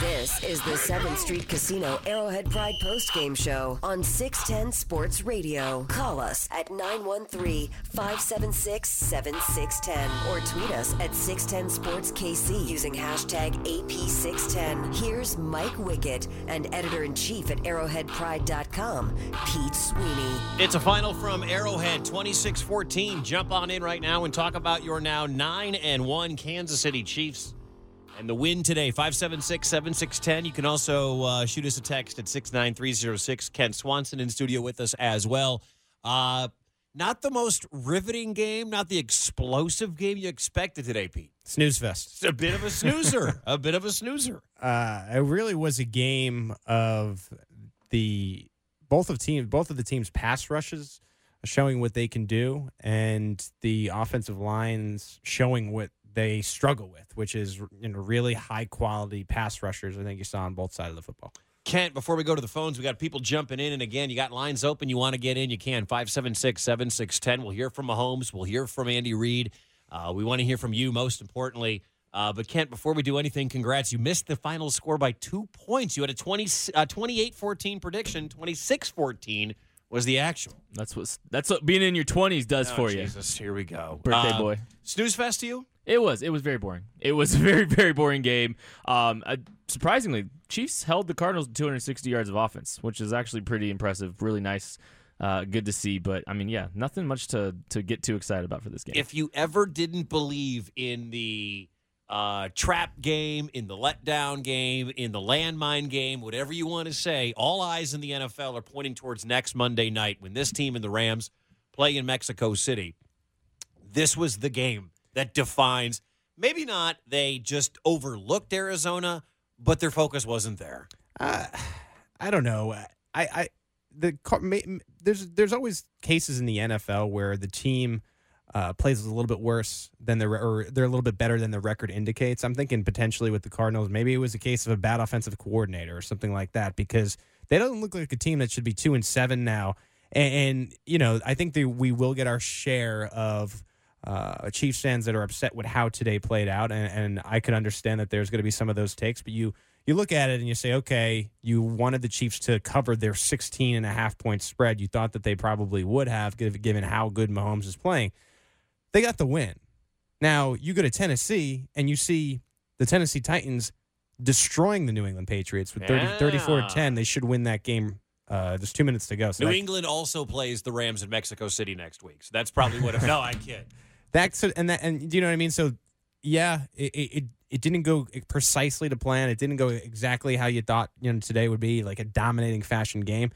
This is the 7th Street Casino Arrowhead Pride Post Game Show on 610 Sports Radio. Call us at 913 576 7610 or tweet us at 610 Sports KC using hashtag AP610. Here's Mike Wickett and editor in chief at arrowheadpride.com, Pete Sweeney. It's a final from Arrowhead 26 14. Jump on in right now and talk about your now 9 and 1 Kansas City Chiefs. And the win today, 576 7610. You can also uh, shoot us a text at 69306. Kent Swanson in studio with us as well. Uh, not the most riveting game, not the explosive game you expected today, Pete. Snooze fest. It's a bit of a snoozer. a bit of a snoozer. Uh, it really was a game of the both of teams, both of the teams' pass rushes showing what they can do, and the offensive lines showing what they struggle with, which is you know really high quality pass rushers. I think you saw on both sides of the football. Kent, before we go to the phones, we got people jumping in. And again, you got lines open. You want to get in, you can. 576 7610. We'll hear from Mahomes. We'll hear from Andy Reid. Uh, we want to hear from you, most importantly. Uh, but Kent, before we do anything, congrats. You missed the final score by two points. You had a 20, uh, 28-14 prediction. 26-14 was the actual. That's what that's what being in your twenties does Oh, for Jesus, here we go. Birthday Uh, boy. Snooze fest to you? It was. It was very boring. It was a very very boring game. Um, uh, surprisingly, Chiefs held the Cardinals to 260 yards of offense, which is actually pretty impressive. Really nice. Uh, good to see. But I mean, yeah, nothing much to to get too excited about for this game. If you ever didn't believe in the uh, trap game, in the letdown game, in the landmine game, whatever you want to say, all eyes in the NFL are pointing towards next Monday night when this team and the Rams play in Mexico City. This was the game that defines. Maybe not. They just overlooked Arizona, but their focus wasn't there. Uh, I don't know. I, I the there's there's always cases in the NFL where the team uh, plays a little bit worse than the or they're a little bit better than the record indicates. I'm thinking potentially with the Cardinals, maybe it was a case of a bad offensive coordinator or something like that because they don't look like a team that should be two and seven now. And, and you know, I think that we will get our share of uh, Chiefs fans that are upset with how today played out, and, and I can understand that there's going to be some of those takes. But you you look at it and you say, okay, you wanted the Chiefs to cover their 16 and a half point spread. You thought that they probably would have, given how good Mahomes is playing. They got the win. Now you go to Tennessee and you see the Tennessee Titans destroying the New England Patriots with 30, Yeah. 34 10. They should win that game. Uh, there's two minutes to go. So New England also plays the Rams in Mexico City next week, so that's probably what. It, no, I kid. That's and that and do you know what I mean? So yeah, it it it didn't go precisely to plan. It didn't go exactly how you thought you know today would be like a dominating fashion game.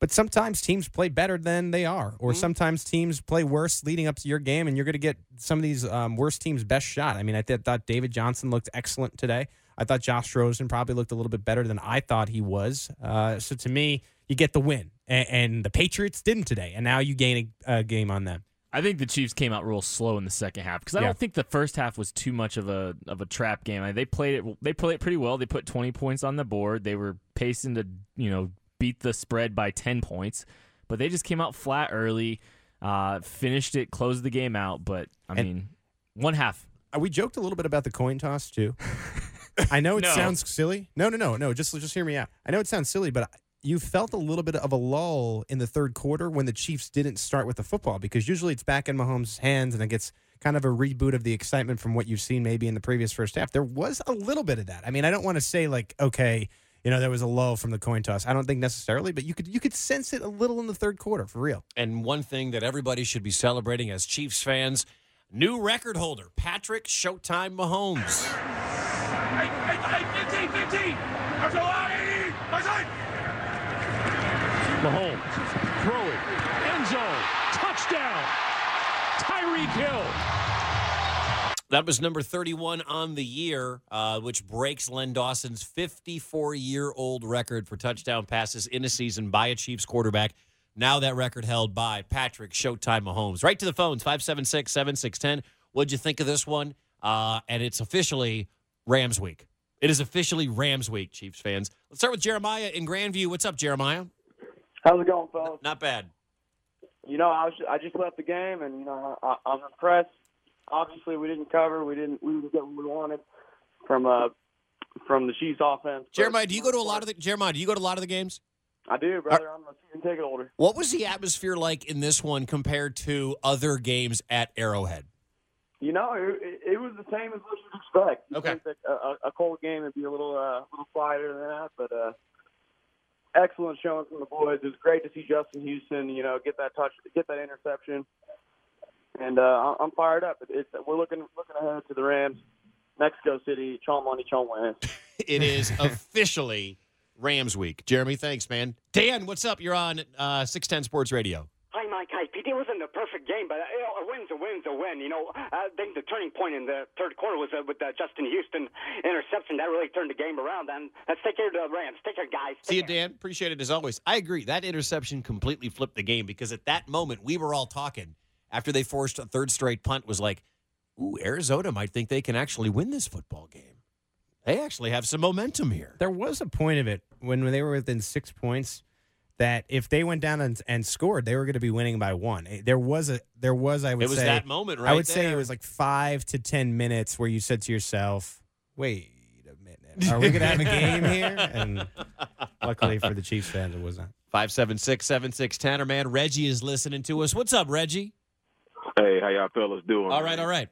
But sometimes teams play better than they are, or sometimes teams play worse leading up to your game, and you're going to get some of these um, worst teams' best shot. I mean, I th- thought David Johnson looked excellent today. I thought Josh Rosen probably looked a little bit better than I thought he was. Uh, so to me, you get the win, and, and the Patriots didn't today, and now you gain a, a game on them. I think the Chiefs came out real slow in the second half because I Yeah. don't think the first half was too much of a of a trap game. I mean, they played it they played it pretty well. They put 20 points on the board. They were pacing to you know beat the spread by 10 points, but they just came out flat early, uh, finished it, closed the game out. But I And- mean, one half. Uh, we joked a little bit about the coin toss too. I know it No. sounds silly. No, no, no, no. Just just hear me out. I know it sounds silly, but you felt a little bit of a lull in the third quarter when the Chiefs didn't start with the football because usually it's back in Mahomes' hands and it gets kind of a reboot of the excitement from what you've seen maybe in the previous first half. There was a little bit of that. I mean, I don't want to say like okay, you know, there was a lull from the coin toss. I don't think necessarily, but you could you could sense it a little in the third quarter for real. And one thing that everybody should be celebrating as Chiefs fans new record holder, Patrick Showtime Mahomes. Hey, hey, hey, 15, 15. Let's go out, 80. Outside. Mahomes throwing end zone touchdown. Tyreek Hill. That was number 31 on the year, uh, which breaks Len Dawson's 54 year old record for touchdown passes in a season by a Chiefs quarterback. Now that record held by Patrick Showtime Mahomes. Right to the phones, 576 7610. What'd you think of this one? Uh, and it's officially Rams week. It is officially Rams week, Chiefs fans. Let's start with Jeremiah in Grandview. What's up, Jeremiah? How's it going, fellas? Not bad. You know, I was I just left the game, and you know, I, I'm impressed. Obviously, we didn't cover. We didn't we didn't get what we wanted from uh from the Chiefs offense. but- Jeremiah, do you go to a lot of the Jeremiah? Do you go to a lot of the games? I do, brother. I'm a season ticket holder. What was the atmosphere like in this one compared to other games at Arrowhead? You know, it, it, it was the same as what you'd expect. You Okay. think that a, a- a cold game would be a little, uh, little quieter than that, but uh, excellent showing from the boys. It was great to see Justin Houston, you know, get that touch, get that interception, and uh, I'm fired up. It's, we're looking looking ahead to the Rams, Mexico City, chom money, chom. It is officially Rams week. Jeremy, thanks, man. Dan, what's up? You're on uh, 610 Sports Radio. Hi, Mike. Hi, It wasn't a perfect game, but uh, you know, a win's a win's a win. You know, I think the turning point in the third quarter was uh, with the Justin Houston interception. That really turned the game around. And let's take care of the Rams. Take care, guys. See you, care. Dan. Appreciate it as always. I agree. That interception completely flipped the game because at that moment we were all talking after they forced a third straight punt was like, ooh, Arizona might think they can actually win this football game. They actually have some momentum here. There was a point of it when, when they were within six points that if they went down and, and scored, they were going to be winning by one. Eh, There was a there was I would It was say that moment right. I right would say it was like five to ten minutes where you said to yourself, "Wait a minute, are we going to have a game here?" And luckily for the Chiefs fans, it was not. 576 7610. Our man Reggie is listening to us. What's up, Reggie? Hey, how y'all fellas doing? All right, all right.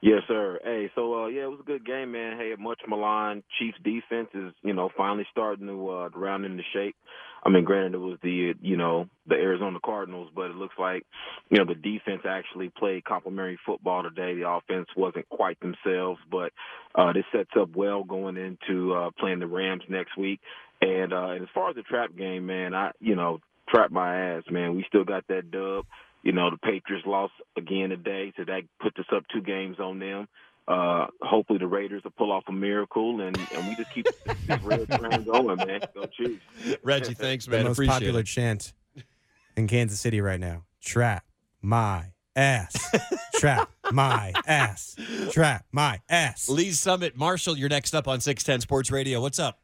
Yes, sir. Hey, so uh, yeah, it was a good game, man. Hey, much maligned Chiefs defense is you know finally starting to uh, round into shape. I mean, granted, it was the you know the Arizona Cardinals, but it looks like you know the defense actually played complimentary football today. The offense wasn't quite themselves, but uh, this sets up well going into uh, playing the Rams next week. And, uh, and as far as the trap game, man, I you know trap my ass, man. We still got that dub. You know, the Patriots lost again today, so that puts us up two games on them. Uh, hopefully the Raiders will pull off a miracle, and, and we just keep this red train going, man. Go Chiefs. Reggie, thanks, The man. most Appreciate popular it. chant in Kansas City right now: "Trap my ass, trap my ass, trap my ass." Lee Summit, Marshall, you're next up on 610 Sports Radio. What's up?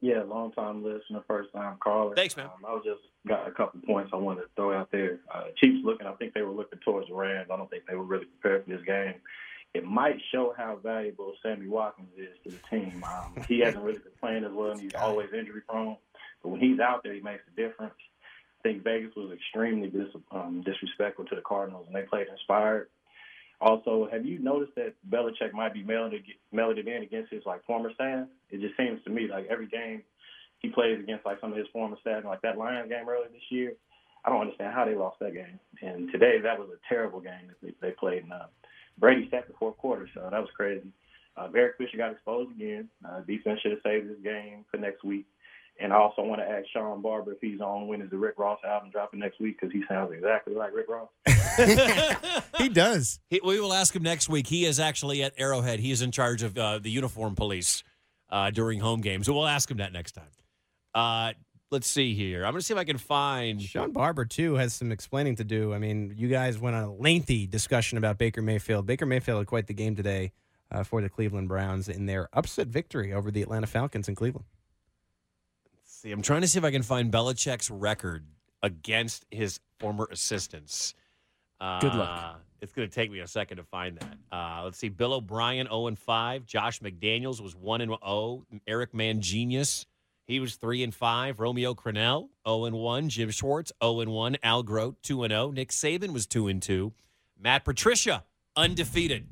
Yeah, long time listener, first time caller. Thanks, man. Um, I was just got a couple points I wanted to throw out there. Uh, Chiefs looking, I think they were looking towards the Rams. I don't think they were really prepared for this game. It might show how valuable Sammy Watkins is to the team. Um, he hasn't really been playing as well, and he's always injury prone. But when he's out there, he makes a difference. I think Vegas was extremely dis- um, disrespectful to the Cardinals, and they played inspired. Also, have you noticed that Belichick might be mailing it, mailing it in against his like former staff? It just seems to me like every game he plays against like some of his former staff, like that Lions game earlier this year. I don't understand how they lost that game. And today that was a terrible game that they, they played. And uh, Brady sacked the fourth quarter, so that was crazy. Uh, Derek Fisher got exposed again. Uh, defense should have saved this game for next week. And I also want to ask Sean Barber if he's on when is the Rick Ross album dropping next week because he sounds exactly like Rick Ross. he does. He, we will ask him next week. He is actually at Arrowhead. He is in charge of uh, the uniform police uh, during home games. So we'll ask him that next time. Uh, let's see here. I'm going to see if I can find. Sean Barber too has some explaining to do. I mean, you guys went on a lengthy discussion about Baker Mayfield. Baker Mayfield had quite the game today uh, for the Cleveland Browns in their upset victory over the Atlanta Falcons in Cleveland. See, I'm trying to see if I can find Belichick's record against his former assistants. Uh, Good luck. It's going to take me a second to find that. Uh, let's see. Bill O'Brien 0 and 5. Josh McDaniels was 1 and 0. Eric Mangenius, he was 3 and 5. Romeo Crennel 0 and 1. Jim Schwartz 0 and 1. Al Groh 2 and 0. Nick Saban was 2 and 2. Matt Patricia undefeated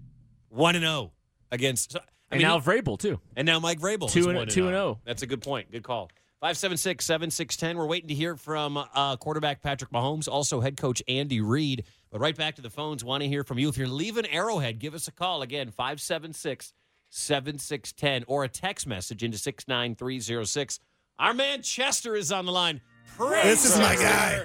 1 and 0 against. I And mean, now Vrabel too. and now Mike Vrabel 2 and 2 and 0. That's a good point. Good call. 576 7610. We're waiting to hear from uh, quarterback Patrick Mahomes, also head coach Andy Reid. But right back to the phones. Want to hear from you. If you're leaving Arrowhead, give us a call again, 576 7610, or a text message into 69306. Our man Chester is on the line. Praise This is my guy.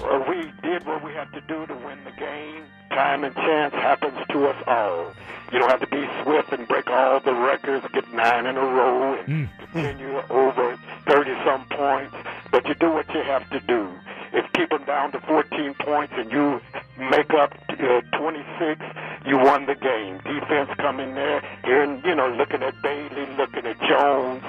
Well, we did what we had to do to win the game. Time and chance happens to us all. You don't have to be swift and break all the records, get nine in a row, and hmm. continue over 30 some points, but you do what you have to do. If keep them down to 14 points and you make up uh, 26, you won the game. Defense come in there, and you know, looking at Bailey, looking at Jones,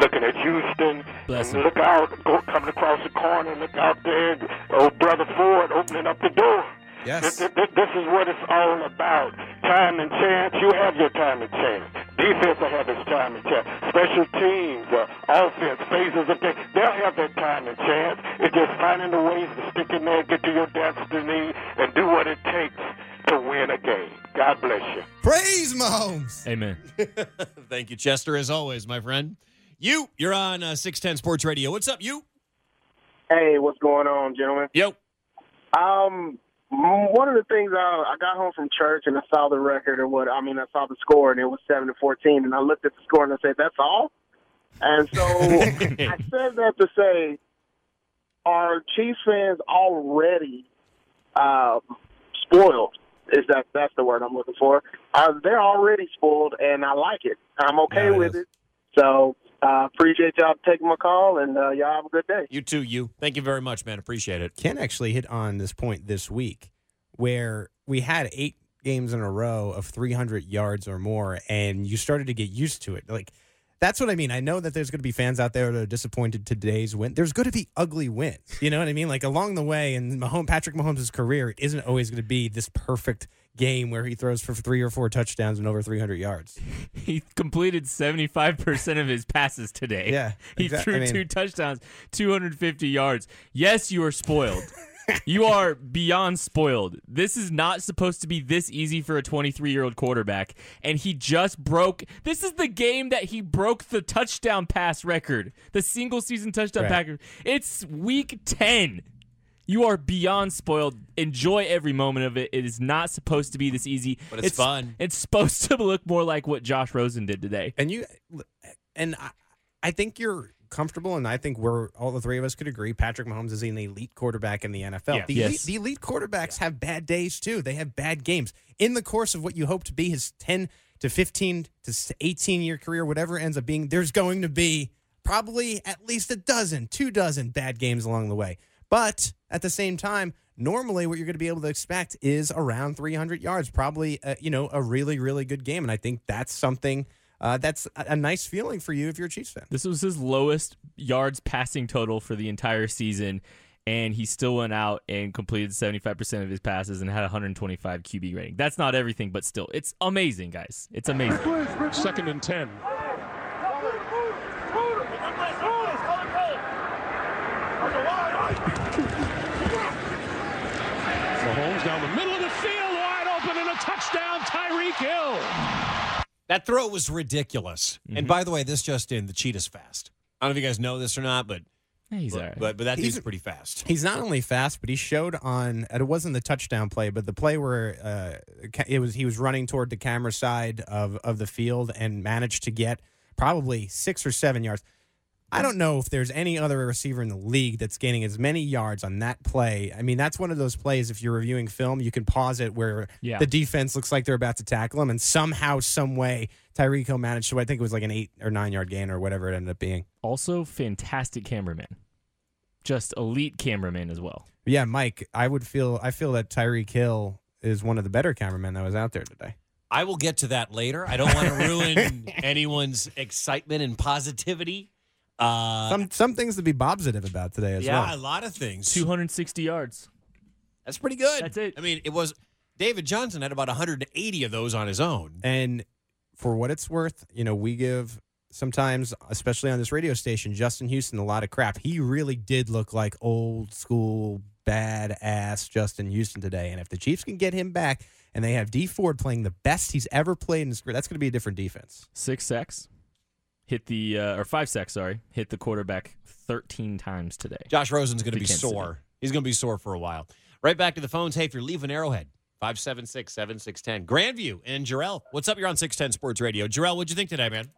looking at Houston, Bless and him. look out, go coming across the corner, look out there, old brother Ford opening up the door. Yes. This, this, this is what it's all about. Time and chance. You have your time and chance. Defense will have its time and chance. Special teams, uh, offense, phases of game, they'll have their time and chance. It's just finding the ways to stick in there, get to your destiny, and do what it takes to win a game. God bless you. Praise Mahomes. Amen. Thank you, Chester, as always, my friend. You, you're on uh, 610 Sports Radio. What's up, you? Hey, what's going on, gentlemen? Yo. Um, one of the things I, I got home from church and I saw the record or what I mean, I saw the score and it was seven to fourteen, and I looked at the score and I said, "That's all." And so I said that to say, are Chiefs fans already uh, spoiled? Is that that's the word I'm looking for? Uh, they're already spoiled, and I like it. I'm okay Yeah, it with is. it. So uh, appreciate y'all taking my call, and uh, y'all have a good day. You too, you. Thank you very much, man. Appreciate it. Kent actually hit on this point this week where we had eight games in a row of 300 yards or more, and you started to get used to it. Like, that's what I mean. I know that there's going to be fans out there that are disappointed today's win. There's going to be ugly wins. You know what I mean? Like along the way in Mahomes, Patrick Mahomes' career, it isn't always going to be this perfect game where he throws for three or four touchdowns and over 300 yards. He completed 75% of his passes today. Yeah, He threw I mean- two touchdowns, 250 yards. Yes, you are spoiled. you are beyond spoiled. This is not supposed to be this easy for a 23 year old quarterback. And he just broke. This is the game that he broke the touchdown pass record, the single season touchdown Right. pass record. It's week 10. You are beyond spoiled. Enjoy every moment of it. It is not supposed to be this easy. But it's fun. It's supposed to look more like what Josh Rosen did today. And you, and I, I think you're comfortable, and I think we're all the three of us could agree. Patrick Mahomes is an elite quarterback in the NFL. Yeah. The, Yes. elite, the elite quarterbacks have bad days too. They have bad games in the course of what you hope to be his ten to fifteen to eighteen year career, whatever ends up being. There's going to be probably at least a dozen, two dozen bad games along the way. But at the same time, normally what you're going to be able to expect is around 300 yards, probably uh, you know a really really good game, and I think that's something uh, that's a, a nice feeling for you if you're a Chiefs fan. This was his lowest yards passing total for the entire season, and he still went out and completed 75% of his passes and had 125 QB rating. That's not everything, but still, it's amazing, guys. It's amazing. Second and 10. Mahomes down the middle of the field, wide open, and a touchdown, Tyreek Hill. That throw was ridiculous. Mm-hmm. And by the way, this just in, the cheetah's fast. I don't know if you guys know this or not, but he's but, all right. but, but that He's- dude's pretty fast. He's not only fast, but he showed on. and It wasn't the touchdown play, but the play where uh, it was he was running toward the camera side of of the field and managed to get probably six or seven yards. I don't know if there's any other receiver in the league that's gaining as many yards on that play. I mean, that's one of those plays. If you're reviewing film, you can pause it where Yeah. the defense looks like they're about to tackle him, and somehow, some way, Tyreek Hill managed to. I think it was like an eight or nine yard gain or whatever it ended up being. Also, fantastic cameraman. Just elite cameraman as well. Yeah, Mike, I would feel I feel that Tyreek Hill is one of the better cameramen that was out there today. I will get to that later. I don't want to ruin anyone's excitement and positivity. Uh, Some some things to be positive about today as yeah, well. Yeah, a lot of things. 260 yards. That's pretty good. That's it. I mean, it was David Johnson had about 180 of those on his own. And for what it's worth, you know, we give sometimes, especially on this radio station, Justin Houston a lot of crap. He really did look like old school badass Justin Houston today. And if the Chiefs can get him back and they have Dee Ford playing the best he's ever played in his career, that's going to be a different defense. Six sacks. Hit the, uh, or five sacks, sorry. Hit the quarterback 13 times today. Josh Rosen's going to be Kansas sore. He's going to be sore for a while. Right back to the phones. Hey, if you're leaving Arrowhead, 576 7610. Grandview and Jarrell. What's up? You're on 610 Sports Radio. Jarrell, what'd you think today, man?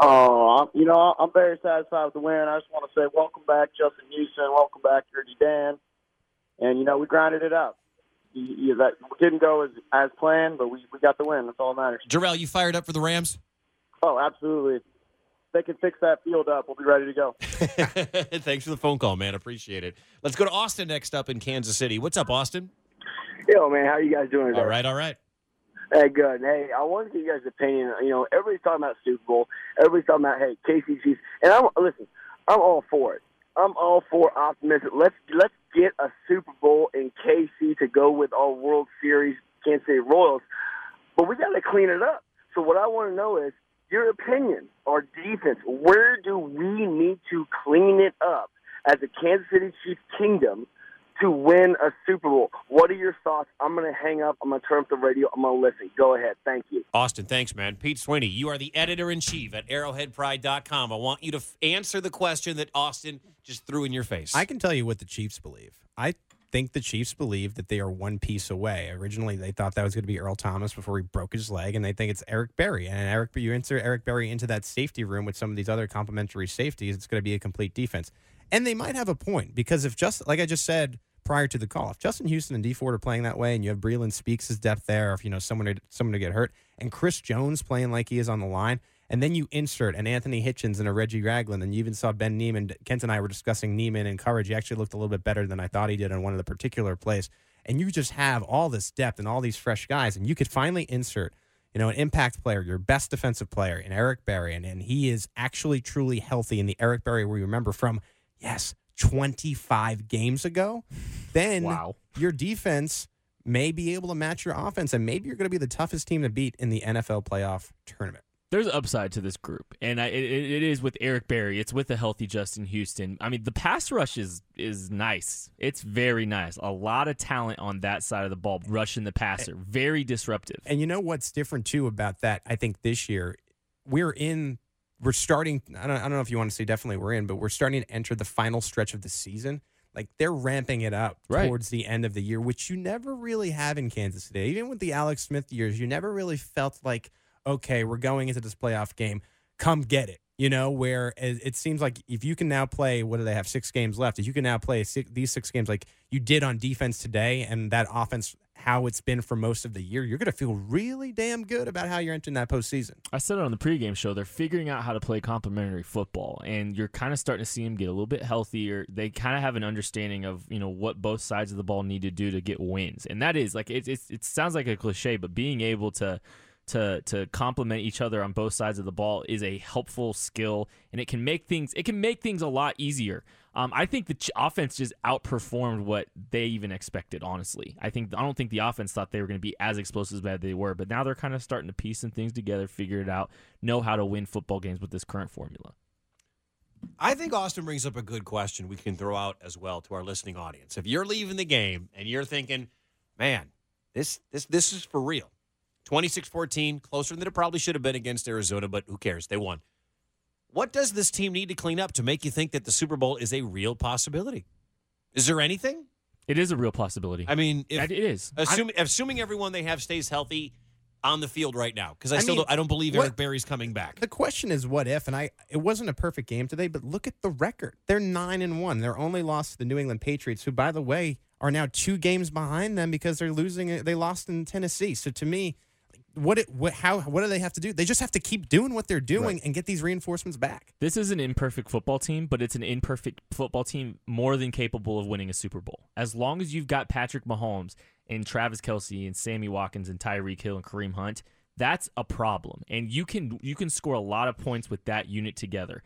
Oh, I'm- you know, I'm very satisfied with the win. I just want to say welcome back, Justin Houston. Welcome back, Dirty Dan. And, you know, we grinded it out. You, you, that didn't go as, as planned, but we, we got the win. That's all that matters. Jarrell, you fired up for the Rams? Oh, absolutely. If they can fix that field up, we'll be ready to go. Thanks for the phone call, man. Appreciate it. Let's go to Austin next up in Kansas City. What's up, Austin? Yo, man, how you guys doing today? All right, all right. Hey, good. Hey, I wanted to get you guys' opinion. You know, everybody's talking about Super Bowl. Everybody's talking about hey, KC Chiefs, and I'm listen. I'm all for it. I'm all for optimism. Let's let's get a Super Bowl in KC to go with our World Series Kansas City Royals, but we got to clean it up. So what I want to know is, your opinion, our defense, where do we need to clean it up as a Kansas City Chiefs kingdom to win a Super Bowl? What are your thoughts? I'm going to hang up. I'm going to turn up the radio. I'm going to listen. Go ahead. Thank you. Austin, thanks, man. Pete Sweeney, you are the editor in chief at arrowheadpride.com. I want you to f- answer the question that Austin just threw in your face. I can tell you what the Chiefs believe. I think the Chiefs believe that they are one piece away. Originally, they thought that was going to be Earl Thomas before he broke his leg, and they think it's Eric Berry. And Eric, you insert Eric Berry into that safety room with some of these other complementary safeties, it's going to be a complete defense. And they might have a point because if just like I just said prior to the call, if Justin Houston and Dee Ford are playing that way, and you have Breeland Speaks' depth there, if you know someone to, someone to get hurt, and Chris Jones playing like he is on the line, and then you insert an Anthony Hitchens and a Reggie Ragland, and you even saw Ben Niemann. Kent and I were discussing Niemann and coverage. He actually looked a little bit better than I thought he did on one of the particular plays. And you just have all this depth and all these fresh guys, and you could finally insert, you know, an impact player, your best defensive player in Eric Berry, and, and he is actually truly healthy in the Eric Berry we remember from, yes, 25 games ago. Then Wow. your defense may be able to match your offense, and maybe you're going to be the toughest team to beat in the NFL playoff tournament. There's upside to this group, and I, it, it is with Eric Berry. It's with a healthy Justin Houston. I mean, the pass rush is is nice. It's very nice. A lot of talent on that side of the ball, rushing the passer. Very disruptive. And you know what's different too about that? I think this year we're in, we're starting. I don't, I don't know if you want to say definitely we're in, but we're starting to enter the final stretch of the season. Like they're ramping it up Right. towards the end of the year, which you never really have in Kansas City. Even with the Alex Smith years, you never really felt like, okay, we're going into this playoff game. Come get it. You know, where it seems like if you can now play, what do they have? Six games left. If you can now play six, these six games like you did on defense today, and that offense, how it's been for most of the year, you're going to feel really damn good about how you're entering that postseason. I said it on the pregame show. They're figuring out how to play complementary football, and you're kind of starting to see them get a little bit healthier. They kind of have an understanding of you know what both sides of the ball need to do to get wins, and that is like it. It, it sounds like a cliche, but being able to to to complement each other on both sides of the ball is a helpful skill, and it can make things it can make things a lot easier. Um, I think the offense just outperformed what they even expected. Honestly, I think I don't think the offense thought they were going to be as explosive as bad they were, but now they're kind of starting to piece some things together, figure it out, know how to win football games with this current formula. I think Austin brings up a good question we can throw out as well to our listening audience. If you're leaving the game and you're thinking, man, this this this is for real. 26-14, closer than it probably should have been against Arizona, but who cares? They won. What does this team need to clean up to make you think that the Super Bowl is a real possibility? Is there anything? It is a real possibility. I mean, if, it is. Assuming, assuming everyone they have stays healthy on the field right now, because I, I still mean, don't, I don't believe what- Eric Berry's coming back. The question is what if, and I it wasn't a perfect game today, but look at the record. They're nine and one. They're only lost to the New England Patriots, who, by the way, are now two games behind them because they're losing. They lost in Tennessee. So to me, what it what how what do they have to do? They just have to keep doing what they're doing and get these reinforcements back. This is an imperfect football team, but it's an imperfect football team more than capable of winning a Super Bowl. As long as you've got Patrick Mahomes and Travis Kelce and Sammy Watkins and Tyreek Hill and Kareem Hunt, that's a problem. And you can you can score a lot of points with that unit together.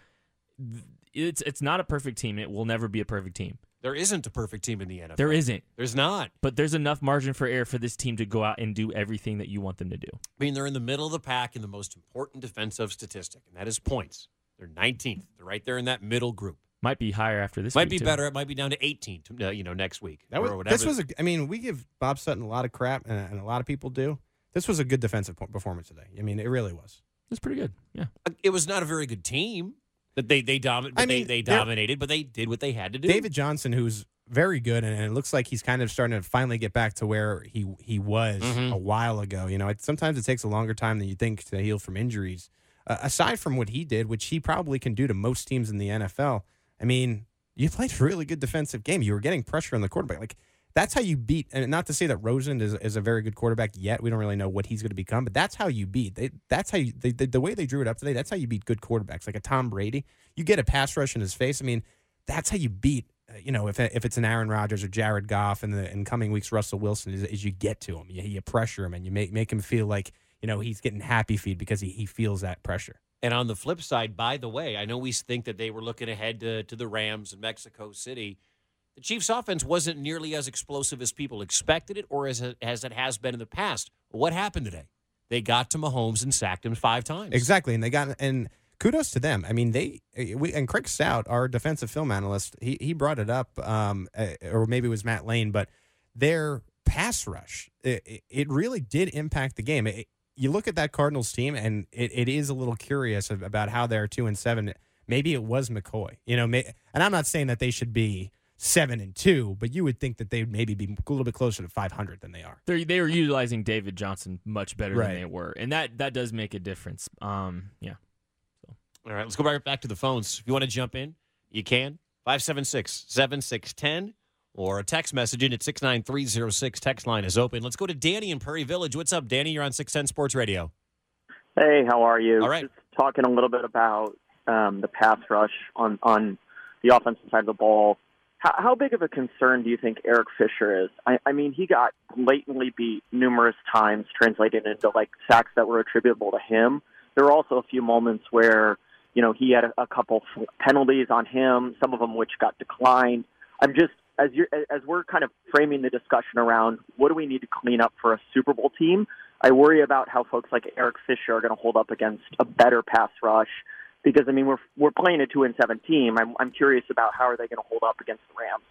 It's it's not a perfect team. It will never be a perfect team. There isn't a perfect team in the NFL. There isn't. There's not. But there's enough margin for error for this team to go out and do everything that you want them to do. I mean, they're in the middle of the pack in the most important defensive statistic, and that is points. They're 19th. They're right there in that middle group. Might be higher after this. Might week, be too. better. It might be down to 18. uh, You know, next week That or was, whatever. this was a. I mean, we give Bob Sutton a lot of crap, and, and a lot of people do. This was a good defensive performance today. I mean, it really was. It's pretty good. Yeah. It was not a very good team that they they dominated. I mean, they, they dominated, but they did what they had to do. David Johnson, who's very good, and it looks like he's kind of starting to finally get back to where he he was Mhm. a while ago. You know, it, sometimes it takes a longer time than you think to heal from injuries. Uh, aside from what he did, which he probably can do to most teams in the NFL, I mean, you played a really good defensive game. You were getting pressure on the quarterback. Like that's how you beat. And not to say that Rosen is, is a very good quarterback yet. We don't really know what he's going to become, but that's how you beat. They, that's how you they, the, the way they drew it up today. That's how you beat good quarterbacks, like a Tom Brady. You get a pass rush in his face. I mean, that's how you beat. Uh, you know, if if it's an Aaron Rodgers or Jared Goff in the in coming weeks, Russell Wilson is, is you get to him, you, you pressure him, and you make make him feel like you know he's getting happy feed because he, he feels that pressure. And on the flip side, by the way, I know we think that they were looking ahead to, to the Rams in Mexico City. The Chiefs' offense wasn't nearly as explosive as people expected it, or as it, as it has been in the past. What happened today? they got to Mahomes and sacked him five times. Exactly, and they got and kudos to them. I mean, they we, and Craig Stout, our defensive film analyst, he he brought it up, um, uh, or maybe it was Matt Lane, but their pass rush it, it really did impact the game. It, you look at that Cardinals team, and it, it is a little curious about how they're two and seven. Maybe it was McCoy, you know, may, and I'm not saying that they should be seven and two, but you would think that they'd maybe be a little bit closer to 500 than they are. They they were utilizing David Johnson much better Right. than they were, and that that does make a difference. Um, yeah. All right, let's go right back to the phones. If you want to jump in, you can. 576 7610 or a text message in at 69306. Text line is open. Let's go to Danny in Prairie Village. What's up, Danny? You're on 610 Sports Radio. Hey, how are you? All right. Just talking a little bit about um, the pass rush on on the offensive side of the ball. How, how big of a concern do you think Eric Fisher is? I, I mean, he got blatantly beat numerous times, translated into like sacks that were attributable to him. There were also a few moments where you know he had a, a couple penalties on him, some of them which got declined. I'm just as you as we're kind of framing the discussion around what do we need to clean up for a Super Bowl team. I worry about how folks like Eric Fisher are going to hold up against a better pass rush because I mean we're we're playing a two and seven team. I'm I'm curious about how are they going to hold up against the Rams.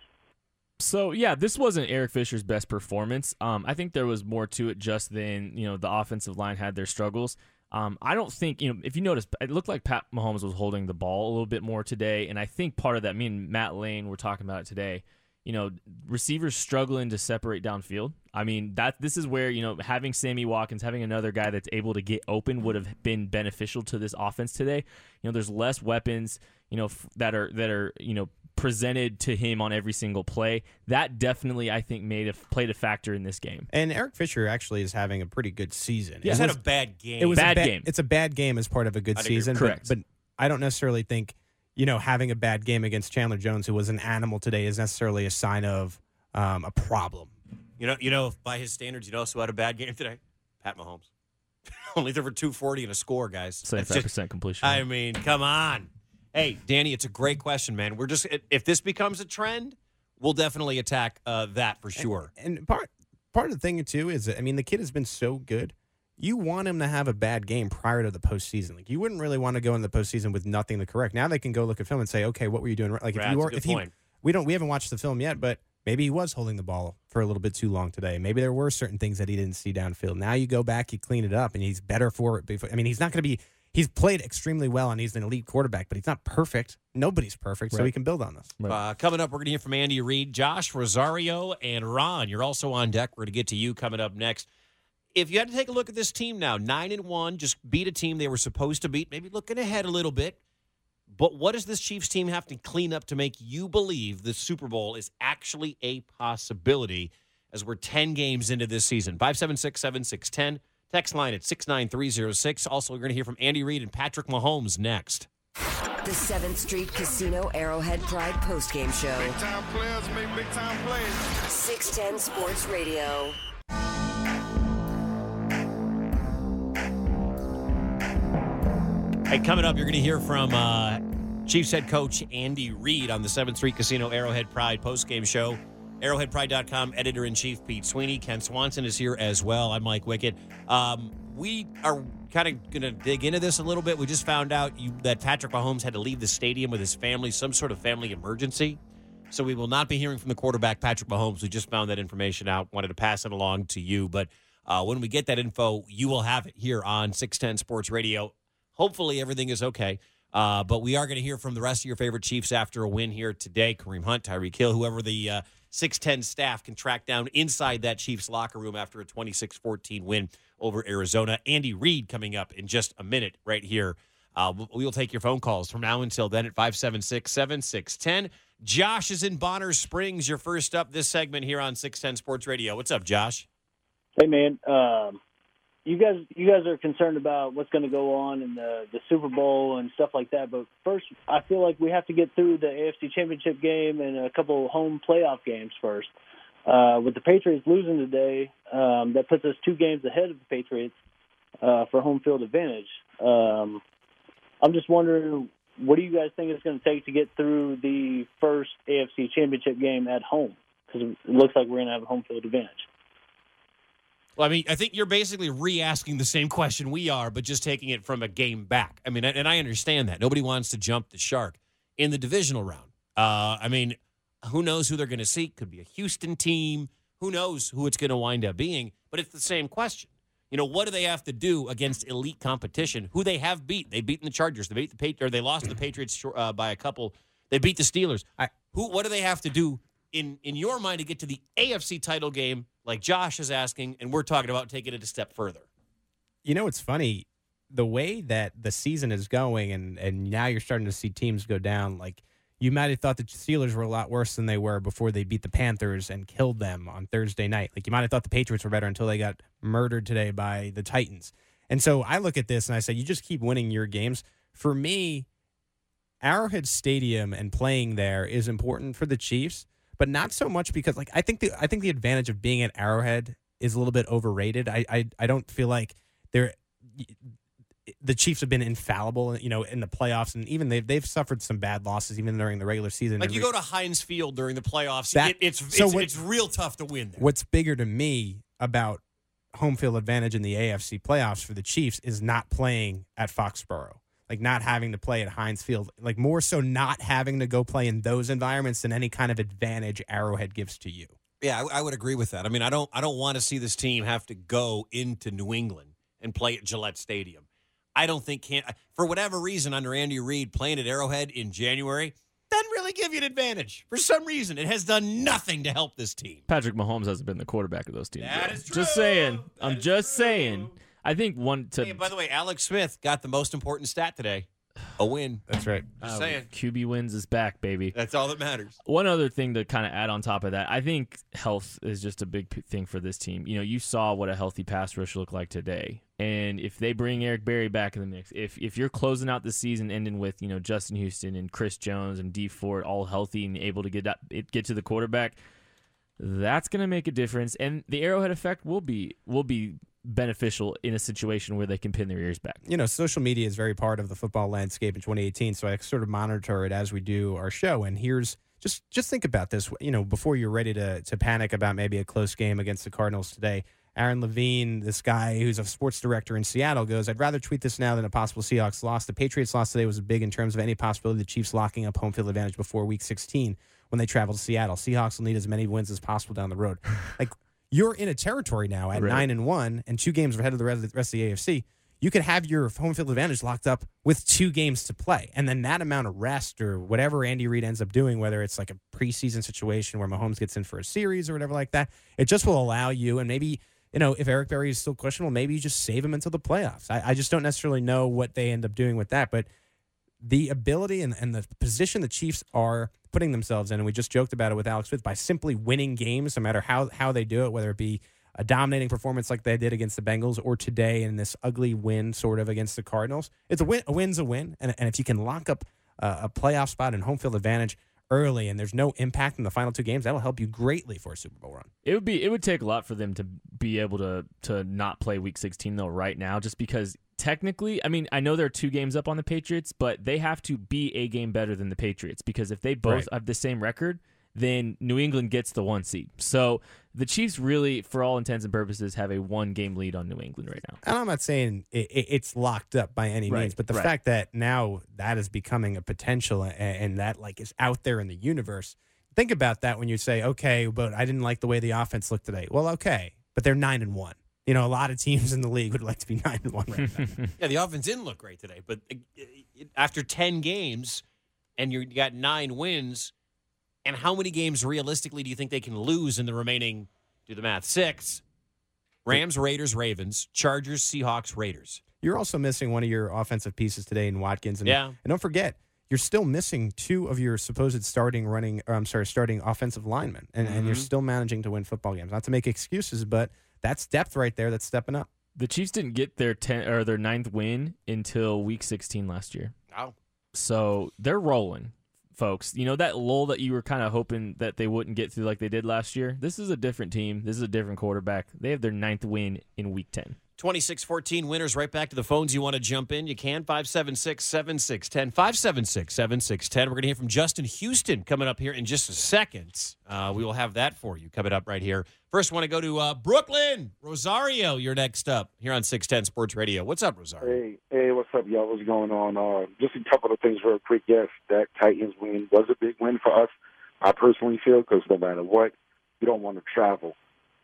So yeah, this wasn't Eric Fisher's best performance. Um, I think there was more to it just than you know the offensive line had their struggles. Um, I don't think you know if you notice, it looked like Pat Mahomes was holding the ball a little bit more today, and I think part of that. Me and Matt Lane were talking about it today. You know, receivers struggling to separate downfield. I mean that this is where you know having Sammy Watkins, having another guy that's able to get open would have been beneficial to this offense today. You know, there's less weapons. You know f- that are that are you know presented to him on every single play. That definitely, I think, made a played a factor in this game. And Eric Fisher actually is having a pretty good season. He's It had was- a bad game. It was Bad a ba- game. It's a bad game as part of a good I'd agree. season. Correct. But, but I don't necessarily think you know having a bad game against Chandler Jones, who was an animal today, is necessarily a sign of um, a problem. You know, you know, by his standards, you know who had a bad game today? Pat Mahomes. Only there for 240 and a score, guys. That's Seventy-five percent completion. I mean, come on. Hey, Danny, it's a great question, man. We're just if this becomes a trend, we'll definitely attack uh, that for sure. And part part of the thing too is, I mean, the kid has been so good. You want him to have a bad game prior to the postseason. Like you wouldn't really want to go in the postseason with nothing to correct. Now they can go look at film and say, okay, what were you doing? right? Like Right, if you that's a were, good if he, point. we don't, we haven't watched the film yet, but maybe he was holding the ball for a little bit too long today. Maybe there were certain things that he didn't see downfield. Now you go back, you clean it up, and he's better for it. Before, I mean, he's not going to be. He's played extremely well, and he's an elite quarterback, but he's not perfect. Nobody's perfect, so Right. we can build on this. Uh, coming up, we're going to hear from Andy Reid, Josh Rosario, and Ron. You're also on deck. We're going to get to you coming up next. If you had to take a look at this team now, nine and one, just beat a team they were supposed to beat, maybe looking ahead a little bit. But what does this Chiefs team have to clean up to make you believe the Super Bowl is actually a possibility as we're 10 games into this season? 576 7610. Text line at 69306. Also, we're going to hear from Andy Reid and Patrick Mahomes next. The 7th Street Casino Arrowhead Pride postgame show. Big time players make big time plays. 610 Sports Radio. Hey, coming up, you're going to hear from uh, Chiefs head coach Andy Reid on the 7th Street Casino Arrowhead Pride postgame show. ArrowheadPride.com editor in chief Pete Sweeney. Kent Swanson is here as well. I'm Mike Wickett. Um, we are kind of going to dig into this a little bit. We just found out you, that Patrick Mahomes had to leave the stadium with his family, some sort of family emergency. So we will not be hearing from the quarterback, Patrick Mahomes. We just found that information out. Wanted to pass it along to you. But uh, when we get that info, you will have it here on 610 Sports Radio. Hopefully, everything is okay. Uh, but we are going to hear from the rest of your favorite Chiefs after a win here today. Kareem Hunt, Tyreek Hill, whoever the uh, 610 staff can track down inside that Chiefs locker room after a 26 14 win over Arizona. Andy Reid coming up in just a minute right here. Uh, we will take your phone calls from now until then at 576 7610. Josh is in Bonner Springs. Your first up this segment here on 610 Sports Radio. What's up, Josh? Hey man, um, you guys you guys are concerned about what's going to go on in the the Super Bowl and stuff like that. But first, I feel like we have to get through the AFC Championship game and a couple home playoff games first. Uh, with the Patriots losing today, um, that puts us two games ahead of the Patriots uh, for home field advantage. Um, I'm just wondering, what do you guys think it's going to take to get through the first AFC Championship game at home? Because it looks like we're going to have a home field advantage. Well, I mean, I think you're basically re-asking the same question we are, but just taking it from a game back. I mean, and I understand that nobody wants to jump the shark in the divisional round. Uh, I mean, who knows who they're going to see? Could be a Houston team. Who knows who it's going to wind up being? But it's the same question. You know, what do they have to do against elite competition? Who they have beat? They've beaten the Chargers. They beat the Patriots. they lost to the Patriots uh, by a couple. They beat the Steelers. I, who? What do they have to do in in your mind to get to the AFC title game? Like Josh is asking, and we're talking about taking it a step further. You know, it's funny the way that the season is going, and and now you're starting to see teams go down. Like you might have thought the Steelers were a lot worse than they were before they beat the Panthers and killed them on Thursday night. Like you might have thought the Patriots were better until they got murdered today by the Titans. And so I look at this and I say, you just keep winning your games. For me, Arrowhead Stadium and playing there is important for the Chiefs, but not so much because like I think the I think the advantage of being at Arrowhead is a little bit overrated. I I, I don't feel like they're the Chiefs have been infallible, you know, in the playoffs, and even they've they've suffered some bad losses even during the regular season. Like you go to Heinz Field during the playoffs, That- it, it's so it's, what- it's real tough to win there. What's bigger to me about home field advantage in the AFC playoffs for the Chiefs is not playing at Foxborough. Like not having to play at Heinz Field. Like more so not having to go play in those environments than any kind of advantage Arrowhead gives to you. Yeah, I, I would agree with that. I mean, I don't I don't want to see this team have to go into New England and play at Gillette Stadium. I don't think can for whatever reason under Andy Reid playing at Arrowhead in January doesn't really give you an advantage. For some reason, it has done nothing to help this team. Patrick Mahomes hasn't been the quarterback of those teams. That though. is Just saying. I'm just saying. I think one to Hey, by the way, Alex Smith got the most important stat today. A win. That's right. Just uh, saying. QB wins is back, baby. That's all that matters. One other thing to kind of add on top of that, I think health is just a big p- thing for this team. You know, you saw what a healthy pass rush looked like today, and if they bring Eric Berry back in the mix, if if you're closing out the season ending with you know Justin Houston and Chris Jones and Dee Ford all healthy and able to get up, it- get to the quarterback, that's going to make a difference, and the Arrowhead effect will be will be beneficial in a situation where they can pin their ears back. you know, social media is very part of the football landscape in 2018. So I sort of monitor it as we do our show. And here's just just think about this. You know, before you're ready to to panic about maybe a close game against the Cardinals today. Aaron Levine, this guy who's a sports director in Seattle, goes, I'd rather tweet this now than a possible Seahawks loss. The Patriots loss today was big in terms of any possibility of the Chiefs locking up home field advantage before week 16 when they travel to Seattle. Seahawks will need as many wins as possible down the road. like, you're in a territory now at Right. nine and one and two games ahead of the rest of the, rest of the AFC. You could have your home field advantage locked up with two games to play, and then that amount of rest or whatever Andy Reid ends up doing, whether it's like a preseason situation where Mahomes gets in for a series or whatever like that, it just will allow you. And maybe you know if Eric Berry is still questionable, maybe you just save him until the playoffs. I, I just don't necessarily know what they end up doing with that, but the ability and, and the position the Chiefs are putting themselves in, and we just joked about it with Alex Smith, by simply winning games, no matter how, how they do it, whether it be a dominating performance like they did against the Bengals or today in this ugly win sort of against the Cardinals. It's a win. A win's a win. And, and if you can lock up uh, a playoff spot and home field advantage early and there's no impact in the final two games, that'll help you greatly for a Super Bowl run. It would be it would take a lot for them to be able to to not play week 16 though right now just because technically I mean I know there are two games up on the Patriots but they have to be a game better than the Patriots because if they both Right. have the same record then New England gets the one seed. So the Chiefs really for all intents and purposes have a one game lead on New England right now. And I'm not saying it, it, it's locked up by any Right, means, but the right. fact that now that is becoming a potential and, and that like is out there in the universe. Think about that when you say, okay, but I didn't like the way the offense looked today. Well, okay, but they're nine and one. You know, a lot of teams in the league would like to be nine and one right now. Yeah, the offense didn't look great today, but uh, after 10 games and you got nine wins, and how many games realistically do you think they can lose in the remaining, do the math, six? Rams, Raiders, Ravens, Chargers, Seahawks, Raiders. You're also missing one of your offensive pieces today in Watkins. And, Yeah. and don't forget, you're still missing two of your supposed starting running, or I'm sorry, starting offensive linemen, and, and you're Mhm. still managing to win football games. Not to make excuses, but that's depth right there. That's stepping up. The Chiefs didn't get their 10 or their ninth win until week 16 last year. Wow. So they're rolling, folks. You know that lull that you were kind of hoping that they wouldn't get through like they did last year. This is a different team. This is a different quarterback. They have their ninth win in week ten. 2614 winners right back to the phones. You want to jump in? You can. 576 7610. 576 7610. We're going to hear from Justin Houston coming up here in just a second. Uh, we will have that for you coming up right here. First, want to go to uh, Brooklyn. Rosario, you're next up here on 610 Sports Radio. What's up, Rosario? Hey, hey, what's up, y'all? What's going on? Uh, just a couple of things real quick. Yes, that Titans win was a big win for us. I personally feel because no matter what, you don't want to travel.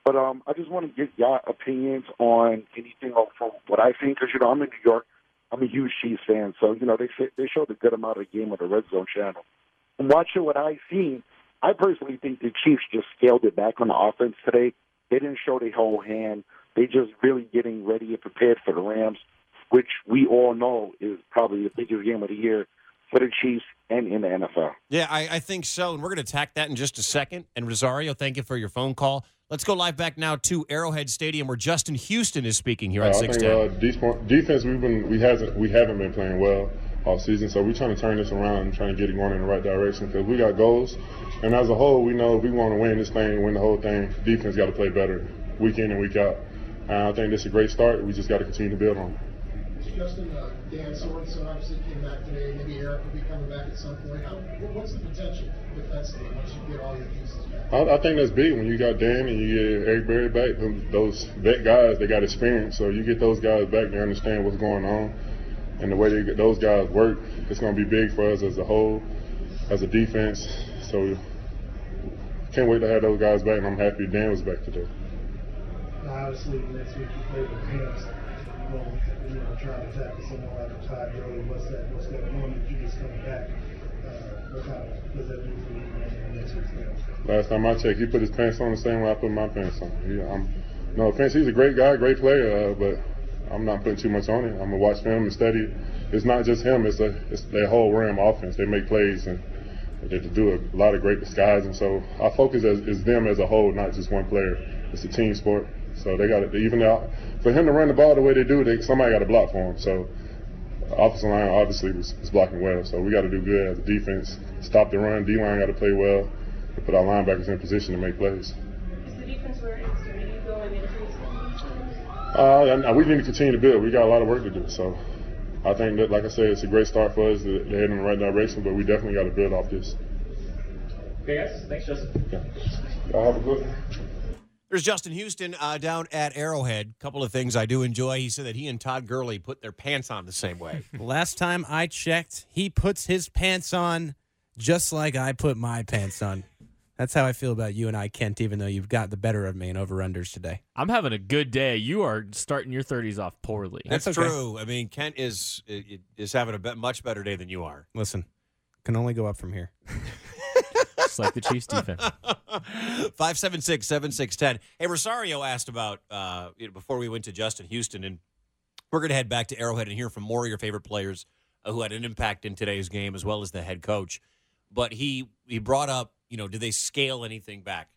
But um, I just want to get y'all opinions on anything from what I think, because you know I'm in New York. I'm a huge Chiefs fan, so you know they they showed a good amount of the game on the Red Zone channel. And watching what I've seen, I personally think the Chiefs just scaled it back on the offense today. They didn't show their whole hand. They just really getting ready and prepared for the Rams, which we all know is probably the biggest game of the year for the Chiefs and in the NFL. Yeah, I, I think so. And we're going to attack that in just a second. And Rosario, thank you for your phone call. Let's go live back now to Arrowhead Stadium, where Justin Houston is speaking here on Uh, I six think uh, defense we've been we hasn't we haven't been playing well all season, so we're trying to turn this around and trying to get it going in the right direction because we got goals, and as a whole, we know if we want to win this thing, win the whole thing. Defense got to play better week in and week out. Uh, I think this is a great start. We just got to continue to build on. it. Justin, uh, Dan Sorensen obviously came back today. Maybe Eric will be coming back at some point. How, what's the potential defensively once you get all your pieces back? I, I think that's big when you got Dan and you get Eric Berry back. them- Those vet guys, they got experience, so you get those guys back. They understand what's going on, and the way they, those guys work, it's going to be big for us as a whole, as a defense. So can't wait to have those guys back, and I'm happy Dan was back today. Obviously, next week you play the Rams. Well, you know, trying to tackle someone like a Todd Gurley. What's that? What's that moment you just coming back? Uh? Last time I checked, he put his pants on the same way I put my pants on. He, I'm, no offense, he's a great guy, great player, uh, but I'm not putting too much on it. I'm gonna watch film and study. It's not just him; it's a it's their whole Ram offense. They make plays and they do a lot of great disguising. So our focus is, is them as a whole, not just one player. It's a team sport. So they got to even out for him to run the ball the way they do. They, somebody got to block for him. So offensive line obviously was, was blocking well. So we got to do good as a defense. Stop the run. D line got to play well. To put our linebackers in position to make plays. Is the defense where it needs to be going into Uh, and and we need to continue to build. We got a lot of work to do. So I think that, like I said, it's a great start for us. They're heading in the right direction, but we definitely got to build off this. Okay, guys. Thanks, Justin. Y'all have a good one. There's Justin Houston uh, down at Arrowhead. A Couple of things I do enjoy. He said that he and Todd Gurley put their pants on the same way. Last time I checked, he puts his pants on just like I put my pants on. That's how I feel about you and I, Kent, even though you've got the better of me in over unders today. I'm having a good day. You are starting your 30s off poorly. That's true. I mean, Kent is is having a much better day than you are. Listen, can only go up from here. Just like the Chiefs defense. 576 7610. Hey, Rosario asked about, uh, before we went to Justin Houston, and we're going to head back to Arrowhead and hear from more of your favorite players uh, who had an impact in today's game, as well as the head coach. But he he brought up, you know, did they scale anything back?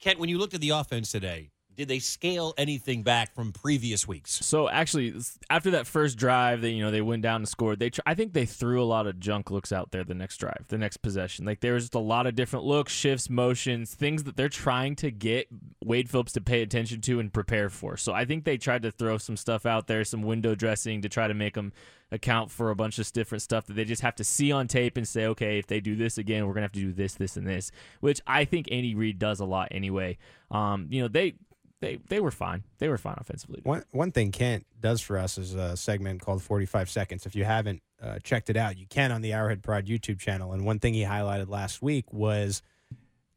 Kent, when you looked at the offense today, did they scale anything back from previous weeks? So actually, after that first drive, they you know they went down and scored. They tr- I think they threw a lot of junk looks out there the next drive, the next possession. Like there was just a lot of different looks, shifts, motions, things that they're trying to get Wade Phillips to pay attention to and prepare for. So I think they tried to throw some stuff out there, some window dressing to try to make them account for a bunch of different stuff that they just have to see on tape and say, okay, if they do this again, we're gonna have to do this, this, and this. Which I think Andy Reid does a lot anyway. Um, you know they. They, they were fine. They were fine offensively. One one thing Kent does for us is a segment called 45 Seconds. If you haven't uh, checked it out, you can on the Arrowhead Pride YouTube channel. And one thing he highlighted last week was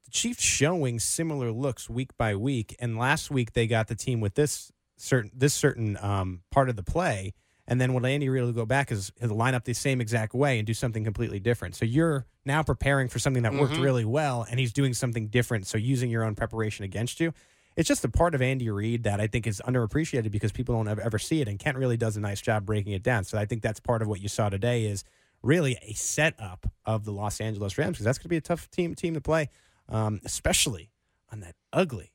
the Chiefs showing similar looks week by week. And last week they got the team with this certain this certain um, part of the play. And then what Andy Reid will go back is he'll line up the same exact way and do something completely different. So you're now preparing for something that worked Mhm. really well, and he's doing something different. So using your own preparation against you it's just a part of Andy Reid that I think is underappreciated because people don't ever, ever see it, and Kent really does a nice job breaking it down. So I think that's part of what you saw today is really a setup of the Los Angeles Rams because that's going to be a tough team team to play, um, especially on that ugly,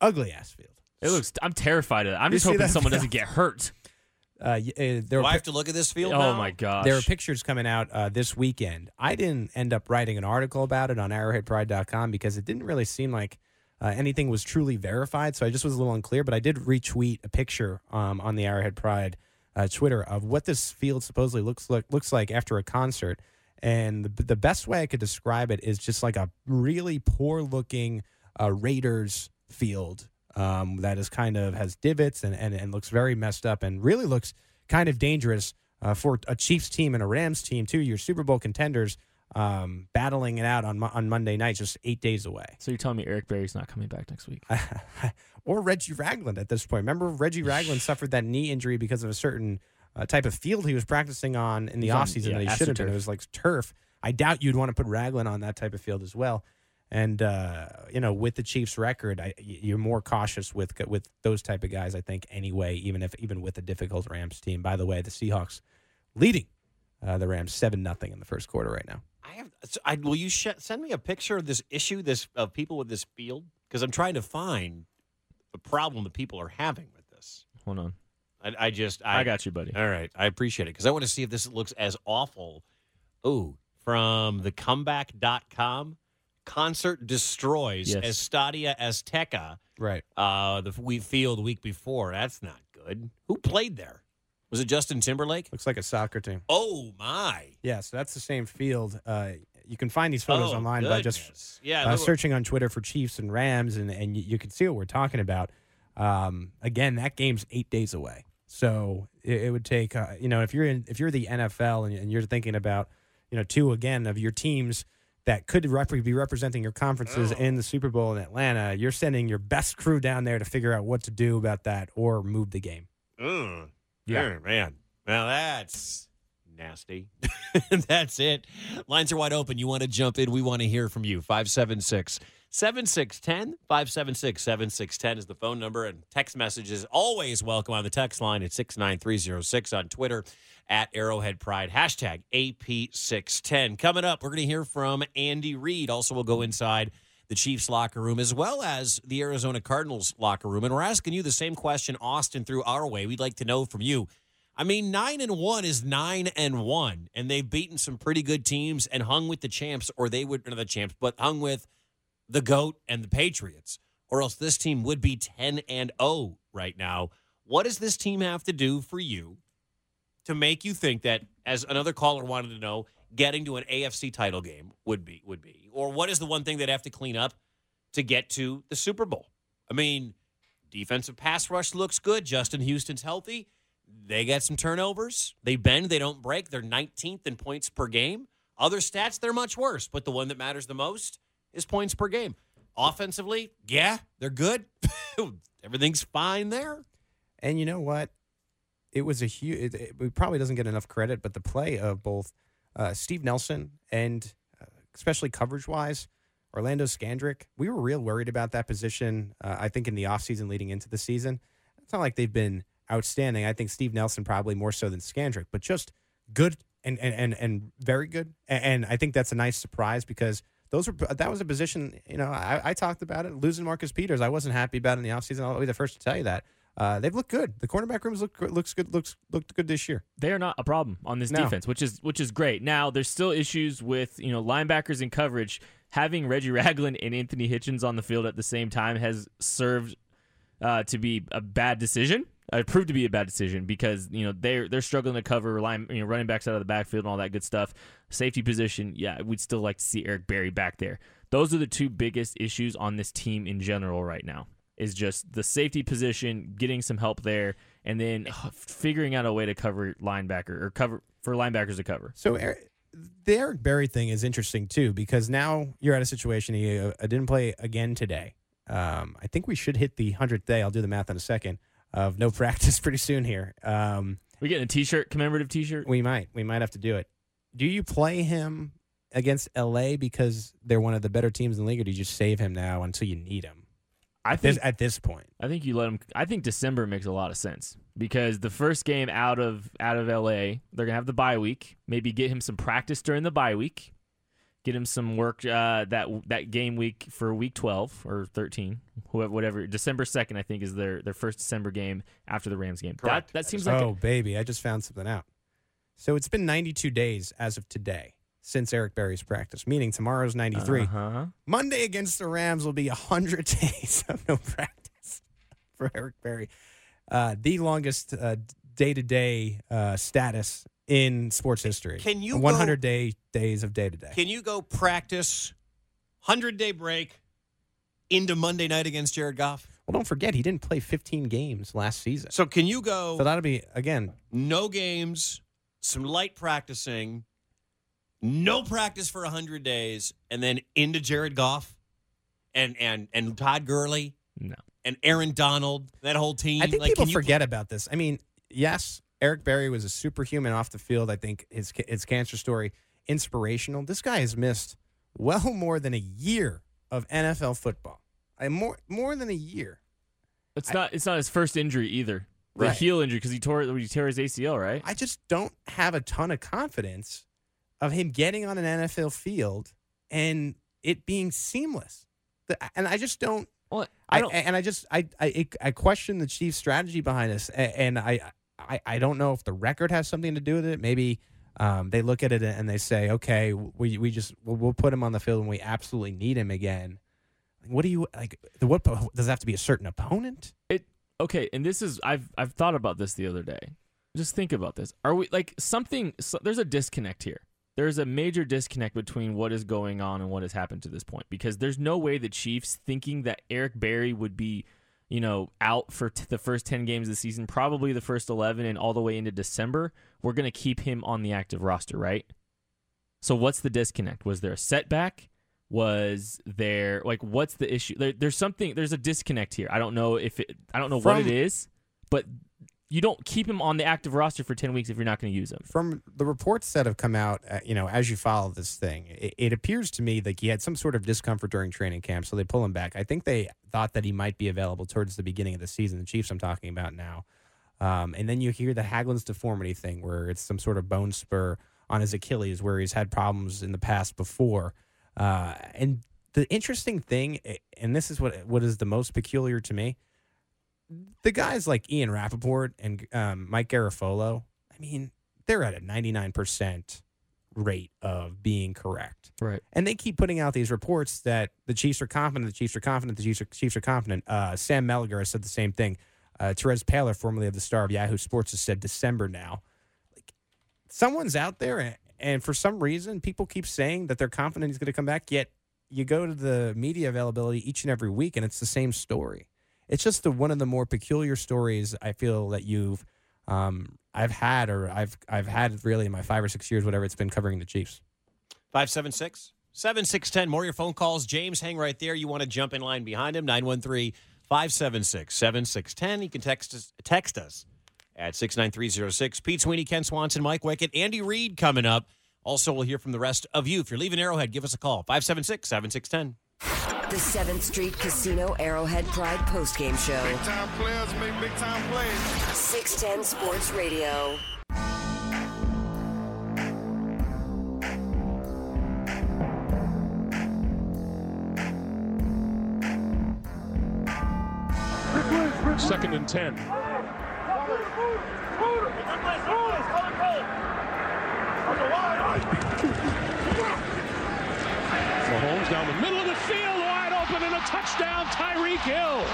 ugly ass field. It looks. I'm terrified of it. I'm You just hoping that someone field? doesn't get hurt. Uh, uh, there Do I have pic- to look at this field Oh now? my gosh. There are pictures coming out uh, this weekend. I didn't end up writing an article about it on arrowheadpride.com because it didn't really seem like uh, anything was truly verified. So I just was a little unclear, but I did retweet a picture um, on the Arrowhead Pride uh, Twitter of what this field supposedly looks like looks like after a concert. And the, the best way I could describe it is just like a really poor looking uh, Raiders field um, that is kind of has divots and, and, and looks very messed up and really looks kind of dangerous uh, for a Chiefs team and a Rams team, too. Your Super Bowl contenders um, battling it out on on Monday night, just eight days away. So you're telling me Eric Berry's not coming back next week? or Reggie Ragland at this point. Remember, Reggie Ragland suffered that knee injury because of a certain uh, type of field he was practicing on in the offseason yeah, that he should have been. It was like turf. I doubt you'd want to put Ragland on that type of field as well. And uh, you know, with the Chiefs' record, I, you're more cautious with with those type of guys. I think anyway, even if even with a difficult Rams team. By the way, the Seahawks leading uh, the Rams seven nothing in the first quarter right now. I have. So I, will you sh- send me a picture of this issue, this of people with this field? Because I'm trying to find the problem that people are having with this. Hold on. I, I just. I got you, buddy. All right, I appreciate it because I want to see if this looks as awful. Ooh, from the comeback.com. Concert destroys Yes. Estadio Azteca. Right. Uh, the we field week before. That's not good. Who played there? Was it Justin Timberlake? Looks like a soccer team. Oh my! Yeah, so that's the same field. Uh, you can find these photos Oh, online by just Yeah, uh, searching on Twitter for Chiefs and Rams, and, and you, you can see what we're talking about. Um, again, that game's eight days away, so it, it would take uh, you know if you're in if you're the NFL and, and you're thinking about you know two again of your teams that could rep- be representing your conferences Oh. in the Super Bowl in Atlanta, you're sending your best crew down there to figure out what to do about that or move the game. Ugh. Yeah. Oh, man. Well, that's nasty. that's it. Lines are wide open. You want to jump in? We want to hear from you. 576 7610. 576 7610 is the phone number, and text messages always welcome on the text line at 69306 on Twitter at Arrowhead Pride. Hashtag AP610. Coming up, we're going to hear from Andy Reid. Also, we'll go inside the Chiefs locker room as well as the Arizona Cardinals locker room. And we're asking you the same question Austin threw our way. We'd like to know from you. I mean, nine and one is nine and one, and they've beaten some pretty good teams and hung with the champs, or they would not the champs, but hung with the GOAT and the Patriots, or else this team would be 10 and 0 right now. What does this team have to do for you to make you think that, as another caller wanted to know, getting to an AFC title game would be would be? Or what is the one thing they'd have to clean up to get to the Super Bowl? I mean, defensive pass rush looks good. Justin Houston's healthy. They got some turnovers. They bend, they don't break. They're 19th in points per game. Other stats, they're much worse, but the one that matters the most is points per game. Offensively, yeah, they're good. Everything's fine there. And you know what? It was a huge. It, it, probably doesn't get enough credit, but the play of both uh, Steve Nelson and especially coverage wise, Orlando Scandrick, we were real worried about that position. Uh, I think in the offseason leading into the season, it's not like they've been outstanding. I think Steve Nelson probably more so than Scandrick, but just good and and and, and very good. And, and I think that's a nice surprise because those were that was a position. You know, I, I talked about it losing Marcus Peters. I wasn't happy about in the offseason. I'll be the first to tell you that. Uh, they've looked good. The cornerback rooms look looks good. Looks looked good this year. They are not a problem on this No. defense, which is which is great. Now there's still issues with you know linebackers in coverage. Having Reggie Ragland and Anthony Hitchens on the field at the same time has served uh, to be a bad decision. Uh, It proved to be a bad decision because you know they're they're struggling to cover line, you know, running backs out of the backfield and all that good stuff. Safety position, yeah, we'd still like to see Eric Berry back there. Those are the two biggest issues on this team in general right now. Is just the safety position, getting some help there, and then figuring out a way to cover linebacker or cover for linebackers to cover. So Eric, the Eric Berry thing is interesting too because now you're at a situation. He uh, didn't play again today. Um, I think we should hit the hundredth day. I'll do the math in a second of no practice pretty soon here. Um, we getting a T-shirt, commemorative T-shirt. We might. We might have to do it. Do you play him against LA because they're one of the better teams in the league, or do you just save him now until you need him? I At this- think at this point. I think you let them. I think December makes a lot of sense because the first game out of out of LA, they're gonna have the bye week. Maybe get him some practice during the bye week. Get him some work uh, that that game week for week twelve or thirteen, whoever, whatever. December second, I think, is their their first December game after the Rams game. That that seems like oh baby, I just found something out. So it's been 92 days as of today since Eric Berry's practice, meaning tomorrow's 93. Uh-huh. Monday against the Rams will be 100 days of no practice for Eric Berry. Uh, the longest day to day status in sports history. Can you 100 day days of day to day? Can you go practice 100 day break into Monday night against Jared Goff? Well, don't forget he didn't play 15 games last season. So can you go So that'll be again no games, some light practicing, no practice for 100 days and then into Jared Goff and and and Todd Gurley? No. And Aaron Donald, that whole team. I think Like, people can you forget about this. I mean, yes, Eric Berry was a superhuman off the field. I think his his cancer story inspirational. This guy has missed well more than a year of NFL football. I more more than a year. It's not. It's not his first injury either. The Right. heel injury because he tore he tore his ACL, right? I just don't have a ton of confidence of him getting on an NFL field and it being seamless. And I just don't. Well, I, I don't- and I just I I, I question the Chiefs' strategy behind this, and I, I I don't know if the record has something to do with it. Maybe um, they look at it and they say, okay, we we just we'll, we'll put him on the field when we absolutely need him again. What do you like? The what does it have to be a certain opponent? It okay, and this is I've I've thought about this the other day. Just think about this. Are we like something? So, there's a disconnect here. There's a major disconnect between what is going on and what has happened to this point because there's no way the Chiefs thinking that Eric Berry would be, you know, out for t- the first 10 games of the season, probably the first 11 and all the way into December, we're going to keep him on the active roster, right? So what's the disconnect? Was there a setback? Was there like what's the issue? There, there's something. There's a disconnect here. I don't know if it. I don't know what it is, but you don't keep him on the active roster for ten weeks if you're not going to use him. From the reports that have come out, uh, you know, as you follow this thing, it, it appears to me like he had some sort of discomfort during training camp, so they pull him back. I think they thought that he might be available towards the beginning of the season. The Chiefs I'm talking about now, um, and then you hear the Haglund's deformity thing, where it's some sort of bone spur on his Achilles, where he's had problems in the past before. Uh, and the interesting thing, and this is what what is the most peculiar to me, the guys like Ian Rapoport and um, Mike Garafolo, I mean, they're at a 99% rate of being correct. Right. And they keep putting out these reports that the Chiefs are confident, the Chiefs are confident, the Chiefs are, Chiefs are confident. Uh, Sam Mellinger has said the same thing. Uh, Terez Paylor, formerly of the Star of Yahoo Sports, has said December now. Like, someone's out there, and, and for some reason, people keep saying that they're confident he's going to come back, yet you go to the media availability each and every week, and it's the same story. It's just the, one of the more peculiar stories I feel that you've um, I've had or I've I've had really in my five or six years, whatever it's been covering the Chiefs. 576 7610. More of your phone calls. James, hang right there. You want to jump in line behind him? 913 576 7610. You can text us, text us at 69306. Pete Sweeney, Kent Swanson, Mike Wickett, Andy Reid coming up. Also, we'll hear from the rest of you. If you're leaving Arrowhead, give us a call 576 7610. The 7th Street Casino Arrowhead Pride postgame show. Big time players make big time plays. 610 Sports Radio. Second and 10. Mahomes down the middle of the field, wide open, and a touchdown, Tyreek Hill.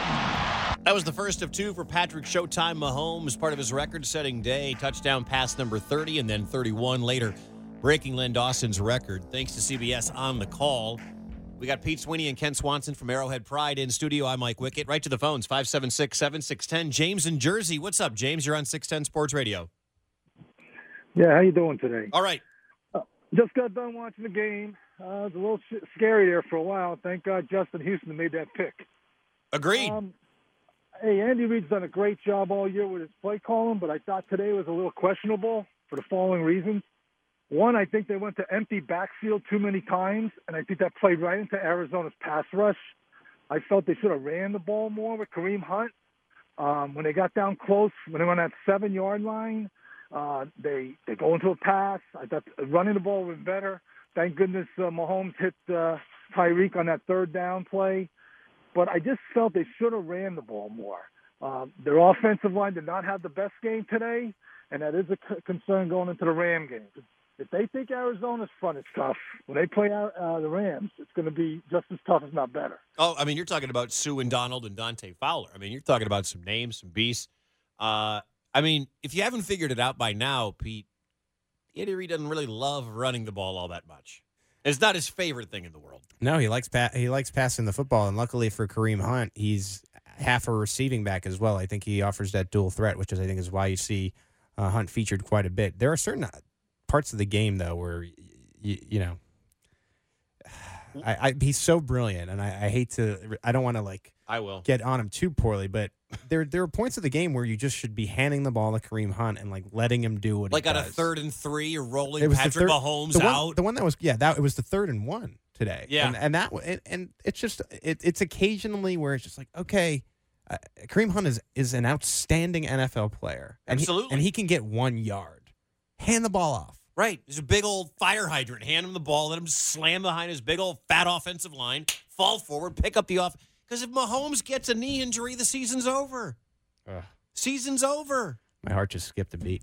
That was the first of two for Patrick Showtime Mahomes, part of his record setting day. Touchdown pass number 30 and then 31 later, breaking Len Dawson's record. Thanks to CBS on the call. We got Pete Sweeney and Kent Swanson from Arrowhead Pride in studio. I'm Mike Wickett. Right to the phones, 576 7610. James in Jersey. What's up, James? You're on 610 Sports Radio. Yeah, how you doing today? All right. Uh, just got done watching the game. Uh, it was a little scary there for a while. Thank God Justin Houston made that pick. Agreed. Um, hey, Andy Reid's done a great job all year with his play calling, but I thought today was a little questionable for the following reasons. One, I think they went to empty backfield too many times, and I think that played right into Arizona's pass rush. I felt they should have ran the ball more with Kareem Hunt. Um, when they got down close, when they were on that seven yard line, uh, they they go into a pass. I thought running the ball was better. Thank goodness uh, Mahomes hit uh, Tyreek on that third down play. But I just felt they should have ran the ball more. Uh, their offensive line did not have the best game today, and that is a c- concern going into the Ram game. if they think Arizona's front is tough, when they play out uh, the Rams, it's going to be just as tough, if not better. Oh, I mean, you're talking about Suh and Donald and Dante Fowler. I mean, you're talking about some names, some beasts. Uh, I mean, if you haven't figured it out by now, Pete, Andy Reid doesn't really love running the ball all that much. It's not his favorite thing in the world. No, he likes pa- he likes passing the football, and luckily for Kareem Hunt, he's half a receiving back as well. I think he offers that dual threat, which is I think is why you see uh, Hunt featured quite a bit. There are certain uh, parts of the game though where you, you know, I, I he's so brilliant, and I, I hate to I don't want to like I will get on him too poorly, but there there are points of the game where you just should be handing the ball to Kareem Hunt and like letting him do what Like on a third and three, you're rolling It was the Patrick third- Mahomes the one, out. The one that was yeah, that it was the third and one today. Yeah. and, and that and, and it's just it, it's occasionally where it's just like okay, uh, Kareem Hunt is is an outstanding NFL player, and Absolutely. he, and he can get one yard. Hand the ball off. Right. There's a big old fire hydrant. Hand him the ball. Let him slam behind his big old fat offensive line. Fall forward. Pick up the off. Because if Mahomes gets a knee injury, the season's over. Season's over. My heart just skipped a beat.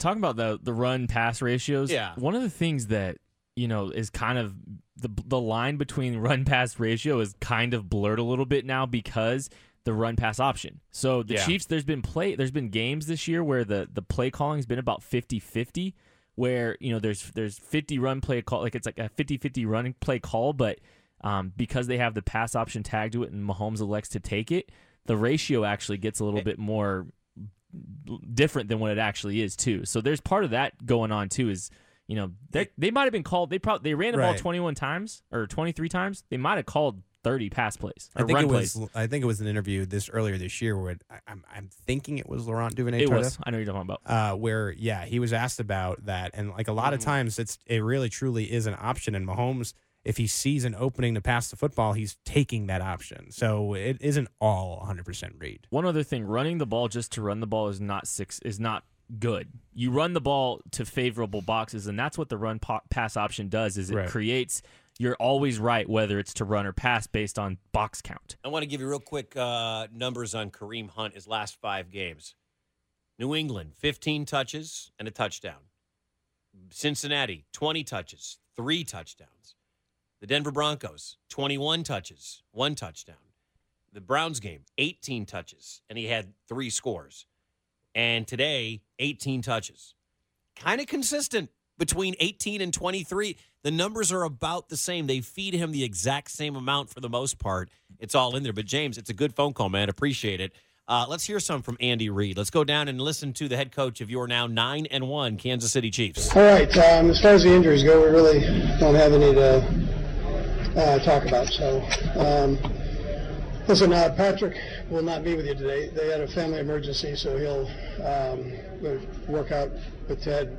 talking about the the run pass ratios. Yeah. One of the things that you know is kind of the the line between run pass ratio is kind of blurred a little bit now because the run pass option. So the Yeah. Chiefs there's been play there's been games this year where the the play calling's been about 50-50 where you know there's there's 50 run play call like it's like a 50-50 running play call but um, because they have the pass option tagged to it and Mahomes elects to take it, the ratio actually gets a little bit more different than what it actually is too. So there's part of that going on too. Is you know they they might have been called. They probably they ran the ball 21 times or 23 times. They might have called 30 pass plays I think run it was. plays. I think it was an interview this earlier this year where I, I'm I'm thinking it was Laurent Duvernay. It was. I know you're talking about. uh, where yeah, he was asked about that, and like a lot Mm-hmm. of times, it's it really truly is an option. And Mahomes, if he sees an opening to pass the football, he's taking that option. So it isn't all 100 percent read. One other thing, running the ball just to run the ball is not six is not good. You run the ball to favorable boxes, and that's what the run po- pass option does. Is it Right. creates you're always right whether it's to run or pass based on box count. I want to give you real quick uh, numbers on Kareem Hunt, his last five games. New England, 15 touches and a touchdown. Cincinnati, 20 touches, three touchdowns. The Denver Broncos, 21 touches, one touchdown. The Browns game, 18 touches, and he had three scores. And today, 18 touches. Kind of consistent between 18 and 23. The numbers are about the same. They feed him the exact same amount for the most part. It's all in there. But James, it's a good phone call, man. Appreciate it. Uh, let's hear some from Andy Reid. Let's go down and listen to the head coach of your now nine and one Kansas City Chiefs. All right. Um, as far as the injuries go, we really don't have any to uh, talk about. So, um, listen, uh, Patrick will not be with you today. They had a family emergency, so he'll um, work out with Ted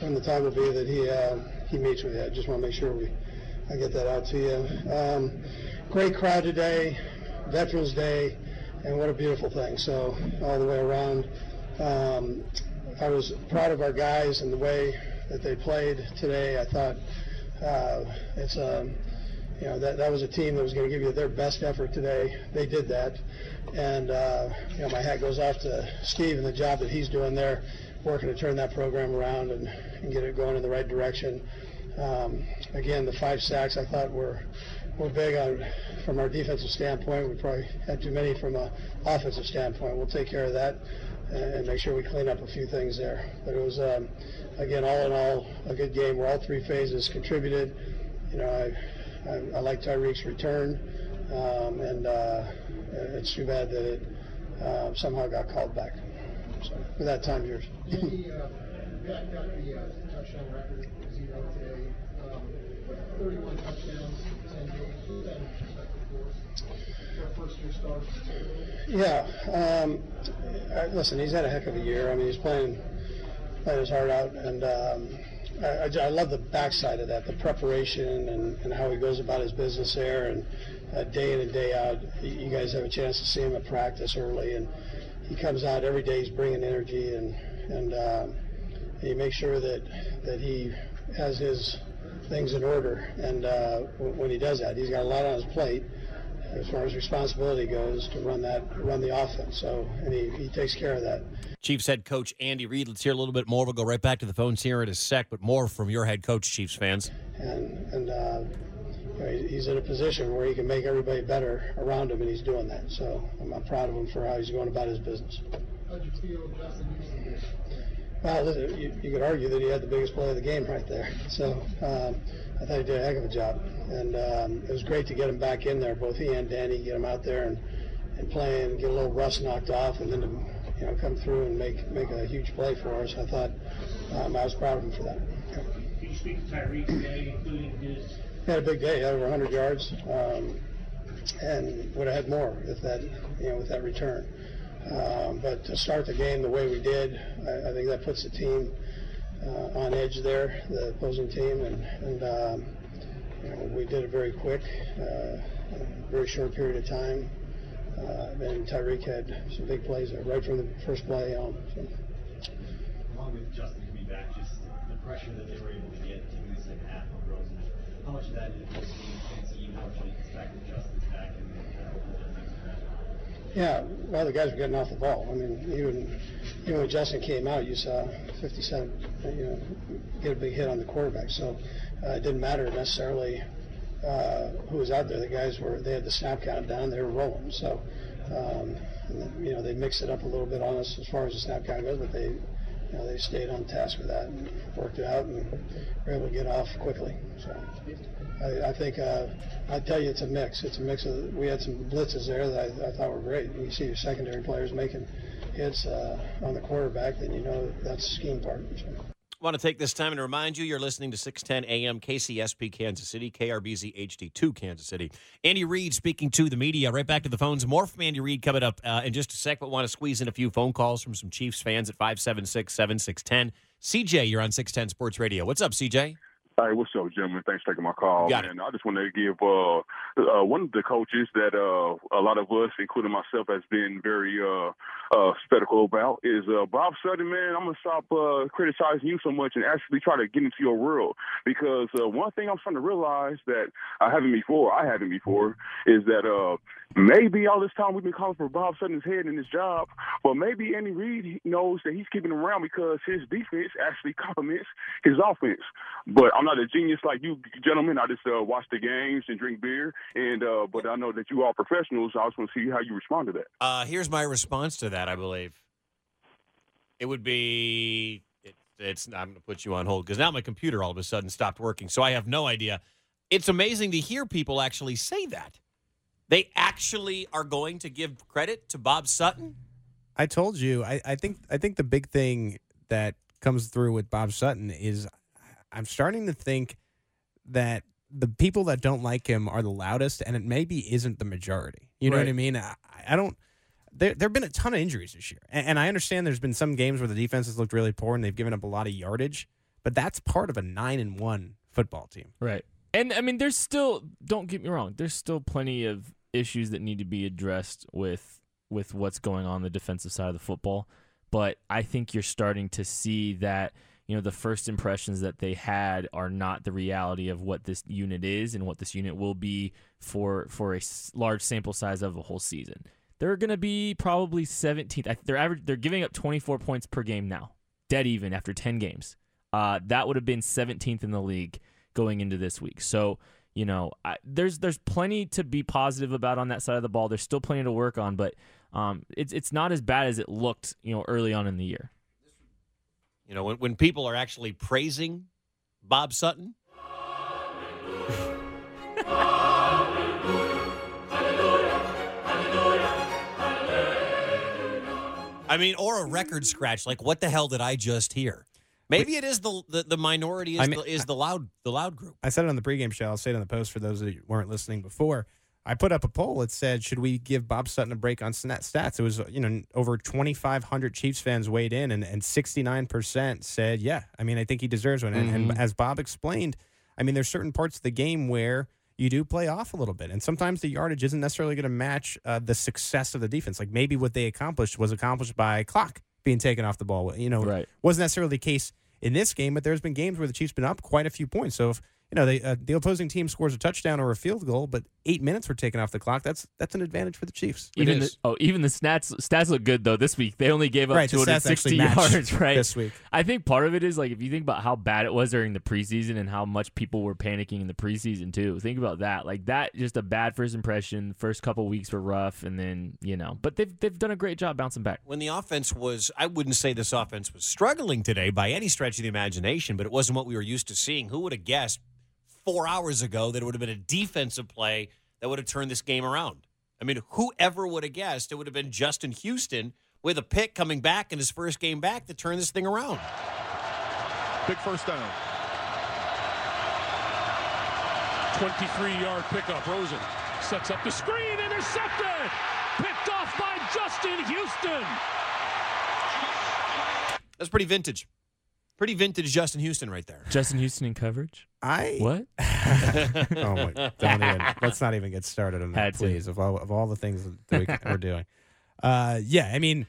when the time will be that he uh, he meets with you. I just want to make sure we I get that out to you. Um, great crowd today, Veterans Day, and what a beautiful thing. So all the way around. Um, I was proud of our guys and the way that they played today. I thought uh, it's a, you know, that that was a team that was going to give you their best effort today. They did that, and uh, you know, my hat goes off to Steve and the job that he's doing there, working to turn that program around and, and get it going in the right direction. Um, again, the five sacks I thought were were big on from our defensive standpoint. We probably had too many from a offensive standpoint. We'll take care of that and and make sure we clean up a few things there. But it was um, again all in all a good game where all three phases contributed. You know, I I, I like Tyreek's return, um, and uh, it's too bad that it uh, somehow got called back. So with that time, yours. Andy, uh, got the uh, touchdown record zero today. Um, 31 touchdowns, 10 games. What that in perspective for us? For a first year. Yeah. Um, I, listen, he's had a heck of a year. I mean, he's playing, playing his heart out, and um, I, I, love the backside of that, the preparation and, and how he goes about his business there, and uh, day in and day out. You guys have a chance to see him at practice early, and he comes out every day. He's bringing energy, and and um, he makes sure that that he has his things in order. And uh, when he does that, he's got a lot on his plate as far as responsibility goes to run that run the offense. So and he, he takes care of that. Chiefs head coach Andy Reid. Let's hear a little bit more. We'll go right back to the phones here in a sec, but more from your head coach, Chiefs fans. And and uh, he's in a position where he can make everybody better around him, and he's doing that. So I'm, I'm proud of him for how he's going about his business. How'd you feel Justin Houston? Well, you, you could argue that he had the biggest play of the game right there. So um, I thought he did a heck of a job, and um, it was great to get him back in there. Both he and Danny get him out there and, and play and get a little rust knocked off, and then to you know come through and make make a huge play for us. I thought um, I was proud of him for that. Can you speak to Tyreek today, including his had a big day, had over 100 yards, um, and would have had more if that, you know, with that return. Um, but to start the game the way we did, I, I think that puts the team uh, on edge there, the opposing team, and, and um, you know, we did it very quick, uh, very short period of time. Uh, and Tyreek had some big plays right from the first play on. So. along with Justin coming back, just the pressure that they were able to get in the second half on Rosen. How much of that is just being how much of it is the fact that Justin's back and kind of opened up things around? Yeah, well, the guys were getting off the ball. I mean, even even when Justin came out, you saw 57, you know, get a big hit on the quarterback. So uh, it didn't matter necessarily uh, who was out there. The guys were they had the snap count down. They were rolling. So um, you know they mixed it up a little bit on us as far as the snap count goes, but they you know they stayed on task with that and worked it out and were able to get off quickly. So. I, I think uh, I tell you, it's a mix. It's a mix of. We had some blitzes there that I, I thought were great. You see your secondary players making hits uh, on the quarterback, then you know that's scheme part. So. want to take this time and remind you you're listening to 610 AM KCSP Kansas City, KRBZ HD2 Kansas City. Andy Reid speaking to the media. Right back to the phones. More from Andy Reid coming up uh, in just a sec, but want to squeeze in a few phone calls from some Chiefs fans at 576 7610. CJ, you're on 610 Sports Radio. What's up, CJ? Hey, what's up, gentlemen? Thanks for taking my call. Got and I just wanted to give uh, uh, one of the coaches that uh, a lot of us, including myself, has been very uh, uh, skeptical about is uh, Bob Sutton. Man, I'm gonna stop uh, criticizing you so much and actually try to get into your world because uh, one thing I'm starting to realize that I haven't before, I haven't before, is that uh, maybe all this time we've been calling for Bob Sutton's head in his job, but maybe Andy Reid knows that he's keeping him around because his defense actually complements his offense. But I'm not a genius like you gentlemen. I just uh, watch the games and drink beer, and uh, but I know that you are professionals. I just want to see how you respond to that. Uh, here's my response to that, I believe. It would be it, it's I'm going to put you on hold because now my computer all of a sudden stopped working, so I have no idea. It's amazing to hear people actually say that. They actually are going to give credit to Bob Sutton. I told you. I, I think I think the big thing that comes through with Bob Sutton is I'm starting to think that the people that don't like him are the loudest, and it maybe isn't the majority. You know what I mean? I, I don't. There there have been a ton of injuries this year, and, and I understand there's been some games where the defense has looked really poor and they've given up a lot of yardage, but that's part of a nine and one football team. Right. And I mean, there's still don't get me wrong. There's still plenty of issues that need to be addressed with with what's going on the defensive side of the football. But I think you're starting to see that you know the first impressions that they had are not the reality of what this unit is and what this unit will be for for a large sample size of a whole season. They're going to be probably 17th. They're average. They're giving up 24 points per game now, dead even after 10 games. Uh, that would have been 17th in the league going into this week. So you know, I, there's there's plenty to be positive about on that side of the ball. There's still plenty to work on, but um, it's it's not as bad as it looked, you know, early on in the year. You know, when, when people are actually praising Bob Sutton. I mean, or a record scratch. Like, what the hell did I just hear? Maybe it is the the, the minority is, I mean, the, is the loud the loud group. I said it on the pregame show. I'll say it on the post for those that weren't listening before. I put up a poll. It said, "Should we give Bob Sutton a break on stats?" It was, you know, over 2,500 Chiefs fans weighed in, and, and 69% said, "Yeah." I mean, I think he deserves one. And, and Mhm. as Bob explained, I mean, there's certain parts of the game where you do play off a little bit, and sometimes the yardage isn't necessarily going to match uh, the success of the defense. Like maybe what they accomplished was accomplished by clock being taken off the ball. You know, Right. wasn't necessarily the case in this game, but there's been games where the Chiefs been up quite a few points. So if you know, they, uh, the opposing team scores a touchdown or a field goal, but eight minutes were taken off the clock. That's that's an advantage for the Chiefs. Even the, oh, even the stats stats look good though this week. They only gave up Right, 260 yards right this week. I think part of it is like if you think about how bad it was during the preseason and how much people were panicking in the preseason too. Think about that. Like that, just a bad first impression. First couple weeks were rough, and then you know, but they've they've done a great job bouncing back. when the offense was I wouldn't say this offense was struggling today by any stretch of the imagination, but it wasn't what we were used to seeing. Who would have guessed four hours ago that it would have been a defensive play that would have turned this game around? I mean, whoever would have guessed it would have been Justin Houston with a pick coming back in his first game back to turn this thing around. Big first down. 23-yard pickup. Rosen sets up the screen. Intercepted. Picked off by Justin Houston. That's pretty vintage. Pretty vintage Justin Houston right there. Justin Houston in coverage. I what? oh my! Don't even. Let's not even get started on that, Had to. please. Of all of all the things that we, we're doing, uh, yeah. I mean,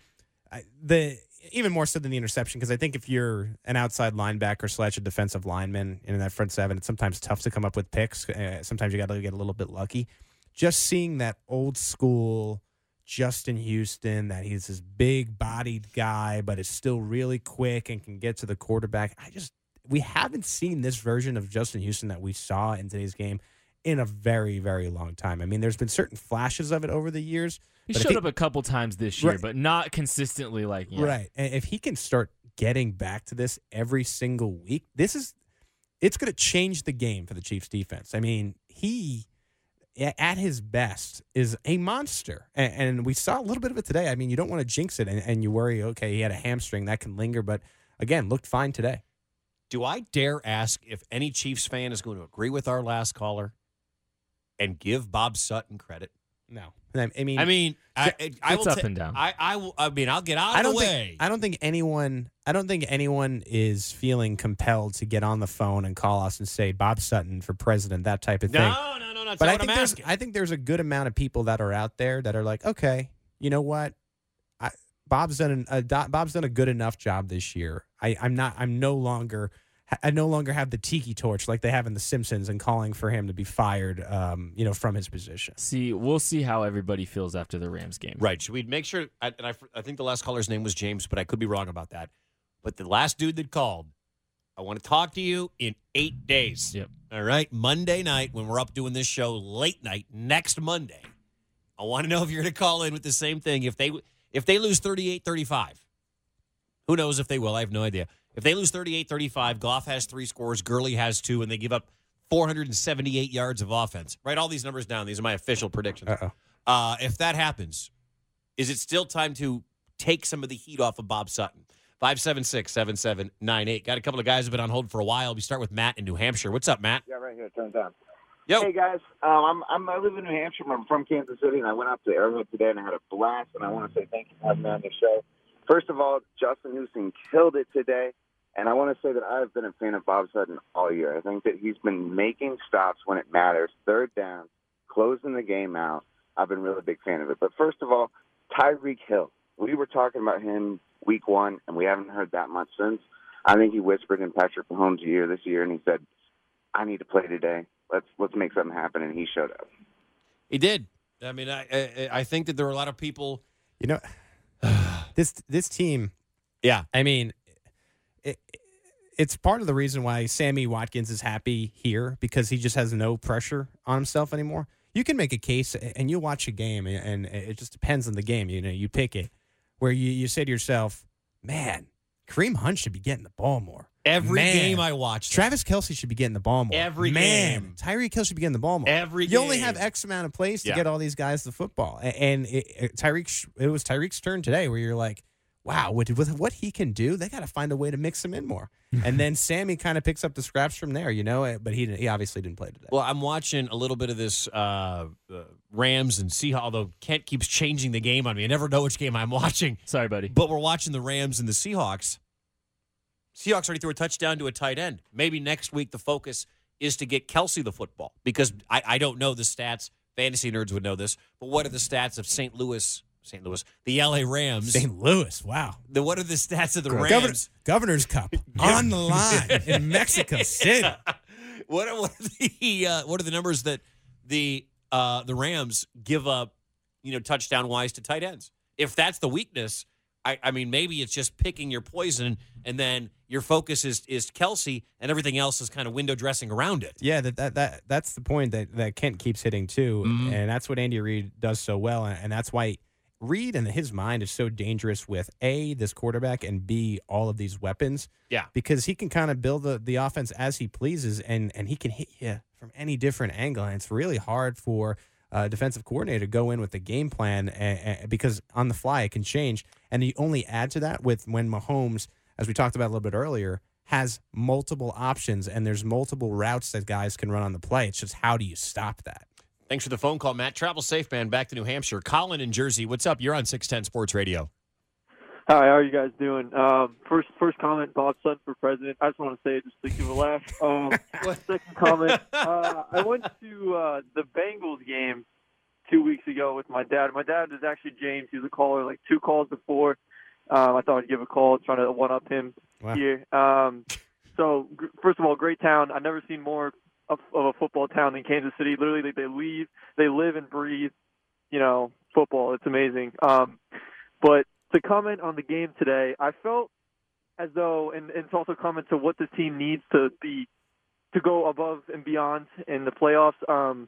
I, the even more so than the interception because I think if you're an outside linebacker slash a defensive lineman in that front seven, it's sometimes tough to come up with picks. Uh, sometimes you got to get a little bit lucky. Just seeing that old school Justin Houston, that he's this big bodied guy, but is still really quick and can get to the quarterback. I just we haven't seen this version of Justin Houston that we saw in today's game in a very, very long time. I mean, there's been certain flashes of it over the years. He showed up a couple times this year, Right. but not consistently. Like yeah. Right. And if he can start getting back to this every single week, this is it's going to change the game for the Chiefs defense. I mean, he at his best is a monster. And, and we saw a little bit of it today. I mean, you don't want to jinx it and, and you worry, okay, he had a hamstring that can linger, but again, looked fine today. Do I dare ask if any Chiefs fan is going to agree with our last caller and give Bob Sutton credit? No. I mean, I mean, I, I, I It's will up ta- and down. I, I, will, I mean, I'll get out I don't the think way. I don't think anyone I don't think anyone is feeling compelled to get on the phone and call us and say Bob Sutton for president, that type of thing. no, no. That's but not I think I'm there's asking. I think there's a good amount of people that are out there that are like, okay, you know what, I, Bob's done an, a, Bob's done a good enough job this year. I, I'm not I'm no longer I no longer have the tiki torch like they have in The Simpsons and calling for him to be fired, um, you know, from his position. See, we'll see how everybody feels after the Rams game. Right. Should we make sure? And I, I think the last caller's name was James, but I could be wrong about that. But the last dude that called, I want to talk to you in eight days. Yep. All right. Monday night when we're up doing this show late night next Monday. I want to know if you're going to call in with the same thing. If they if they lose 38-35, who knows if they will? I have no idea. If they lose 38-35, Goff has three scores, Gurley has two, and they give up 478 yards of offense. Write all these numbers down. These are my official predictions. Uh-oh. Uh, if that happens, is it still time to take some of the heat off of Bob Sutton? 576 7798. Got a couple of guys who have been on hold for a while. We start with Matt in New Hampshire. What's up, Matt? Yeah, right here. Turn it down. Yo. Hey guys, um, I'm, I'm I live in New Hampshire. I'm from Kansas City, and I went up to Arrowhead today, and I had a blast. And I want to say thank you for having me on the show. First of all, Justin Houston killed it today, and I want to say that I've been a fan of Bob Sutton all year. I think that he's been making stops when it matters, third down, closing the game out. I've been a really big fan of it. But first of all, Tyreek Hill. We were talking about him week one, and we haven't heard that much since. I think he whispered in Patrick Mahomes' ear this year, and he said, "I need to play today. Let's let's make something happen." And he showed up. He did. I mean, I, I I think that there were a lot of people. You know, this this team. Yeah, I mean, it, it's part of the reason why Sammy Watkins is happy here because he just has no pressure on himself anymore. You can make a case, and you watch a game, and it just depends on the game. You know, you pick it where you you say to yourself, "Man, Kareem Hunt should be getting the ball more." Every Man, game I watched. Travis Kelce should be getting the ball more. Every man, game. Tyreek Hill should be getting the ball more. Every you only have X amount of plays to Yeah. get all these guys the football, and it, it, Tyreek. It was Tyreek's turn today, where you're like, "Wow, with, with what he can do, they got to find a way to mix him in more." and then Sammy kind of picks up the scraps from there, you know. eh, But he he obviously didn't play today. Well, I'm watching a little bit of this uh, uh, Rams and Seahawks, although Kent keeps changing the game on me. I never know which game I'm watching. Sorry, buddy. But we're watching the Rams and the Seahawks. Seahawks already threw a touchdown to a tight end. Maybe next week the focus is to get Kelce the football because I, I don't know the stats. Fantasy nerds would know this, but what are the stats of St. Louis? St. Louis, the LA Rams. St. Louis, wow. The, what are the stats of the Governor- Rams? Governor's Cup on the line in Mexico City. what are, what are the uh, what are the numbers that the uh, the Rams give up? You know, touchdown wise to tight ends. If that's the weakness, I, I mean, maybe it's just picking your poison, and then your focus is is Kelce, and everything else is kind of window dressing around it. Yeah, that, that that that's the point that, that Kent keeps hitting too, Mhm. and that's what Andy Reid does so well, and, and that's why Reid and his mind is so dangerous with a this quarterback and b all of these weapons. Yeah. because he can kind of build the, the offense as he pleases, and and he can hit you from any different angle, and it's really hard for a defensive coordinator to go in with the game plan and, because on the fly it can change, and you only add to that with when Mahomes, as we talked about a little bit earlier. Has multiple options and there's multiple routes that guys can run on the play. It's just how do you stop that? Thanks for the phone call, Matt. Travel safe, man. Back to New Hampshire. Colin in Jersey, what's up? You're on six ten Sports Radio. Hi, how are you guys doing? Um, first, first comment, Bob Sun for president. I just want to say it just to give a laugh. Um, second comment, uh, I went to uh, the Bengals game two weeks ago with my dad. My dad is actually James. He was a caller like two calls before. Um, I thought I'd give a call, trying to one up him Wow. here. Um, so, gr- first of all, great town. I've never seen more of, of a football town than Kansas City. Literally, they, they leave, they live and breathe, you know, football. It's amazing. Um, but to comment on the game today, I felt as though, and, and to also comment to what this team needs to be to go above and beyond in the playoffs. Um,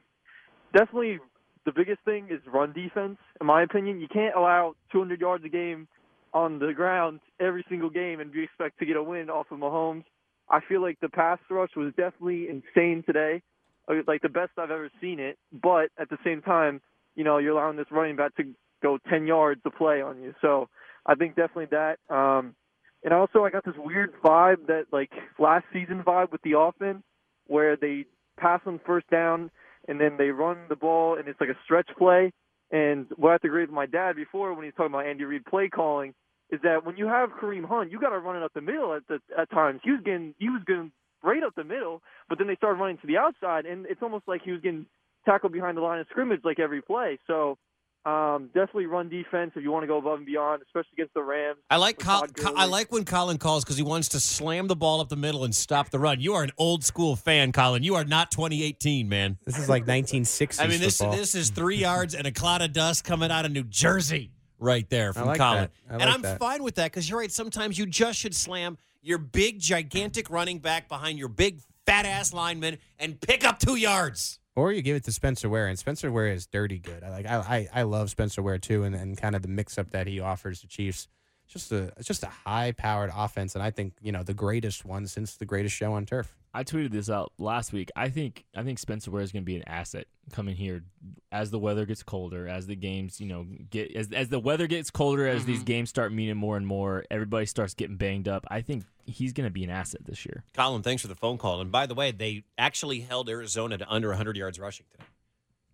definitely, the biggest thing is run defense. In my opinion, you can't allow 200 yards a game on the ground every single game and be expect to get a win off of Mahomes. I feel like the pass rush was definitely insane today, uh, like the best I've ever seen it. But at the same time, you know, you're allowing this running back to go 10 yards to play on you. So I think definitely that. Um, and also, I got this weird vibe that like last season vibe with the offense, where they pass on first down and then they run the ball and it's like a stretch play. And what I have to agree with my dad before when he's talking about Andy Reid play calling is that when you have Kareem Hunt, you got to run it up the middle at the at times. He was getting he was getting right up the middle, but then they started running to the outside, and it's almost like he was getting tackled behind the line of scrimmage like every play. So um, definitely run defense if you want to go above and beyond, especially against the Rams. I like with Col- Todd Co- Gurley. I like when Colin calls because he wants to slam the ball up the middle and stop the run. You are an old school fan, Colin. You are not 2018, man. This is like 1960s I mean, this football. this is three yards and a cloud of dust coming out of New Jersey right there from like Colin. I and I'm that. fine with that because you're right. Sometimes you just should slam your big, gigantic running back behind your big, fat ass lineman and pick up two yards. Or you give it to Spencer Ware, and Spencer Ware is dirty good. I like I I, I love Spencer Ware too, and, and kind of the mix up that he offers the Chiefs. Just a just a high powered offense, and I think you know the greatest one since the greatest show on turf. I tweeted this out last week. I think I think Spencer Ware is going to be an asset coming here as the weather gets colder, as the games you know get as as the weather gets colder, as these games start meaning more and more. Everybody starts getting banged up. I think he's going to be an asset this year. Colin, thanks for the phone call. And by the way, they actually held Arizona to under 100 yards rushing today.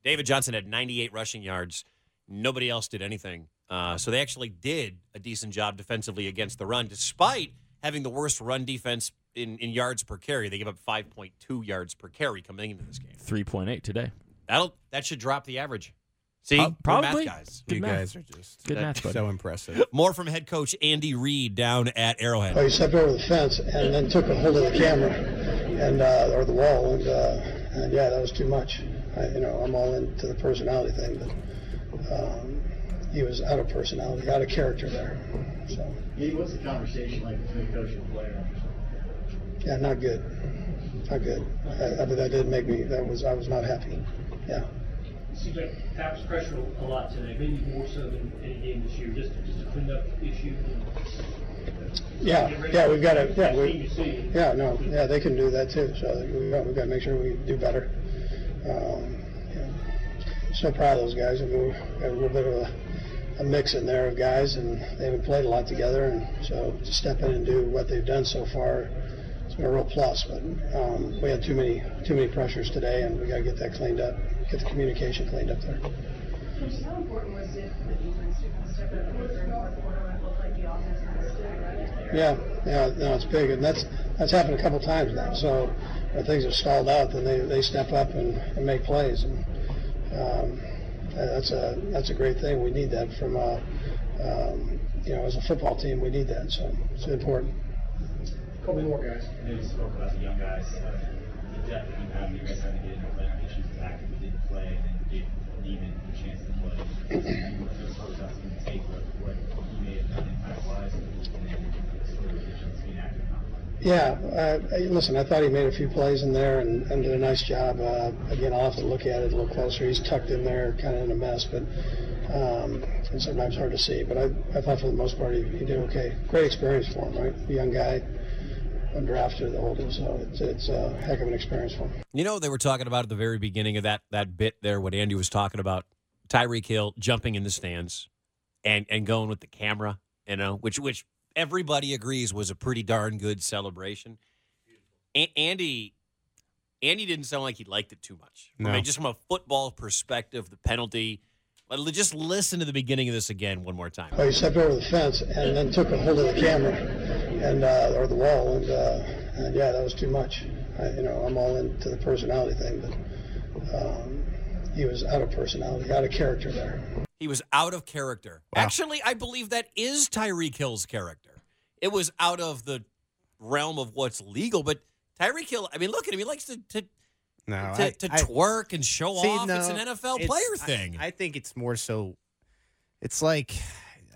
David Johnson had 98 rushing yards. Nobody else did anything. Uh, so they actually did a decent job defensively against the run, despite having the worst run defense in, in yards per carry. They gave up 5.2 yards per carry coming into this game. Three point eight today. That'll that should drop the average. See, Pro- We're probably. math guys. Good you math. guys are just Good math, so impressive. More from head coach Andy Reid down at Arrowhead. Well, he stepped over the fence and then took a hold of the camera and uh, or the wall, and, uh, and yeah, that was too much. I, you know, I'm all into the personality thing, but um, he was out of personality, out of character there. So Hey, what's the conversation like between coach and player? Yeah, not good, not good. I, I, that did make me. That was I was not happy. Yeah. It seems like Pat was pressured a lot today, maybe more so than any game this year, just just to clean up issue. Yeah, yeah, we've got to, yeah, we, yeah, no, yeah, they can do that too. So we've got, we've got to make sure we do better. Um, yeah. So proud of those guys. I mean, we've got a little bit of a, a mix in there of guys, and they haven't played a lot together, and so to step in and do what they've done so far, it's been a real plus. But um, we had too many too many pressures today, and we got to get that cleaned up, get the communication cleaned up there. Coach, how important was it for the defense to step up in the third and fourth quarter when it like the offense kind of right there? Yeah, yeah, no, it's big, and that's that's happened a couple times now. So when things have stalled out, then they, they step up and, and make plays, and um, that's a that's a great thing. We need that from uh, um, you know as a football team. We need that, so it's important. Couple more guys. I know you spoke about the young guys. Uh, the depth that you have, you guys had to get into playoff issues back if you didn't play, and then gave Niemann the chance to play. You were just sort of to take what, what he may have done impact-wise, and then sort of additions being active not. Yeah, uh, listen, I thought he made a few plays in there and, and did a nice job. Uh, again, I'll have to look at it a little closer. He's tucked in there, kind of in a mess, but um, and sometimes hard to see. But I, I thought for the most part he, he did okay. Great experience for him, right? A young guy, undrafted, the older, so it's, it's a heck of an experience for him. You know, they were talking about at the very beginning of that that bit there, what Andy was talking about, Tyreek Hill jumping in the stands and and going with the camera, you know, which which everybody agrees was a pretty darn good celebration. A- Andy, Andy didn't sound like he liked it too much. I mean, just from a football perspective, the penalty. But Just listen to the beginning of this again one more time. Oh, he stepped over the fence and then took a hold of the camera and uh, or the wall, and, uh, and yeah, that was too much. I, you know, I'm all into the personality thing, but um, he was out of personality, out of character there. He was out of character. Actually, I believe that is Tyreek Hill's character. It was out of the realm of what's legal, but Tyreek Hill, I mean, look at him. He likes to to, No, to, I- to I- twerk and show See, off. no, it's an NFL it's- player I- thing. I, think it's more so. It's like,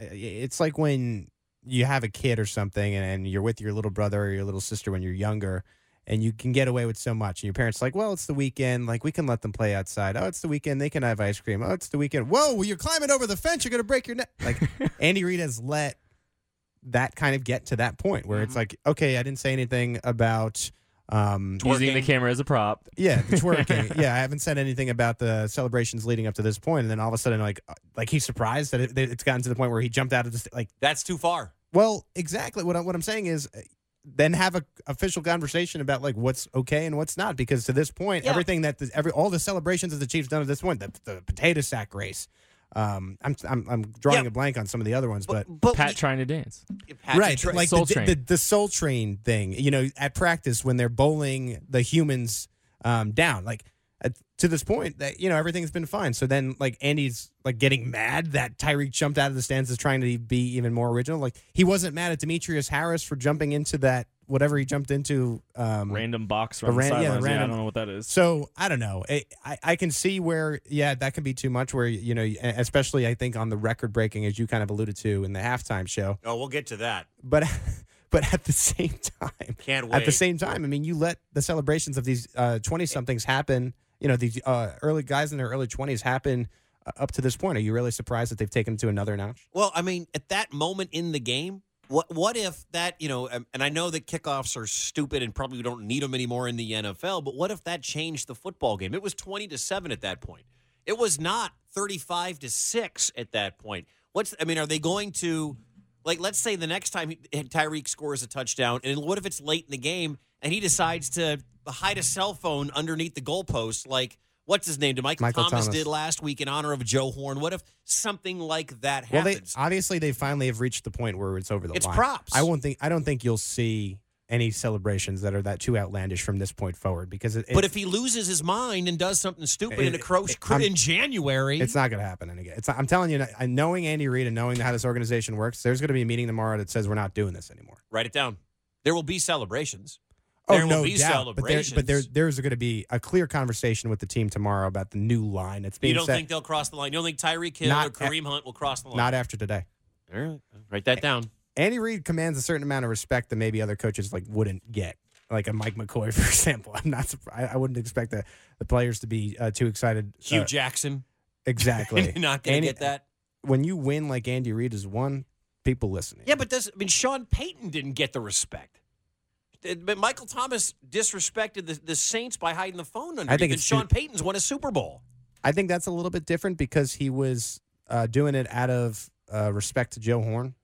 it's like when you have a kid or something, and, and you're with your little brother or your little sister when you're younger, and you can get away with so much, and your parents are like, well, it's the weekend, like we can let them play outside. Oh, it's the weekend, they can have ice cream. Oh, it's the weekend. Whoa, well, you're climbing over the fence, you're gonna break your neck. Like Andy Reid has let that kind of get to that point where it's Mm-hmm. like, okay, I didn't say anything about. Um, Using the camera as a prop. yeah, the twerking. yeah, I haven't said anything about the celebrations leading up to this point, and then all of a sudden, like, like he's surprised that it, it's gotten to the point where he jumped out of the like. That's too far. Well, exactly. What I, what I'm saying is, uh, then have a official conversation about like what's okay and what's not, because to this point, Yeah. everything that the, every all the celebrations that the Chiefs done at this point, the, the potato sack race. Um, I'm I'm, I'm drawing Yeah. a blank on some of the other ones, but, Pat trying to dance. Pat right, Tra- like Soul the, Train. the the Soul Train thing. You know, at practice when they're bowling the humans um, down, like at, to this point that you know everything's been fine. So then, like Andy's like getting mad that Tyreek jumped out of the stands is trying to be even more original. Like he wasn't mad at Demetrius Harris for jumping into that whatever he jumped into. Um, Random box a from ran- yeah, the sidelines. Yeah, I don't know what that is. so I don't know. I, I I can see where yeah that can be too much. Where you know, especially I think on the record breaking as you kind of alluded to in the halftime show. Oh, we'll get to that. But but at the same time, Can't wait. at the same time, I mean, you let the celebrations of these twenty somethings happen. You know, these uh, early guys in their early twenties happen uh, up to this point. Are you really surprised that they've taken to another notch? Well, I mean, at that moment in the game, what what if that you know? And I know that kickoffs are stupid and probably we don't need them anymore in the NFL. But what if that changed the football game? It was twenty to seven at that point. It was not thirty-five to six at that point. What's I mean? Are they going to like? Let's say the next time Tyreek scores a touchdown, and what if it's late in the game and he decides to hide a cell phone underneath the goalpost, like. What's his name? Did Michael, Michael Thomas, Thomas. did last week in honor of Joe Horn? What if something like that Well, happens? they obviously they finally have reached the point where it's over the It's line. props. I won't think. I don't think you'll see any celebrations that are that too outlandish from this point forward because it, But if he loses his mind and does something stupid in a It- croach in January, It's not going to happen. And again, it's I'm telling you, knowing Andy Reid and knowing how this organization works, there's going to be a meeting tomorrow that says we're not doing this anymore. write it down. There will be celebrations. There oh will no be doubt, but there, but there, there's going to be a clear conversation with the team tomorrow about the new line that's being you don't set. think they'll cross the line? You don't think Tyreek Hill Not or Kareem Hunt will cross the line? not after today. All right, write that down. Andy Reid commands a certain amount of respect that maybe other coaches like wouldn't get, like a Mike McCoy, for example. I'm not. surprised. I wouldn't expect the, the players to be uh, too excited. Hugh uh, Jackson. exactly. Not going to get that. when you win like Andy Reid has won, people listening. Yeah, but does I mean Sean Payton didn't get the respect. But Michael Thomas disrespected the, the Saints by hiding the phone underneath. I think and it's Sean too- Payton's won a Super Bowl. I think that's a little bit different because he was uh, doing it out of uh, respect to Joe Horn.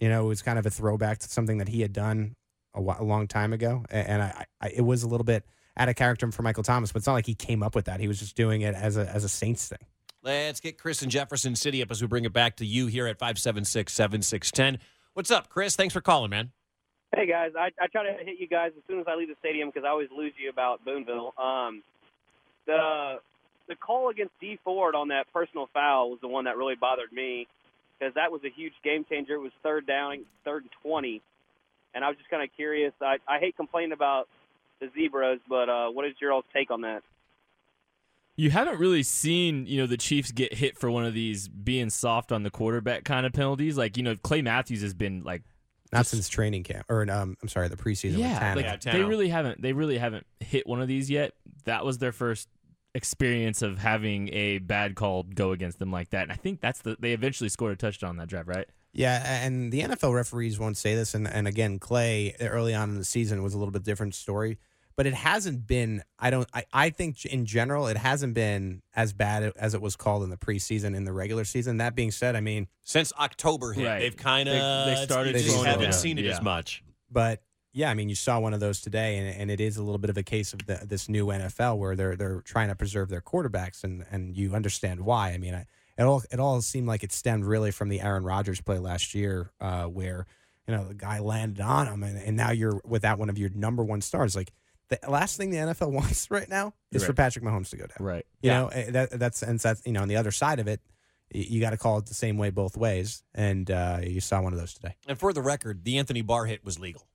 You know, it was kind of a throwback to something that he had done a, whi- a long time ago, and I, I, it was a little bit out of character for Michael Thomas. But it's not like he came up with that; he was just doing it as a as a Saints thing. Let's get Chris in Jefferson City up as we bring it back to you here at 576 7610. What's up, Chris? Thanks for calling, man. Hey guys, I, I try to hit you guys as soon as I leave the stadium because I always lose you about Boonville. Um, the the call against Dee Ford on that personal foul was the one that really bothered me because that was a huge game changer. It was third down, third and twenty, and I was just kind of curious. I I hate complaining about the Zebras. But uh, what is your all's take on that? You haven't really seen, you know, the Chiefs get hit for one of these being soft on the quarterback kind of penalties. Like, you know, Clay Matthews has been like Not since training camp, or um, I'm sorry, the preseason. with yeah, Tannehill. like they really haven't they really haven't hit one of these yet. That was their first experience of having a bad call go against them like that. And I think that's the they eventually scored a touchdown on that drive, right? Yeah, and the NFL referees won't say this, and, and again, Clay early on in the season was a little bit different story, but it hasn't been. I don't. I, I think in general, it hasn't been as bad as it was called in the preseason in the regular season. That being said, I mean, Since October hit, Right. they've kind of They- they started You just haven't down. seen it Yeah. as much. but yeah, I mean, you saw one of those today, and, and it is a little bit of a case of the, this new NFL where they're they're trying to preserve their quarterbacks, and and you understand why. I mean, I, it all it all seemed like it stemmed really from the Aaron Rodgers play last year, uh, where you know the guy landed on him, and, and now you're without one of your number one stars. Like the last thing the NFL wants right now is for Right. Patrick Mahomes to go down. Right. You know eh, that that's and that's you know on the other side of it, you got to call it the same way both ways, and uh, you saw one of those today. And for the record, the Anthony Barr hit was legal.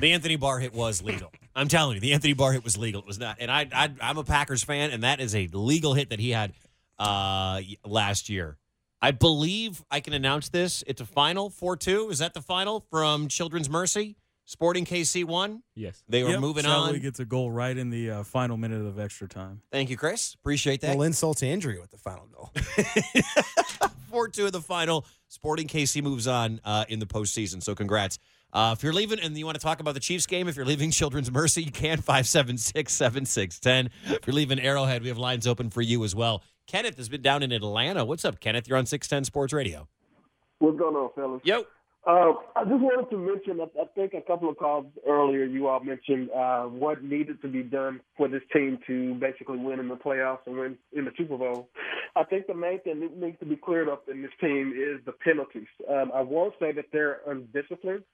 The Anthony Barr hit was legal. I'm telling you, the Anthony Barr hit was legal. It was not. And I, I I'm a Packers fan, and that is a legal hit that he had uh, last year. I believe I can announce this. It's a final four two. Is that the final from Children's Mercy? Sporting KC won. Yes. They were Yep, moving Sally on. gets a goal right in the uh, final minute of extra time. Thank you, Chris. Appreciate that. Well, insult to injury with the final goal. Four two of the final. Sporting KC moves on uh, in the postseason. So congrats. Uh, if you're leaving and you want to talk about the Chiefs game, if you're leaving Children's Mercy, you can 576 7610. If you're leaving Arrowhead, we have lines open for you as well. Kenneth has been down in Atlanta. What's up, Kenneth? You're on 610 Sports Radio. What's going on, fellas? Yo. Uh, I just wanted to mention, I, think a couple of calls earlier, you all mentioned uh, what needed to be done for this team to basically win in the playoffs and win in the Super Bowl. I think the main thing that needs to be cleared up in this team is the penalties. Um, I won't say that they're undisciplined,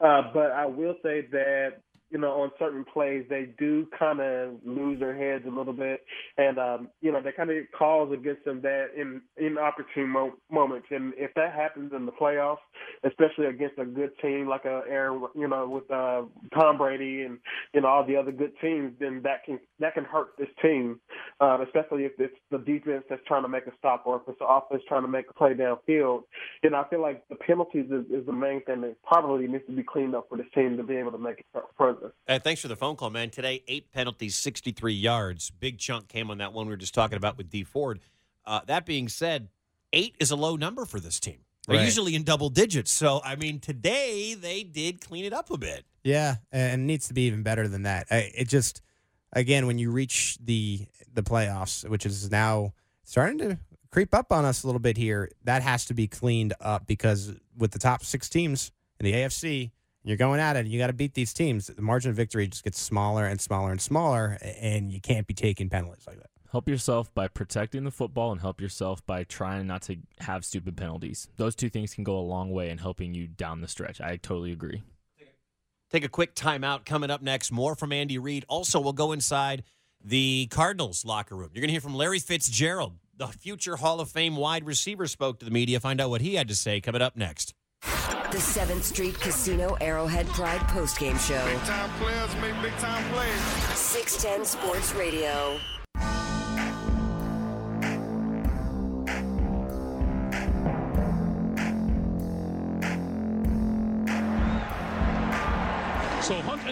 uh, but I will say that you know, on certain plays, they do kind of lose their heads a little bit, and um, you know, they kind of get calls against them that in inopportune mo- moments. And if that happens in the playoffs, especially against a good team like a Aaron, you know, with uh, Tom Brady and you know all the other good teams, then that can that can hurt this team, uh, especially if it's the defense that's trying to make a stop or if it's the offense trying to make a play downfield. And I feel like the penalties is, is the main thing that probably needs to be cleaned up for this team to be able to make it further. Hey, thanks for the phone call, man. Today, eight penalties, 63 yards. Big chunk came on that one we were just talking about with Dee Ford. Uh, that being said, eight is a low number for this team. They're Right. usually in double digits. So, I mean, today they did clean it up a bit. Yeah, and it needs to be even better than that. I- It just again when you reach the the playoffs, which is now starting to creep up on us a little bit here, that has to be cleaned up because with the top six teams in the AFC, you're going at it. and You got to beat these teams. The margin of victory just gets smaller and smaller and smaller, and you can't be taking penalties like that. Help yourself by protecting the football and help yourself by trying not to have stupid penalties. Those two things can go a long way in helping you down the stretch. I totally agree. Take a quick timeout. Coming up next, more from Andy Reid. Also, we'll go inside the Cardinals locker room. You're going to hear from Larry Fitzgerald, the future Hall of Fame wide receiver, spoke to the media. Find out what he had to say. Coming up next. The 7th Street Casino Arrowhead Pride postgame show. Big time players make big time plays. 610 Sports Radio.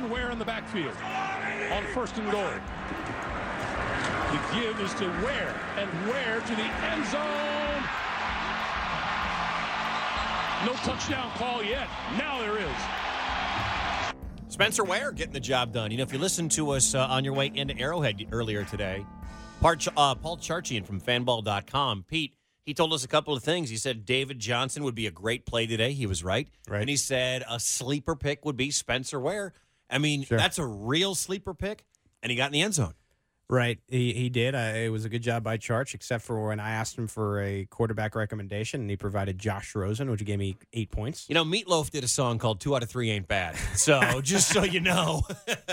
And Ware in the backfield on first and goal. The give is to Ware and Ware to the end zone. No touchdown call yet. Now there is. Spencer Ware getting the job done. You know, if you listened to us uh, on your way into Arrowhead earlier today, Part, uh, Paul Charchian from fanball.com, Pete, he told us a couple of things. He said David Johnson would be a great play today. He was right. right. And he said a sleeper pick would be Spencer Ware. I mean, that's a real sleeper pick, and he got in the end zone. Right, he, he did. Uh, it was a good job by Charch, except for when I asked him for a quarterback recommendation, and he provided Josh Rosen, which gave me eight points. You know, Meatloaf did a song called Two Out of Three Ain't Bad. So just so you know,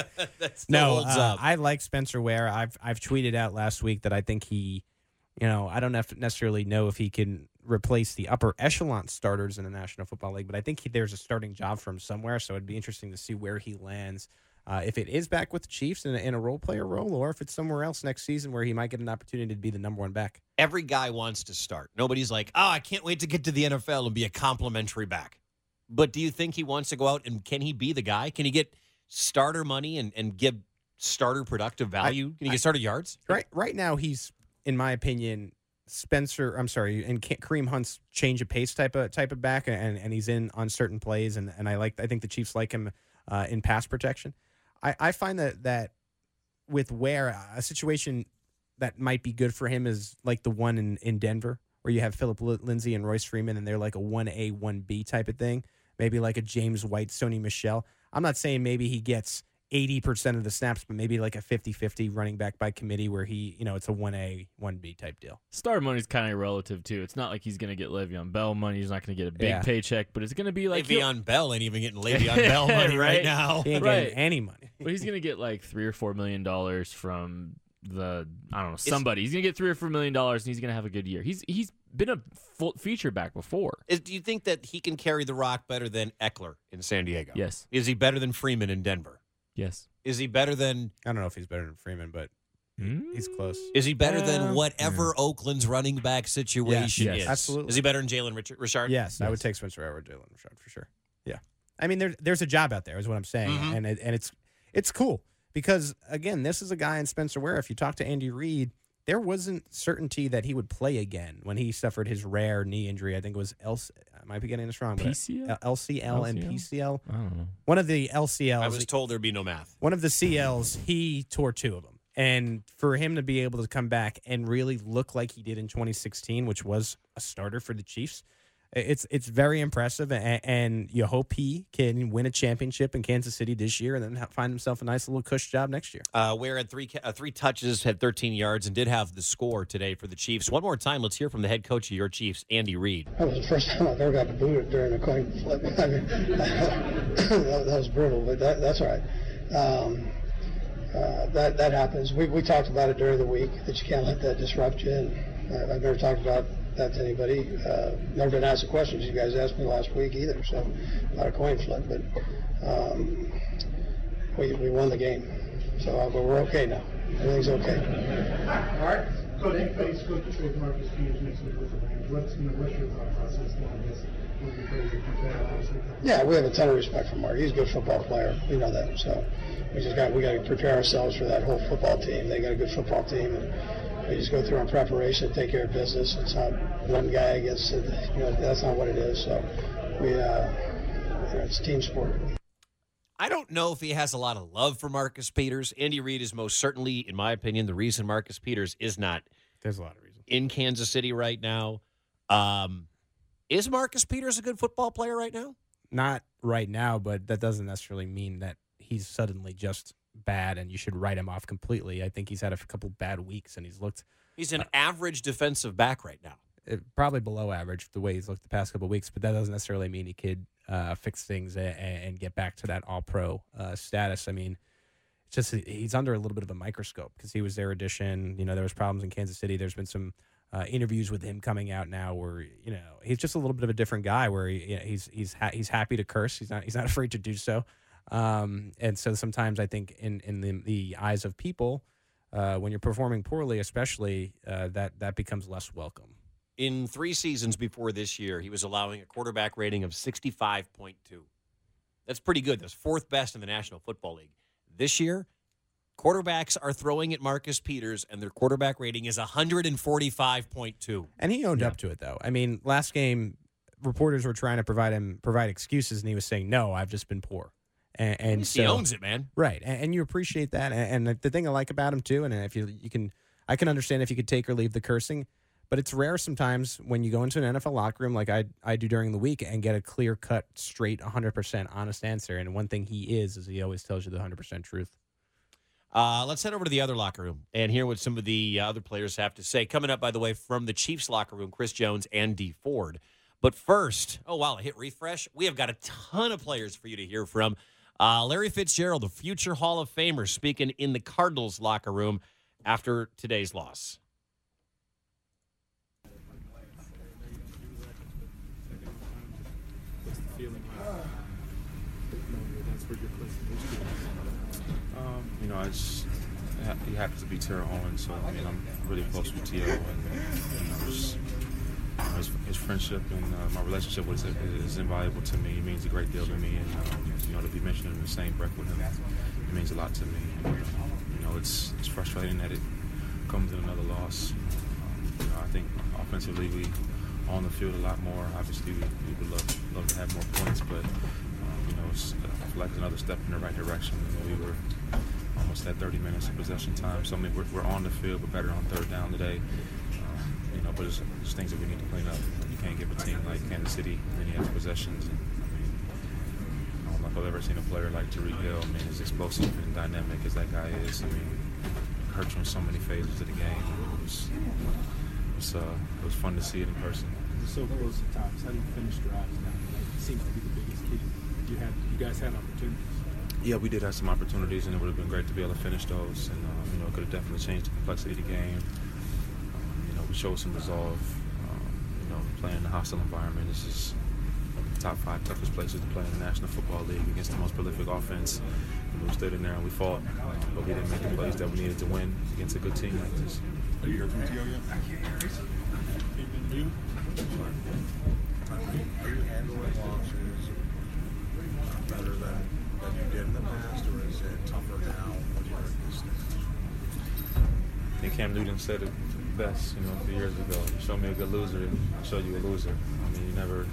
no, holds uh, up. I like Spencer Ware. I've I've tweeted out last week that I think he, you know, I don't necessarily know if he can replace the upper echelon starters in the National Football League, but I think he, there's a starting job for him somewhere. So it'd be interesting to see where he lands. Uh, if it is back with the Chiefs in a, in a role player role, or if it's somewhere else next season where he might get an opportunity to be the number one back. Every guy wants to start. Nobody's like, oh, I can't wait to get to the NFL and be a complimentary back. But do you think he wants to go out and can he be the guy? Can he get starter money and, and give starter productive value? Can he get starter yards? Right, right now he's, in my opinion, Spencer. I'm sorry, and Kareem Hunt's change of pace type of type of back, and and he's in on certain plays, and and I like. I think the Chiefs like him uh, in pass protection. I I find that that with Ware a situation that might be good for him is like the one in in Denver where you have Phillip Lindsay and Royce Freeman, and they're like a one A one B type of thing. Maybe like a James White, Sony Michel. I'm not saying maybe he gets 80% of the snaps, but maybe like a 50 50 running back by committee where he, you know, it's a 1A, 1B type deal. Star money's kind of relative too. It's not like he's going to get Le'Veon Bell money. He's not going to get a big Yeah. paycheck, but it's going to be like he'll- Le'Veon Bell ain't even getting Le'Veon Bell money right, now. He ain't Right. getting any money. but he's going to get like three or four million dollars from the I don't know somebody. he's going to get three or four million dollars, and he's going to have a good year. He's he's been a full feature back before. Is, do you think that he can carry the rock better than Ekeler in San Diego? Yes. Is he better than Freeman in Denver? Yes. Is he better than? I don't know if he's better than Freeman, but he's close. Is he better than whatever Oakland's running back situation Yes, is? absolutely. Is he better than Jalen Richard, Richard? Yes, I would take Spencer Rattler, Jalen Richard for sure. Yeah, I mean, there's there's a job out there, is what I'm saying, Mhm. and it, and it's it's cool because again, this is a guy in Spencer Ware. If you talk to Andy Reid, there wasn't certainty that he would play again when he suffered his rare knee injury. I think it was LC, I might be getting this wrong. but PCL? LCL, uh, and PCL. I don't know. One of the LCLs. I was told there'd be no math. One of the CLs, he tore two of them. And for him to be able to come back and really look like he did in 2016, which was a starter for the Chiefs, it's it's very impressive. And, and you hope he can win a championship in Kansas City this year and then find himself a nice little cush job next year. Uh, Ware had three uh, three touches, had 13 yards, and did have the score today for the Chiefs. One more time, let's hear from the head coach of your Chiefs, Andy Reid. That was the first time I've ever got booted during a coin flip. I mean, that, that was brutal, but that, that's all right. Um, uh, that that happens. We, we talked about it during the week that you can't let that disrupt you. And I've never talked about that to anybody. Uh, never been asked the questions you guys asked me last week either. So not a coin flip, but um, we we won the game. So uh, but we're okay now. Everything's okay. All right. Week with the Rams. What's, your thought process now? I guess would be crazy if you fail, obviously. Yeah, we have a ton of respect for Mark. He's a good football player. We know that. So we just got we got to prepare ourselves for that whole football team. They got a good football team, and we just go through our preparation, take care of business. It's not one guy against it. you know that's not what it is. So we uh, you know, it's team sport. I don't know if he has a lot of love for Marcus Peters. Andy Reid is most certainly, in my opinion, the reason Marcus Peters is not There's a lot of reasons. in Kansas City right now. Um, is Marcus Peters a good football player right now? Not right now, but that doesn't necessarily mean that he's suddenly just bad and you should write him off completely. I think he's had a couple bad weeks and he's looked He's an average defensive back right now. uh, probably below average the way he's looked the past couple weeks, but that doesn't necessarily mean he could uh, fix things and, and get back to that all pro uh, status. I mean, it's just he's under a little bit of a microscope because he was their addition. You know, there was problems in Kansas City. There's been some uh, interviews with him coming out now where you know he's just a little bit of a different guy. Where he, you know, he's he's ha- he's happy to curse. He's not he's not afraid to do so. Um, and so sometimes I think in in the, the eyes of people, uh, when you're performing poorly, especially uh, that that becomes less welcome. In three seasons before this year, he was allowing a quarterback rating of 65.2. That's pretty good. That's fourth best in the National Football League. This year, quarterbacks are throwing at Marcus Peters, and their quarterback rating is 145.2. And he owned up to it, though. I mean, last game, reporters were trying to provide him provide excuses, and he was saying, "No, I've just been poor." And, and He so, owns it, man. right? And, and you appreciate that. And, and the thing I like about him too, and if you you can, I can understand if you could take or leave the cursing, but it's rare sometimes when you go into an NFL locker room like I I do during the week and get a clear cut, straight, 100 percent honest answer. And one thing he is is he always tells you the 100 percent truth. Uh, let's head over to the other locker room and hear what some of the uh, other players have to say. Coming up, by the way, from the Chiefs locker room, Chris Jones and Dee Ford. But first, oh wow, hit refresh. We have got a ton of players for you to hear from. Uh, Larry Fitzgerald, the future Hall of Famer, speaking in the Cardinals locker room after today's loss. What's the feeling like? Knowing that that's where your place in history is. You know, it's he happens to be Terrell Owens, so I mean, I'm really close with T.O. and you know, just, you know, his, his friendship and uh, my relationship with him is invaluable to me. It means a great deal to me, and um, you know, to be mentioned in the same breath with him, it means a lot to me. And, uh, you know, it's it's frustrating that it comes in another loss. Um, you know, I think offensively we on the field a lot more. Obviously, we, we would love love to have more points, but um, you know, it's, like another step in the right direction. You know, we were almost at 30 minutes of possession time, so I mean, we're, we're on the field, but better on third down today. Um, you know, but it's, it's things that we need to clean up. You can't give a team like Kansas City many extra possessions. And, I mean, I don't know if I've ever seen a player like Tyreek Hill. I mean, as explosive and dynamic as that guy is. I mean, hurt from so many phases of the game. It was, it was, uh, it was fun to see it in person. So close at times. How do you finish drives now? It seems to be the biggest key. You had, you guys had opportunities. Yeah, we did have some opportunities, and it would have been great to be able to finish those. And uh, you know, it could have definitely changed the complexity of the game. Um, you know, we showed some resolve. Um, you know, playing in a hostile environment. This is top five toughest places to play in the National Football League against the most prolific offense. And we stood in there and we fought, but we didn't make the plays that we needed to win against a good team like this. Are you here from T.O. yet? You? Are you handling losses better than, than you did in the past, or is it tougher now when you're in this stage? I think Cam Newton said it best, you know, a few years ago. Show me a good loser, I'll show you a loser. I mean, you never,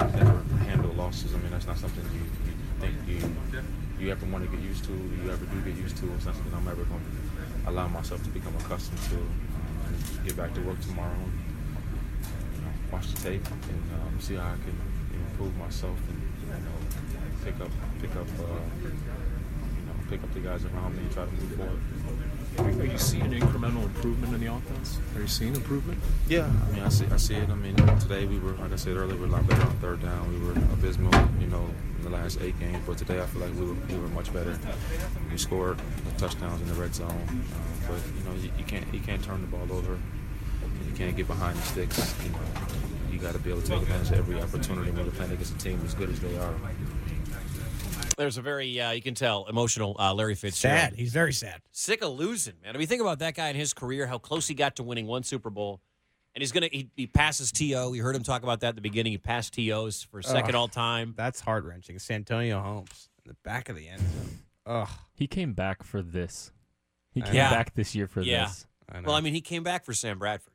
never handle losses. I mean, that's not something you, you think you you ever want to get used to. You ever do get used to. It's not something I'm ever going to allow myself to become accustomed to. Um, get back to work tomorrow. And, you know, watch the tape and um, see how I can improve myself and you know pick up pick up uh, you know pick up the guys around me and try to move forward. Are you seeing incremental improvement in the offense? Are you seeing improvement? Yeah, I mean, I see, I see it. I mean, today we were, like I said earlier, we were a lot better on third down. We were abysmal, you know, in the last eight games. But today, I feel like we were, we were much better. We scored touchdowns in the red zone, um, but you know, you, you can't, you can't turn the ball over. You can't get behind the sticks. You know, you got to be able to take advantage of every opportunity when you're playing against a team as good as they are. There's a very, uh, you can tell, emotional uh, Larry Fitzgerald. Sad. He's very sad. Sick of losing, man. I mean, think about that guy in his career, how close he got to winning one Super Bowl. And he's going to, he, he passes T.O. You heard him talk about that at the beginning. He passed T.O.'s for second Ugh. all time. That's heart wrenching. Santonio Holmes in the back of the end zone. Ugh. He came back for this. He came know. back this year for yeah. this. Well, I mean, he came back for Sam Bradford.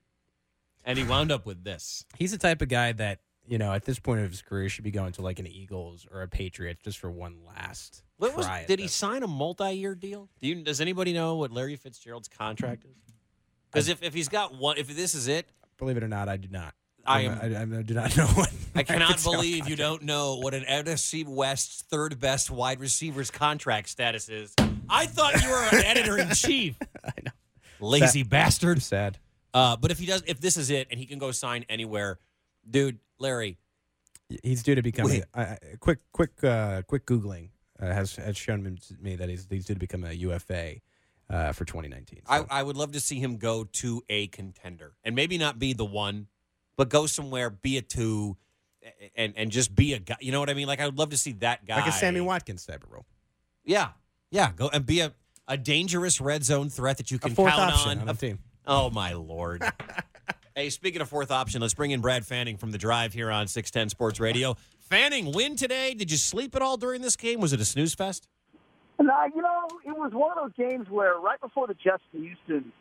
And he wound up with this. He's the type of guy that, you know, at this point of his career should be going to like an Eagles or a Patriots just for one last What was, did he sign a multi-year deal? Do you, does anybody know what Larry Fitzgerald's contract is? Because if, if he's got one, if this is it, Believe it or not, I do not. I am- I, I do not know what. I cannot believe you don't know what an NFC West's third best wide receiver's contract status is. I thought you were an editor in chief. I know. Lazy bastard. Sad. Uh, but if he does, if this is it, and he can go sign anywhere, dude, Larry, He's due to become a, a, a quick, quick, uh, quick googling uh, has has shown me- me that he's, he's due to become a UFA uh, for 2019. I, I would love to see him go to a contender and maybe not be the one, but go somewhere, be a two, and and just be a guy. You know what I mean? Like I would love to see that guy, like a Sammy Watkins type of role. Yeah, yeah, go and be a, a dangerous red zone threat that you can fourth count on. on A- team. Oh my lord. hey, speaking of fourth option, let's bring in Brad Fanning from the Drive here on Six Ten Sports Radio. Fanning, win today. Did you sleep at all during this game? Was it a snooze fest? No, you know, it was one of those games where right before the Justin Houston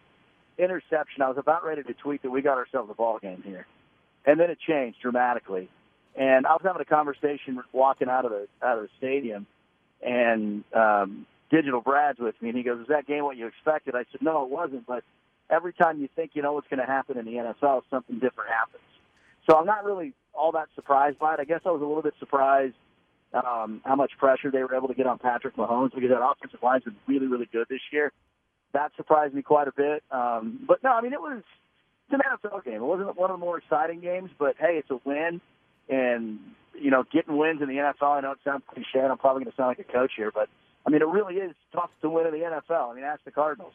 interception, I was about ready to tweet that we got ourselves a ball game here, and then it changed dramatically. And I was having a conversation walking out of the out of the stadium, and um, Digital Brad's with me, and he goes, "Is that game what you expected?" I said, "No, it wasn't." But every time you think you know what's going to happen in the NFL, something different happens. So I'm not really all that surprised by it. I guess I was a little bit surprised um, how much pressure they were able to get on Patrick Mahomes because that offensive line's been really, really good this year. That surprised me quite a bit. Um, but no, I mean it was it's an NFL game. It wasn't one of the more exciting games, but hey, it's a win, and you know, getting wins in the NFL. I know it sounds cliche. and I'm probably going to sound like a coach here, but I mean, it really is tough to win in the NFL. I mean, ask the Cardinals,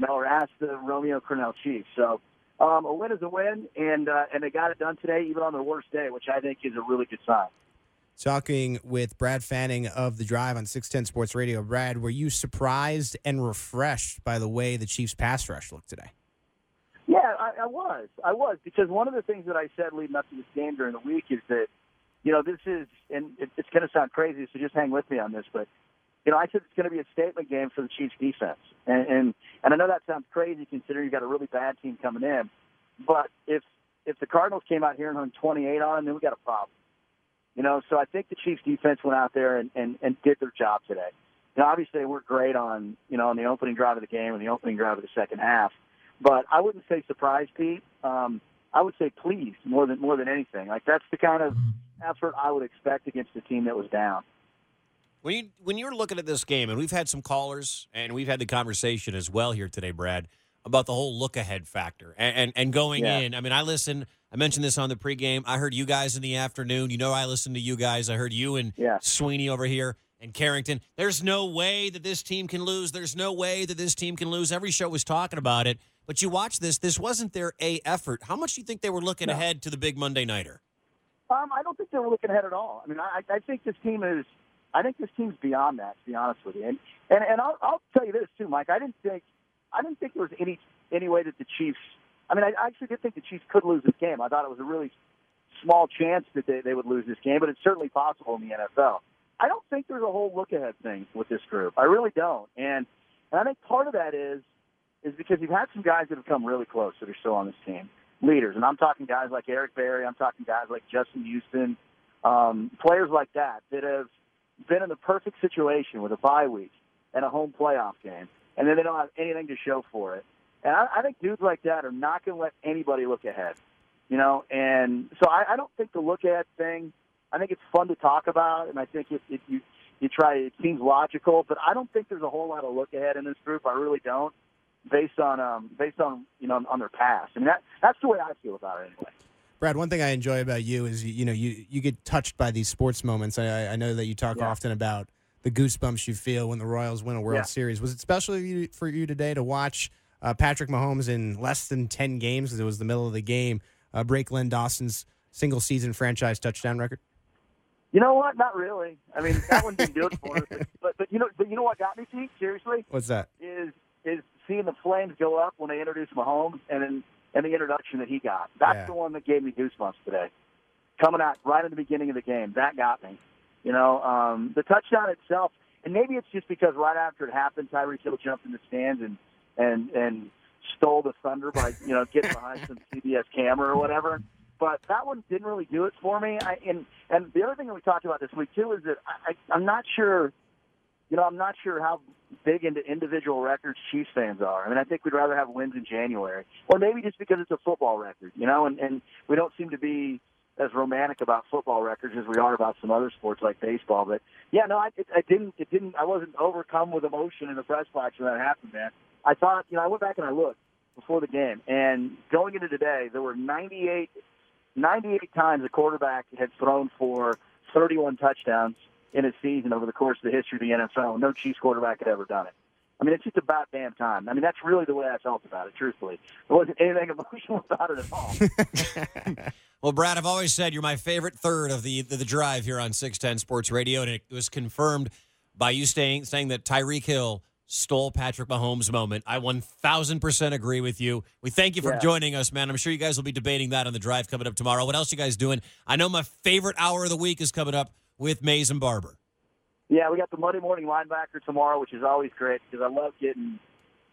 you know, or ask the Romeo Crennel Chiefs. So. Um, a win is a win, and uh, and they got it done today, even on their worst day, which I think is a really good sign. talking with Brad Fanning of The Drive on 610 Sports Radio. Brad, were you surprised and refreshed by the way the Chiefs pass rush looked today? Yeah, I, I was. I was because one of the things that I said leading up to this game during the week is that, you know, this is, and it, it's going to sound crazy, so just hang with me on this, but you know, I said it's going to be a statement game for the Chiefs defense, and and and I know that sounds crazy considering you got a really bad team coming in, but if if the Cardinals came out here and hung 28 on them, then we got a problem. You know, so I think the Chiefs defense went out there and and, and did their job today. Know, obviously worked great on you know on the opening drive of the game and the opening drive of the second half, but I wouldn't say surprised, Pete. Um, I would say pleased more than more than anything. Like that's the kind of effort I would expect against a team that was down. When you when you're looking at this game, and we've had some callers, and we've had the conversation as well here today, Brad, about the whole look ahead factor and and, and going Yeah. in. I mean, I listened. I mentioned this on the pregame. I heard you guys in the afternoon. You know, I listened to you guys. I heard you and Sweeney over here and Carrington. There's no way that this team can lose. There's no way that this team can lose. Every show was talking about it. But you watch this. This wasn't their A effort. How much do you think they were looking No. ahead to the big Monday nighter? Um, I don't think they were looking ahead at all. I mean, I, I think this team is. I think this team's beyond that. To be honest with you, and and, and I'll, I'll tell you this too, Mike. I didn't think. I didn't think there was any any way that the Chiefs. I mean, I actually did think the Chiefs could lose this game. I thought it was a really small chance that they, they would lose this game, but it's certainly possible in the NFL. I don't think there's a whole look ahead thing with this group. I really don't, and and I think part of that is is because you've had some guys that have come really close that are still on this team, leaders, and I'm talking guys like Eric Berry, I'm talking guys like Justin Houston, um, players like that that have been in the perfect situation with a bye week and a home playoff game, and then they don't have anything to show for it. And I, I think dudes like that are not going to let anybody look ahead, you know. And so I, I don't think the look ahead thing. I think it's fun to talk about, and I think if, it you you try. It seems logical, but I don't think there's a whole lot of look ahead in this group. I really don't, based on um based on you know on their past. and that that's the way I feel about it anyway. Brad, one thing I enjoy about you is you, know you you get touched by these sports moments. I, I know that you talk Yeah. often about the goosebumps you feel when the Royals win a World Yeah. Series. Was it special for you, for you today to watch uh, Patrick Mahomes in less than ten games, because it was the middle of the game, uh, break Len Dawson's single season franchise touchdown record? You know what? Not really. I mean, that one didn't do it for us. But, but but you know but you know what got me, Pete? Seriously, What's that? is is seeing the flames go up when they introduced Mahomes and then and the introduction that he got. That's Yeah. the one that gave me goosebumps today. Coming out right in the beginning of the game, that got me. You know, um, the touchdown itself, and maybe it's just because right after it happened, Tyreek Hill jumped in the stands and and and stole the thunder by you know getting behind some CBS camera or whatever. But that one didn't really do it for me. I, and and the other thing that we talked about this week too is that I, I, I'm not sure you know, I'm not sure how big into individual records Chiefs fans are. I mean, I think we'd rather have wins in January, or maybe just because it's a football record, you know, and and we don't seem to be as romantic about football records as we are about some other sports like baseball. But yeah, no, I, it, I didn't, it didn't, I wasn't overcome with emotion in the press box when that happened, man. I thought, you know, I went back and I looked before the game, and going into today, there were 98, 98 times a quarterback had thrown for 31 touchdowns in a season over the course of the history of the NFL. No Chiefs quarterback had ever done it. I mean, it's just about damn time. I mean, that's really the way I felt about it, truthfully. There wasn't anything emotional about it at all. Well, Brad, I've always said you're my favorite third of the the, the drive here on 610 Sports Radio, and it was confirmed by you saying saying that Tyreek Hill stole Patrick Mahomes' moment. I 1000% agree with you. We thank you for Yeah. joining us, man. I'm sure you guys will be debating that on the drive coming up tomorrow. What else you guys doing? I know my favorite hour of the week is coming up with Mays and Barber. Yeah, we got the Monday morning linebacker tomorrow, which is always great because I love getting,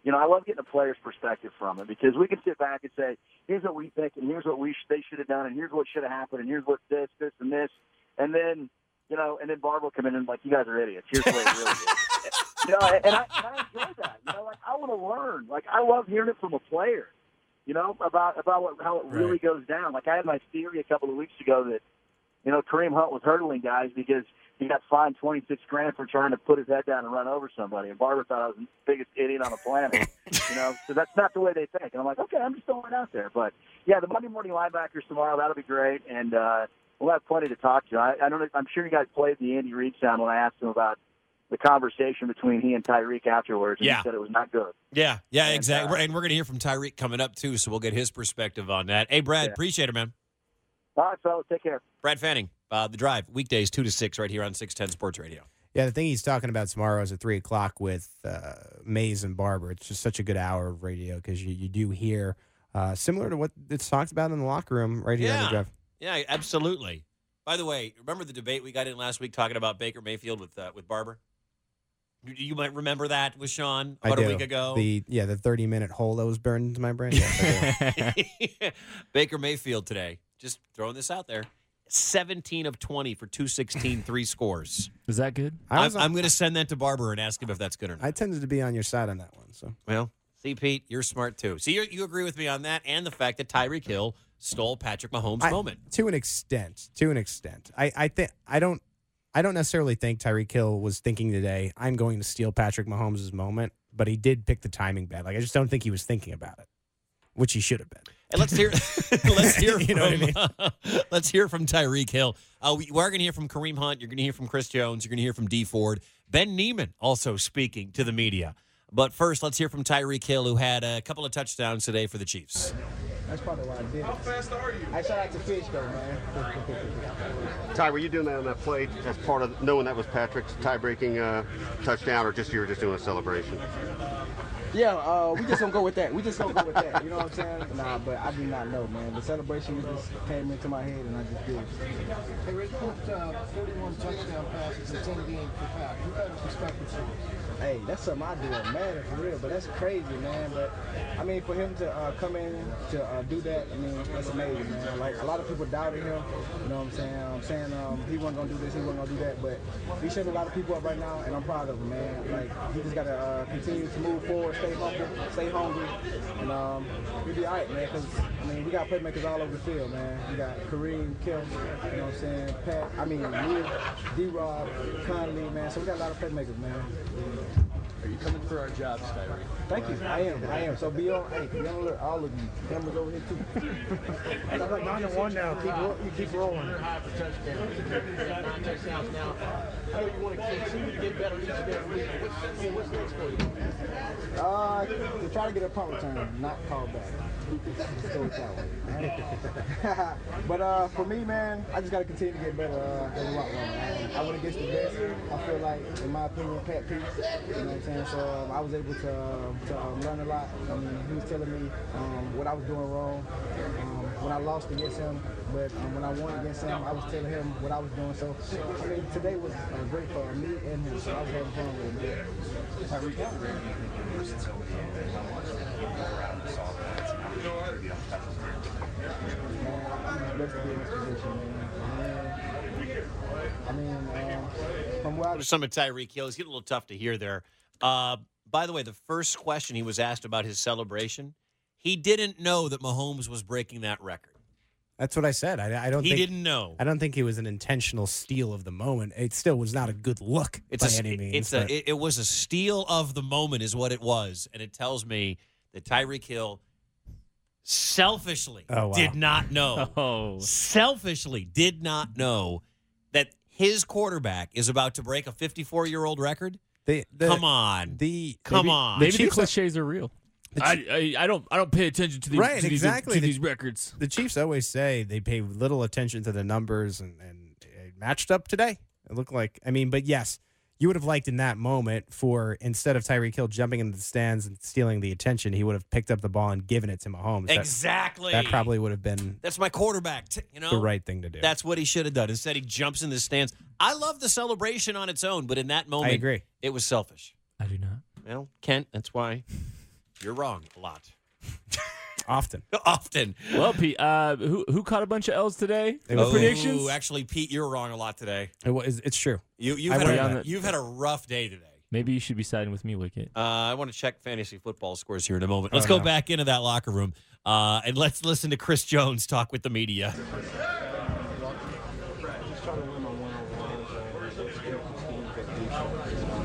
you know, I love getting a player's perspective from it because we can sit back and say, here's what we think, and here's what we sh- they should have done, and here's what should have happened, and here's what this, this, and this, and then, you know, and then Barb will come in and like, you guys are idiots. Here's the way it really is. you know, and I, and I enjoy that. You know, like I want to learn. Like I love hearing it from a player. You know, about about what, how it really goes down. Like I had my theory a couple of weeks ago that you know, Kareem Hunt was hurdling guys because he got fined 26 grand for trying to put his head down and run over somebody. And Barber thought I was the biggest idiot on the planet. you know, so that's not the way they think. And I'm like, okay, I'm just throwing it out there. But yeah, the Monday morning linebackers tomorrow, that'll be great. And uh, we'll have plenty to talk to. I, I don't know, I'm sure you guys played the Andy Reid sound when I asked him about the conversation between he and Tyreek afterwards. And Yeah. he said it was not good. Yeah, yeah, And, exactly. uh, and we're going to hear from Tyreek coming up, too, so we'll get his perspective on that. Hey, Brad, Yeah. appreciate it, man. All right, fellas, take care. Brad Fanning, Uh, the drive weekdays two to six right here on six ten Sports Radio. Yeah, the thing he's talking about tomorrow is at three o'clock with uh, Mays and Barber. It's just such a good hour of radio because you, you do hear uh, similar to what it's talked about in the locker room right here on the Yeah. drive. Yeah, absolutely. By the way, remember the debate we got in last week talking about Baker Mayfield with uh, with Barber? You, you might remember that with Sean about a week ago. The yeah, the thirty minute hole that was burned into my brain. Yes, Baker Mayfield today, just throwing this out there. 17 of 20 for 216, three scores. Is that good? I I'm, was- I'm going to send that to Barber and ask him if that's good or not. I tended to be on your side on that one. So Well, see, Pete, you're smart too. See, you you agree with me on that and the fact that Tyreek Hill stole Patrick Mahomes' I- moment. to an extent, to an extent, I I think I don't I don't necessarily think Tyreek Hill was thinking today I'm going to steal Patrick Mahomes' moment, but he did pick the timing bad. Like I just don't think he was thinking about it, which he should have been. And let's hear let's hear You know what I from let's hear from Tyreek Hill. Uh, we, we are going to hear from Kareem Hunt. You're going to hear from Chris Jones. You're going to hear from Dee Ford. Ben Niemann also speaking to the media. But first, let's hear from Tyreek Hill, who had a couple of touchdowns today for the Chiefs. That's probably why I did. How fast are you? I shout out to Fish though, man. Ty, were you doing that on that play as part of knowing that was Patrick's tie-breaking uh, touchdown, or just you were just doing a celebration? Yeah, uh, we just gonna go with that. We just gonna go with that. You know what I'm saying? Nah, but I do not know, man. The celebration just came into my head and I just did. Hey, Rick, put uh, 31 touchdown passes in 10 games for Pat. Who got perspective for you? Hey, that's something I do, man, for real. But that's crazy, man. But I mean, for him to uh, come in to uh, do that, I mean, that's amazing, man. Like a lot of people doubted him. You know what I'm saying? I'm saying um, he wasn't gonna do this, he wasn't gonna do that. But he shut a lot of people up right now, and I'm proud of him, man. Like he just gotta uh, continue to move forward, stay hungry, stay hungry, and um, we'll be alright, man. Cause I mean, we got playmakers all over the field, man. We got Kareem, Kim, you know what I'm saying? Pat, I mean, Will, D-Rob, Conley, man. So we got a lot of playmakers, man. Are you coming for our jobs, Tyreek? Thank you. I am. I am. So be on. Hey, be on alert. All of you. Cameras over here too. It's like 9 and 1 now. Keep, ro- you keep rolling. High for touchdowns. Nine touchdowns now. I know you want to continue to get better each and every week. What's, what's next for you? Uh, to try to get a punt return, not call back. Let's go with that one. alright? but uh, for me, man, I just got to continue to get better uh, as a rock runner. I went against the best. I feel like, in my opinion, Pat Pete. You know what I'm saying? So um, I was able to, um, to um, learn a lot. I mean, he was telling me um, what I was doing wrong um, when I lost against him. But um, when I won against him, I was telling him what I was doing. So, I mean, today was uh, great for me and him. So I was having fun with him. Tyreek, how great do you think your versatility is? How much you go around and solve that? How much you be on top of Let's be in this position, man. I mean, from where I Some of Tyreek Hill. He's getting a little tough to hear there. Uh, by the way, the first question he was asked about his celebration, he didn't know that Mahomes was breaking that record. That's what I said. I, I don't. He think, didn't know. I don't think he was an intentional steal of the moment. It still was not a good look It's by a, any means. It's but- a, it, it was a steal of the moment, is what it was, and it tells me that Tyreek Hill selfishly Oh, wow. did not know. Oh. Selfishly did not know that his quarterback is about to break a 54 year old record. the, the, Come on, the come maybe, on. Maybe the Chiefs are- cliches are real. I, I I don't I don't pay attention to these Right, to these, exactly. to The- these records. the Chiefs always say they pay little attention to the numbers, and, and it matched up today. It looked like, I mean, but yes, you would have liked in that moment for instead of Tyreek Hill jumping into the stands and stealing the attention, he would have picked up the ball and given it to Mahomes. That- Exactly. That, probably would have been That's my quarterback. t- You know, the right thing to do. That's what he should have done. Instead, he jumps in the stands. I love the celebration on its own, but in that moment, I agree. It was selfish. I do not. Well, Kent, that's why you're wrong a lot. Often. Often. Well, Pete, uh, who who caught a bunch of L's today? It The was- predictions. Ooh, actually, Pete, you're wrong a lot today. It was, it's true. You, you've, I had went a, on the- you've had a rough day today. Maybe you should be siding with me, Wicket. Uh, I want to check fantasy football scores here in a moment. Let's Oh, go no. back into that locker room uh, and let's listen to Chris Jones talk with the media. Just trying to win my one-on-ones and just get the team that do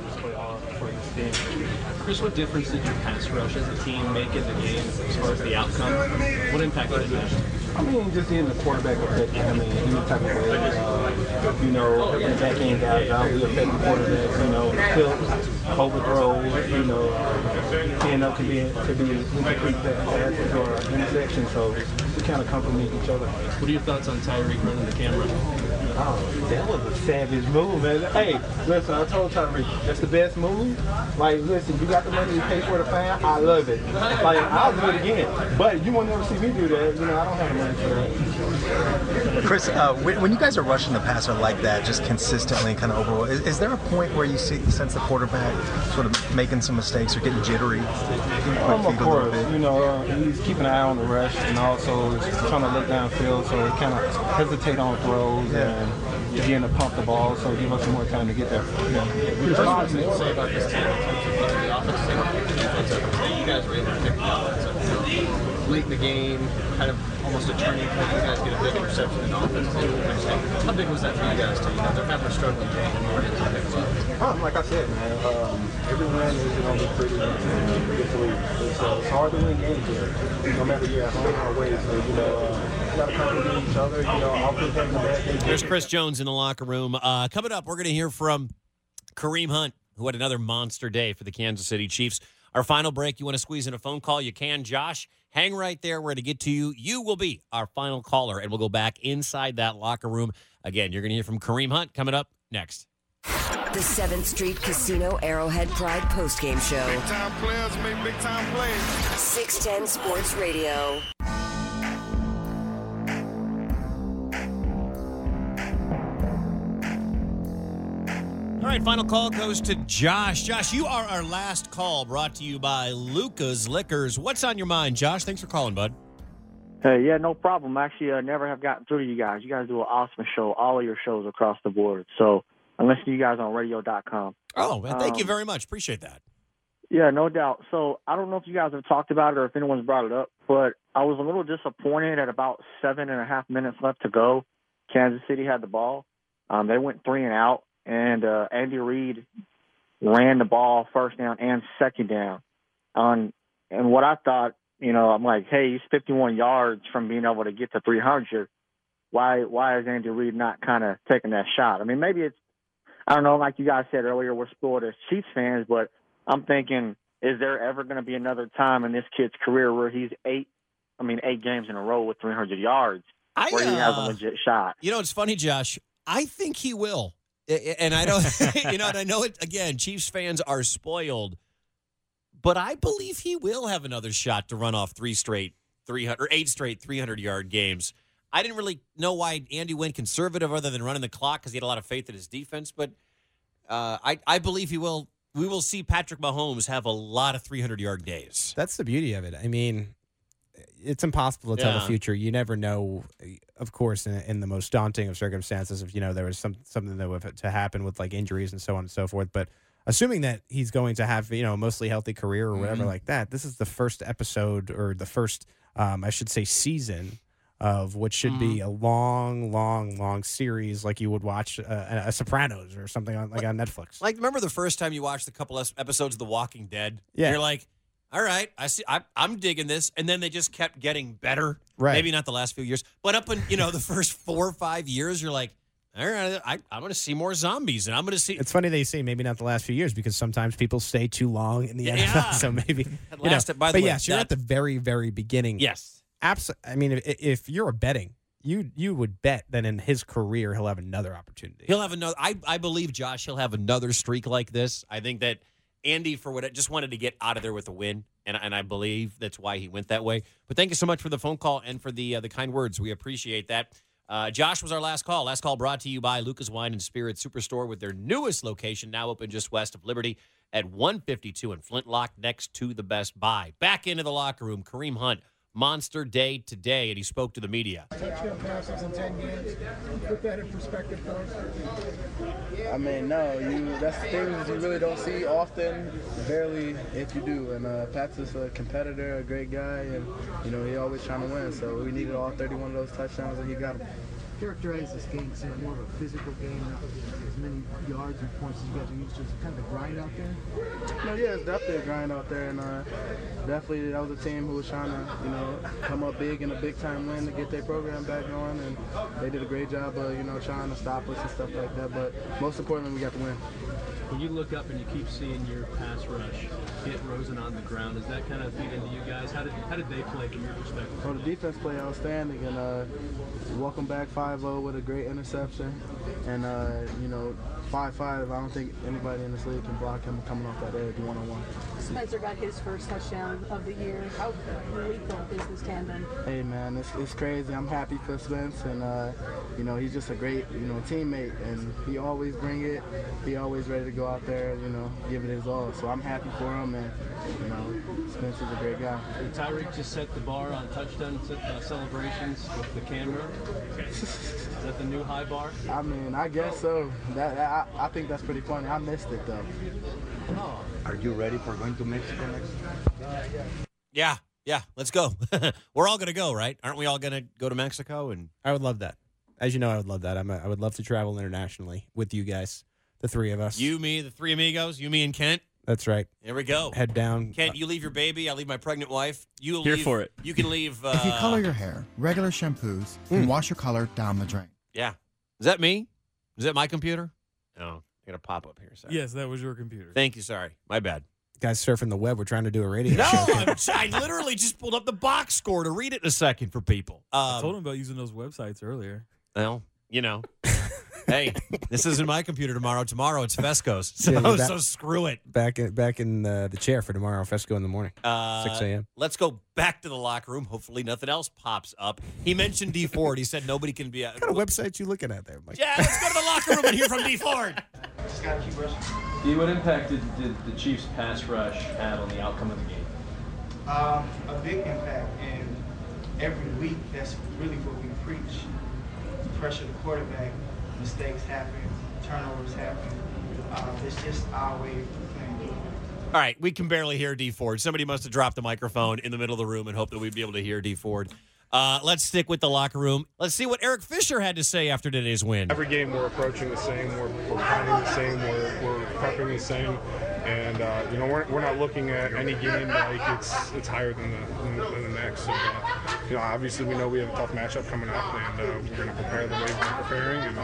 just play hard for this team. Chris, what difference did your pass rush as a team make in the game as far as the outcome? What impact did it have? I mean, just seeing the quarterback affect I mean, any type of way. Uh, you know, helping back end guys out, we affect the quarterback. You know, tips, overthrows. You know, uh, end up to be to be incomplete passes or interceptions. So we kind of complement each other. What are your thoughts on Tyreek running the camera? Oh, that was a savage move, man. Hey, listen, I told Tyreek, that's the best move. Like, listen, you got the money to pay for the fan, I love it. Like, I'll do it again. But you won't never see me do that. You know, I don't have the. Chris, uh, when, when you guys are rushing the passer like that, just consistently, kind of overall, is, is there a point where you see sense the quarterback sort of making some mistakes or getting jittery? Um, of course, you know, uh, he's keeping an eye on the rush and also trying to look downfield, so he kind of hesitate on throws and begin to pump the ball, so give us more time to get there. Yeah. First, what does it say about this team? The offense, the defense. You guys were able to pick the offense up late in the game, kind of almost a turning point. You guys get a big interception in offense. How big was that for you guys too? You know, they're having a struggling game. and you're to pick up. Um, like I said, man, um, every win isn't going to be pretty uh, to get to lead. It's, uh, it's hard to win games here, no matter you're at home or away. So, you know, uh, you got to compliment each other. You know, offense has the bad. There's Chris Jones in the locker room. Uh, coming up, we're going to hear from Kareem Hunt, who had another monster day for the Kansas City Chiefs. Our final break, you want to squeeze in a phone call? You can, Josh. Hang right there. We're going to get to you. You will be our final caller, and we'll go back inside that locker room. Again, you're going to hear from Kareem Hunt coming up next. The 7th Street Casino Arrowhead Pride postgame show. Big time players make big time plays. 610 Sports Radio. All right, final call goes to Josh. Josh, you are our last call brought to you by Luca's Liquors. What's on your mind, Josh? Thanks for calling, bud. Hey, yeah, no problem. Actually, I never have gotten through to you guys. You guys do an awesome show, all of your shows across the board. So I listen to you guys on radio.com. Oh, man, thank you Um, very much. Appreciate that. Yeah, no doubt. So I don't know if you guys have talked about it or if anyone's brought it up, but I was a little disappointed at about seven and a half minutes left to go. Kansas City had the ball. Um, they went three and out, and uh, Andy Reid ran the ball first down and second down. On and what I thought, you know, I'm like, hey, he's 51 yards from being able to get to 300. Why why is Andy Reid not kind of taking that shot? I mean, maybe it's I don't know, like you guys said earlier, we're spoiled as Chiefs fans, but I'm thinking, is there ever going to be another time in this kid's career where he's eight, I mean, eight games in a row with 300 yards, I, where he has a uh, legit shot? You know, it's funny, Josh. I think he will. And I don't, you know, and I know it, again, Chiefs fans are spoiled, but I believe he will have another shot to run off three straight 300 or eight straight 300 yard games. I didn't really know why Andy went conservative other than running the clock because he had a lot of faith in his defense, but uh, I, I believe he will. We will see Patrick Mahomes have a lot of 300 yard days. That's the beauty of it. I mean, it's impossible to tell Yeah. the future. You never know. Of course, in, in the most daunting of circumstances, if you know there was some something that would to happen with like injuries and so on and so forth. But assuming that he's going to have you know a mostly healthy career or whatever Mhm. like that, this is the first episode or the first, um, I should say, season of what should be Mm-hmm. a long, long, long series like you would watch uh, a, a Sopranos or something on, like on Netflix. Like, remember the first time you watched a couple es- episodes of The Walking Dead? Yeah. You're like, all right, I see, I, I'm digging this, and then they just kept getting better. Right. Maybe not the last few years, but up in you know the first four or five years, you're like, all right, I, I'm going to see more zombies, and I'm going to see. It's funny they say maybe not the last few years because sometimes people stay too long in the Yeah. NFL. So maybe At you know. last, by the but way, yes, you're at the very very beginning. Yes, absolutely. I mean, if, if you're a betting, you you would bet that in his career he'll have another opportunity. He'll have another. I, I believe Josh. He'll have another streak like this. I think that Andy, for what it just wanted to get out of there with a win, and and I believe that's why he went that way. But thank you so much for the phone call and for the uh, the kind words. We appreciate that. Uh, Josh was our last call. Last call brought to you by Lukas Wine and Spirit Superstore with their newest location now open just west of Liberty at 152 in Flintlock next to the Best Buy. Back into the locker room, Kareem Hunt. Monster day today, and he spoke to the media. Touchdown passes in 10 games. Put that in perspective for. I mean, no, you. That's the things you really don't see often. Barely, if you do. And uh, Pat's just a competitor, a great guy, and you know he always trying to win. So we needed all 31 of those touchdowns, and he got them. Characterize this game as more of a physical game, not as many yards and points as you guys are used to? Is it kind of a grind out there? No, yeah, it's definitely a grind out there, and uh, definitely that was a team who was trying to, you know, come up big in a big time win to get their program back going, and they did a great job of, you know, trying to stop us and stuff like that. But most importantly, we got the win. When you look up and you keep seeing your pass rush hit Rosen on the ground, does that kind of feed into you guys? How did how did they play from your perspective? Well, the defense played outstanding, and uh, welcome back 5-0 with a great interception, and uh, you know, 5-5. I don't think anybody in this league can block him coming off that edge one on one. Spencer got his first touchdown of the year. How lethal is this tandem? Hey man, it's, it's crazy. I'm happy for Spence, and uh, you know he's just a great you know teammate, and he always bring it. He always ready to go out there, you know, give it his all. So I'm happy for him, and you know Spence is a great guy. Did Tyreek just set the bar on touchdown uh, celebrations with the camera? Is that the new high bar? I mean, I guess so. That, I, I think that's pretty funny. I missed it though. Are you ready for going to Mexico next? Time? Yeah, yeah, let's go. We're all going to go, right? Aren't we all going to go to Mexico? And I would love that. As you know, I would love that. I'm a, I would love to travel internationally with you guys, the three of us. you, me, the three amigos, you, me, and Kent. That's right. Here we go. Head down. Kent, you leave your baby. I leave my pregnant wife. You Here leave, for it. You can leave. Uh, if you color your hair, regular shampoos and wash your color down the drain. Yeah. Is that me? Is that my computer? No. I got a pop up here. Sorry. Yes, that was your computer. Thank you. Sorry. My bad. Guys surfing the web. We're trying to do a radio No, show. I'm, I literally just pulled up the box score to read it in a second for people. I Um, told him about using those websites earlier. well, you know, hey, this isn't my computer tomorrow. Tomorrow it's Fescoe's. So, Yeah, back- so screw it. Back in, back in uh, the chair for tomorrow. Fescoe in the morning. Uh, 6 a.m. Let's go back to the locker room. Hopefully, nothing else pops up. He mentioned Dee Ford. He said nobody can be. A, What kind of website you looking at there, Mike? yeah, let's go to the locker room and hear from Dee Ford. D, what impact did, did the Chiefs' pass rush have on the outcome of the game? Um, a big impact, and every week that's really what we preach. Pressure the quarterback, mistakes happen, turnovers happen. Uh, it's just our way of playing football. All right, we can barely hear Dee Ford. Somebody must have dropped the microphone in the middle of the room and hoped that we'd be able to hear Dee Ford. Uh, let's stick with the locker room. Let's see what Eric Fisher had to say after today's win. Every game we're approaching the same, we're, we're planning the same, we're, we're prepping the same, and uh, you know we're, we're not looking at any game like it's it's higher than the than, the- than the next. So, uh, you know, obviously we know we have a tough matchup coming up, and uh, we're going to prepare the way we're preparing and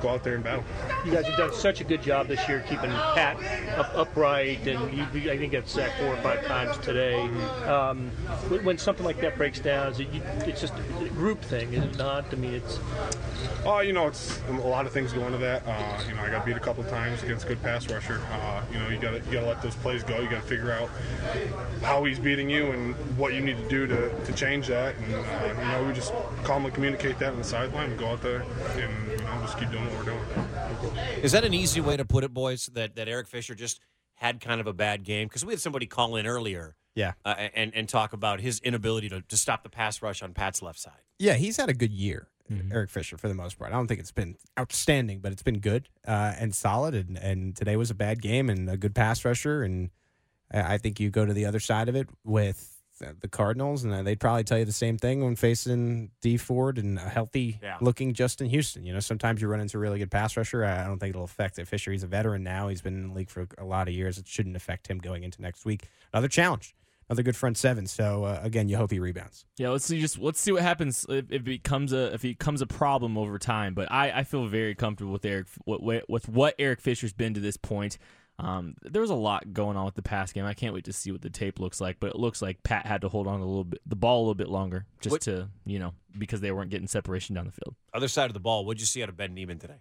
go out there and battle. You guys have done such a good job this year keeping Pat up, upright, and you, I think got sacked four or five times today. Um, when, something like that breaks down, is it, you, it's just a group thing, is it not? I mean, it's Oh, you know, it's a lot of things go into that. Uh, you know, I got beat a couple times against good pass rusher. Uh, you know, you got to you got to let those plays go. You got to figure out how he's beating you and what you need to do to, to change that. And uh, you know, we just calmly communicate that on the sideline and go out there and you know just keep doing what we're doing. Is that an easy way to put it, boys? That that Eric Fisher just had kind of a bad game because we had somebody call in earlier, Yeah. uh, and and talk about his inability to, to stop the pass rush on Pat's left side. Yeah, he's had a good year, Mm-hmm. Eric Fisher, for the most part. I don't think it's been outstanding, but it's been good uh, and solid. And, and today was a bad game and a good pass rusher. And I think you go to the other side of it with the Cardinals, and they'd probably tell you the same thing when facing Dee Ford and a healthy Yeah. looking Justin Houston. You know, sometimes you run into a really good pass rusher. I I don't think it'll affect it. Fisher. He's a veteran now. He's been in the league for a lot of years. It shouldn't affect him going into next week. Another challenge, another good front seven. So uh, again, you hope he rebounds. Yeah, let's see. Just let's see what happens if, if it becomes a if it becomes a problem over time. But I, I feel very comfortable with Eric with, with what Eric Fisher's been to this point. Um, there was a lot going on with the pass game. I can't wait to see what the tape looks like. But it looks like Pat had to hold on a little bit, the ball a little bit longer, just What- to you know because they weren't getting separation down the field. Other side of the ball. What'd you see out of Ben Niemann today?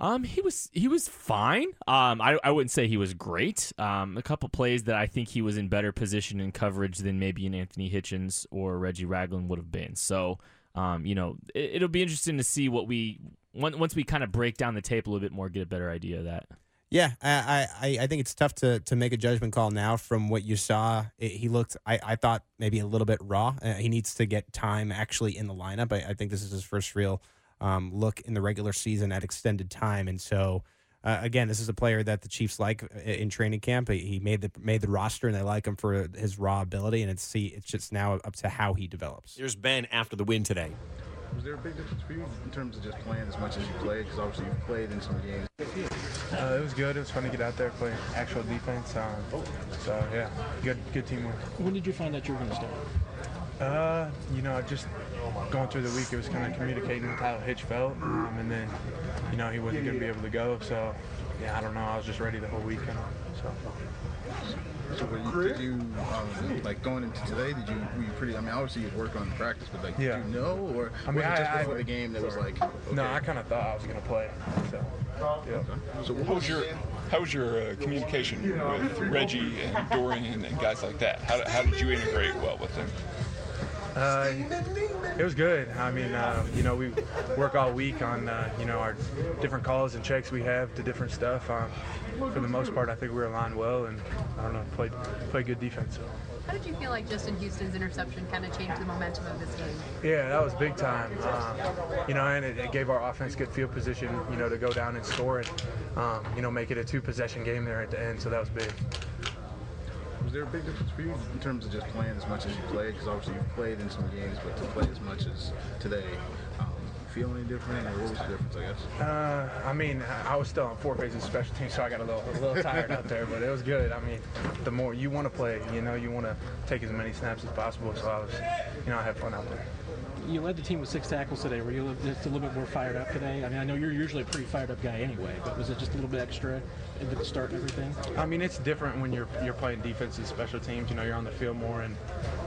Um, he was he was fine. Um, I I wouldn't say he was great. Um, a couple plays that I think he was in better position and coverage than maybe an Anthony Hitchens or Reggie Ragland would have been. So, um, you know, it, it'll be interesting to see what we once once we kind of break down the tape a little bit more, get a better idea of that. Yeah, I, I, I think it's tough to, to make a judgment call now from what you saw. It, he looked, I, I thought maybe a little bit raw. Uh, he needs to get time actually in the lineup. I, I think this is his first real um, look in the regular season at extended time, and so uh, again, this is a player that the Chiefs like uh, in training camp. He he made the made the roster, and they like him for his raw ability. And it's see, it's just now up to how he develops. Here's Ben after the win today. Was there a big difference for you in terms of just playing as much as you played? Because obviously you've played in some games. Uh, it was good. It was fun to get out there play actual defense. Um, so yeah, good good teamwork. When did you find out you were going to start? Uh, you know, just going through the week, it was kind of communicating with how Hitch felt, um, and then you know he wasn't going to be able to go. So yeah, I don't know. I was just ready the whole week. Kind of, so. So were you, did you, um, like going into today, did you, were you pretty, I mean, obviously you worked on practice, but like, Yeah. did you know, or I mean, was it just I- I- before the game that was like, No. I kind of thought I was going to play. So yeah. So How was your how was your uh, communication with Reggie and Dorian and guys like that? How, how did you integrate well with them? Uh, it was good. I mean, uh, you know, we work all week on, uh, you know, our different calls and checks we have to different stuff. Um, for the most part, I think we were aligned well, and I don't know, played played good defense. So. How did you feel like Justin Houston's interception kind of changed the momentum of this game? Yeah, that was big time. Um, you know, and it, it gave our offense good field position, you know, to go down and score and, Um, you know, make it a two possession game there at the end. So that was big. Was there a big difference for you in terms of just playing as much as you played? Because obviously you've played in some games, but to play as much as today, um, feel any different, or what was the difference, I guess? Uh, I mean, I was still on four phases of special teams, so I got a little, a little tired out there, but it was good. I mean, the more you want to play, you know, you want to take as many snaps as possible. So I was, you know, I had fun out there. You led the team with six tackles today. Were you just a little bit more fired up today? I mean, I know you're usually a pretty fired up guy anyway, but was it just a little bit extra at the start and everything? I mean, it's different when you're you're playing defense and special teams. You know, you're on the field more, and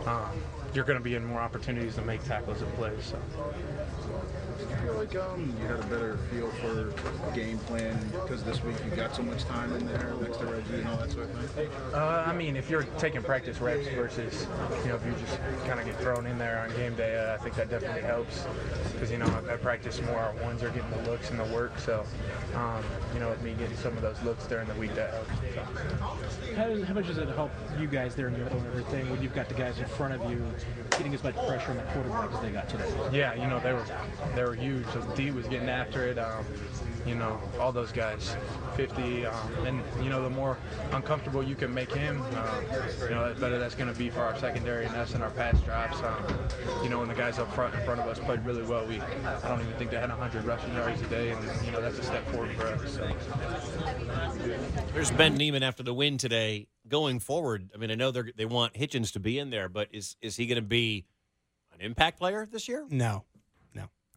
um, you're going to be in more opportunities to make tackles and plays. So. Did you like um, you had a better feel for game plan because this week you got so much time in there next to Reggie and all that sort of thing? Uh, I mean, if you're taking practice reps versus, you know, if you just kind of get thrown in there on game day, uh, I think that definitely helps because, you know, I practice more, our ones are getting the looks and the work. So, um, you know, with me getting some of those looks during the week, that helps. So. How, does, how much does it help you guys there in the middle and everything when you've got the guys in front of you getting as much pressure on the quarterback as they got today? Yeah, you know, they were they were huge. So D was getting after it. Um, you know, all those guys, 50. Um, and, you know, the more uncomfortable you can make him, um, you know, the better that's going to be for our secondary and us and our pass drops. Um, you know, when the guys up front in front of us played really well, we I don't even think they had 100 rushing yards a day, and, you know, that's a step forward for us. So. There's Ben Niemann after the win today. Going forward, I mean, I know they they want Hitchens to be in there, but is is he going to be an impact player this year? No, no.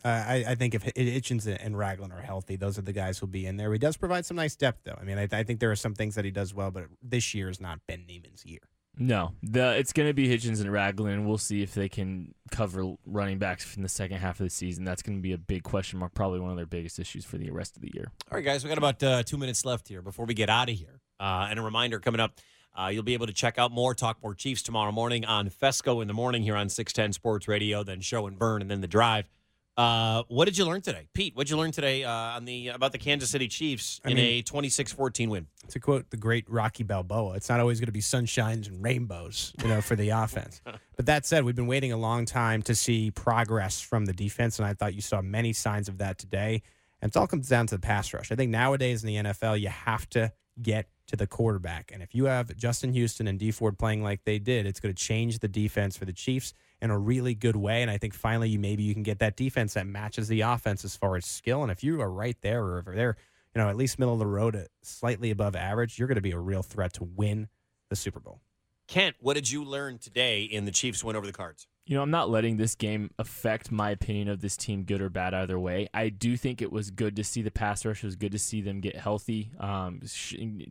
Uh, I, I think if H- Hitchens and Ragland are healthy, those are the guys who'll be in there. He does provide some nice depth, though. I mean, I, I think there are some things that he does well, but this year is not Ben Niemann's year. No, the it's going to be Hitchens and Ragland. We'll see if they can cover running backs in the second half of the season. That's going to be a big question mark, probably one of their biggest issues for the rest of the year. All right, guys, we got about uh, two minutes left here before we get out of here. Uh, and a reminder coming up, uh, you'll be able to check out more Talk More Chiefs tomorrow morning on Fescoe in the morning here on 610 Sports Radio, then Show and Burn, and then The Drive. Uh, what did you learn today? Pete, what did you learn today uh, on the about the Kansas City Chiefs I in mean- a 26 14 win? To quote the great Rocky Balboa, it's not always going to be sunshines and rainbows, you know, for the offense. But that said, we've been waiting a long time to see progress from the defense, and I thought you saw many signs of that today. And it all comes down to the pass rush. I think nowadays in the NFL, you have to get to the quarterback. And if you have Justin Houston and Dee Ford playing like they did, it's going to change the defense for the Chiefs in a really good way. And I think finally, you maybe you can get that defense that matches the offense as far as skill. And if you are right there, or if they're you know at least middle of the road, uh, slightly above average, you're going to be a real threat to win the Super Bowl. Kent, what did you learn today in the Chiefs win over the Cards? You know, I'm not letting this game affect my opinion of this team, good or bad, either way. I do think it was good to see the pass rush. It was good to see them get healthy. Um,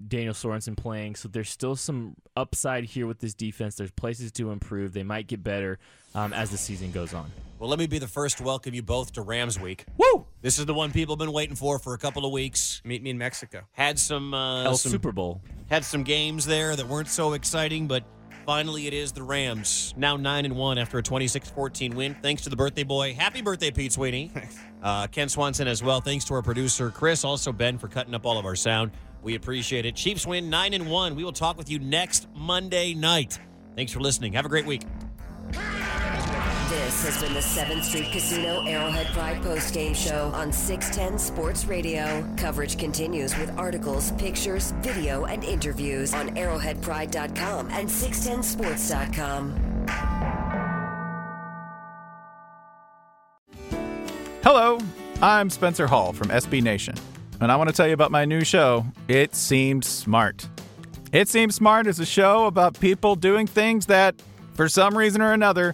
Daniel Sorensen playing, so there's still some upside here with this defense. There's places to improve. They might get better um, as the season goes on. Well, let me be the first to welcome you both to Rams Week. Woo! This is the one people have been waiting for for a couple of weeks. Meet me in Mexico. Had some, uh, El some Super Bowl. Had some games there that weren't so exciting, but finally it is the Rams. Now 9 and 1 after a 26-14 win. Thanks to the birthday boy. Happy birthday, Pete Sweeney. uh, Kent Swanson as well. Thanks to our producer Chris, also Ben for cutting up all of our sound. We appreciate it. Chiefs win 9 and 1. We will talk with you next Monday night. Thanks for listening. Have a great week. This has been the 7th Street Casino Arrowhead Pride postgame show on 610 Sports Radio. Coverage continues with articles, pictures, video, and interviews on arrowheadpride.com and 610sports.com. Hello, I'm Spencer Hall from SB Nation, and I want to tell you about my new show, It Seemed Smart. It Seems Smart is a show about people doing things that, for some reason or another,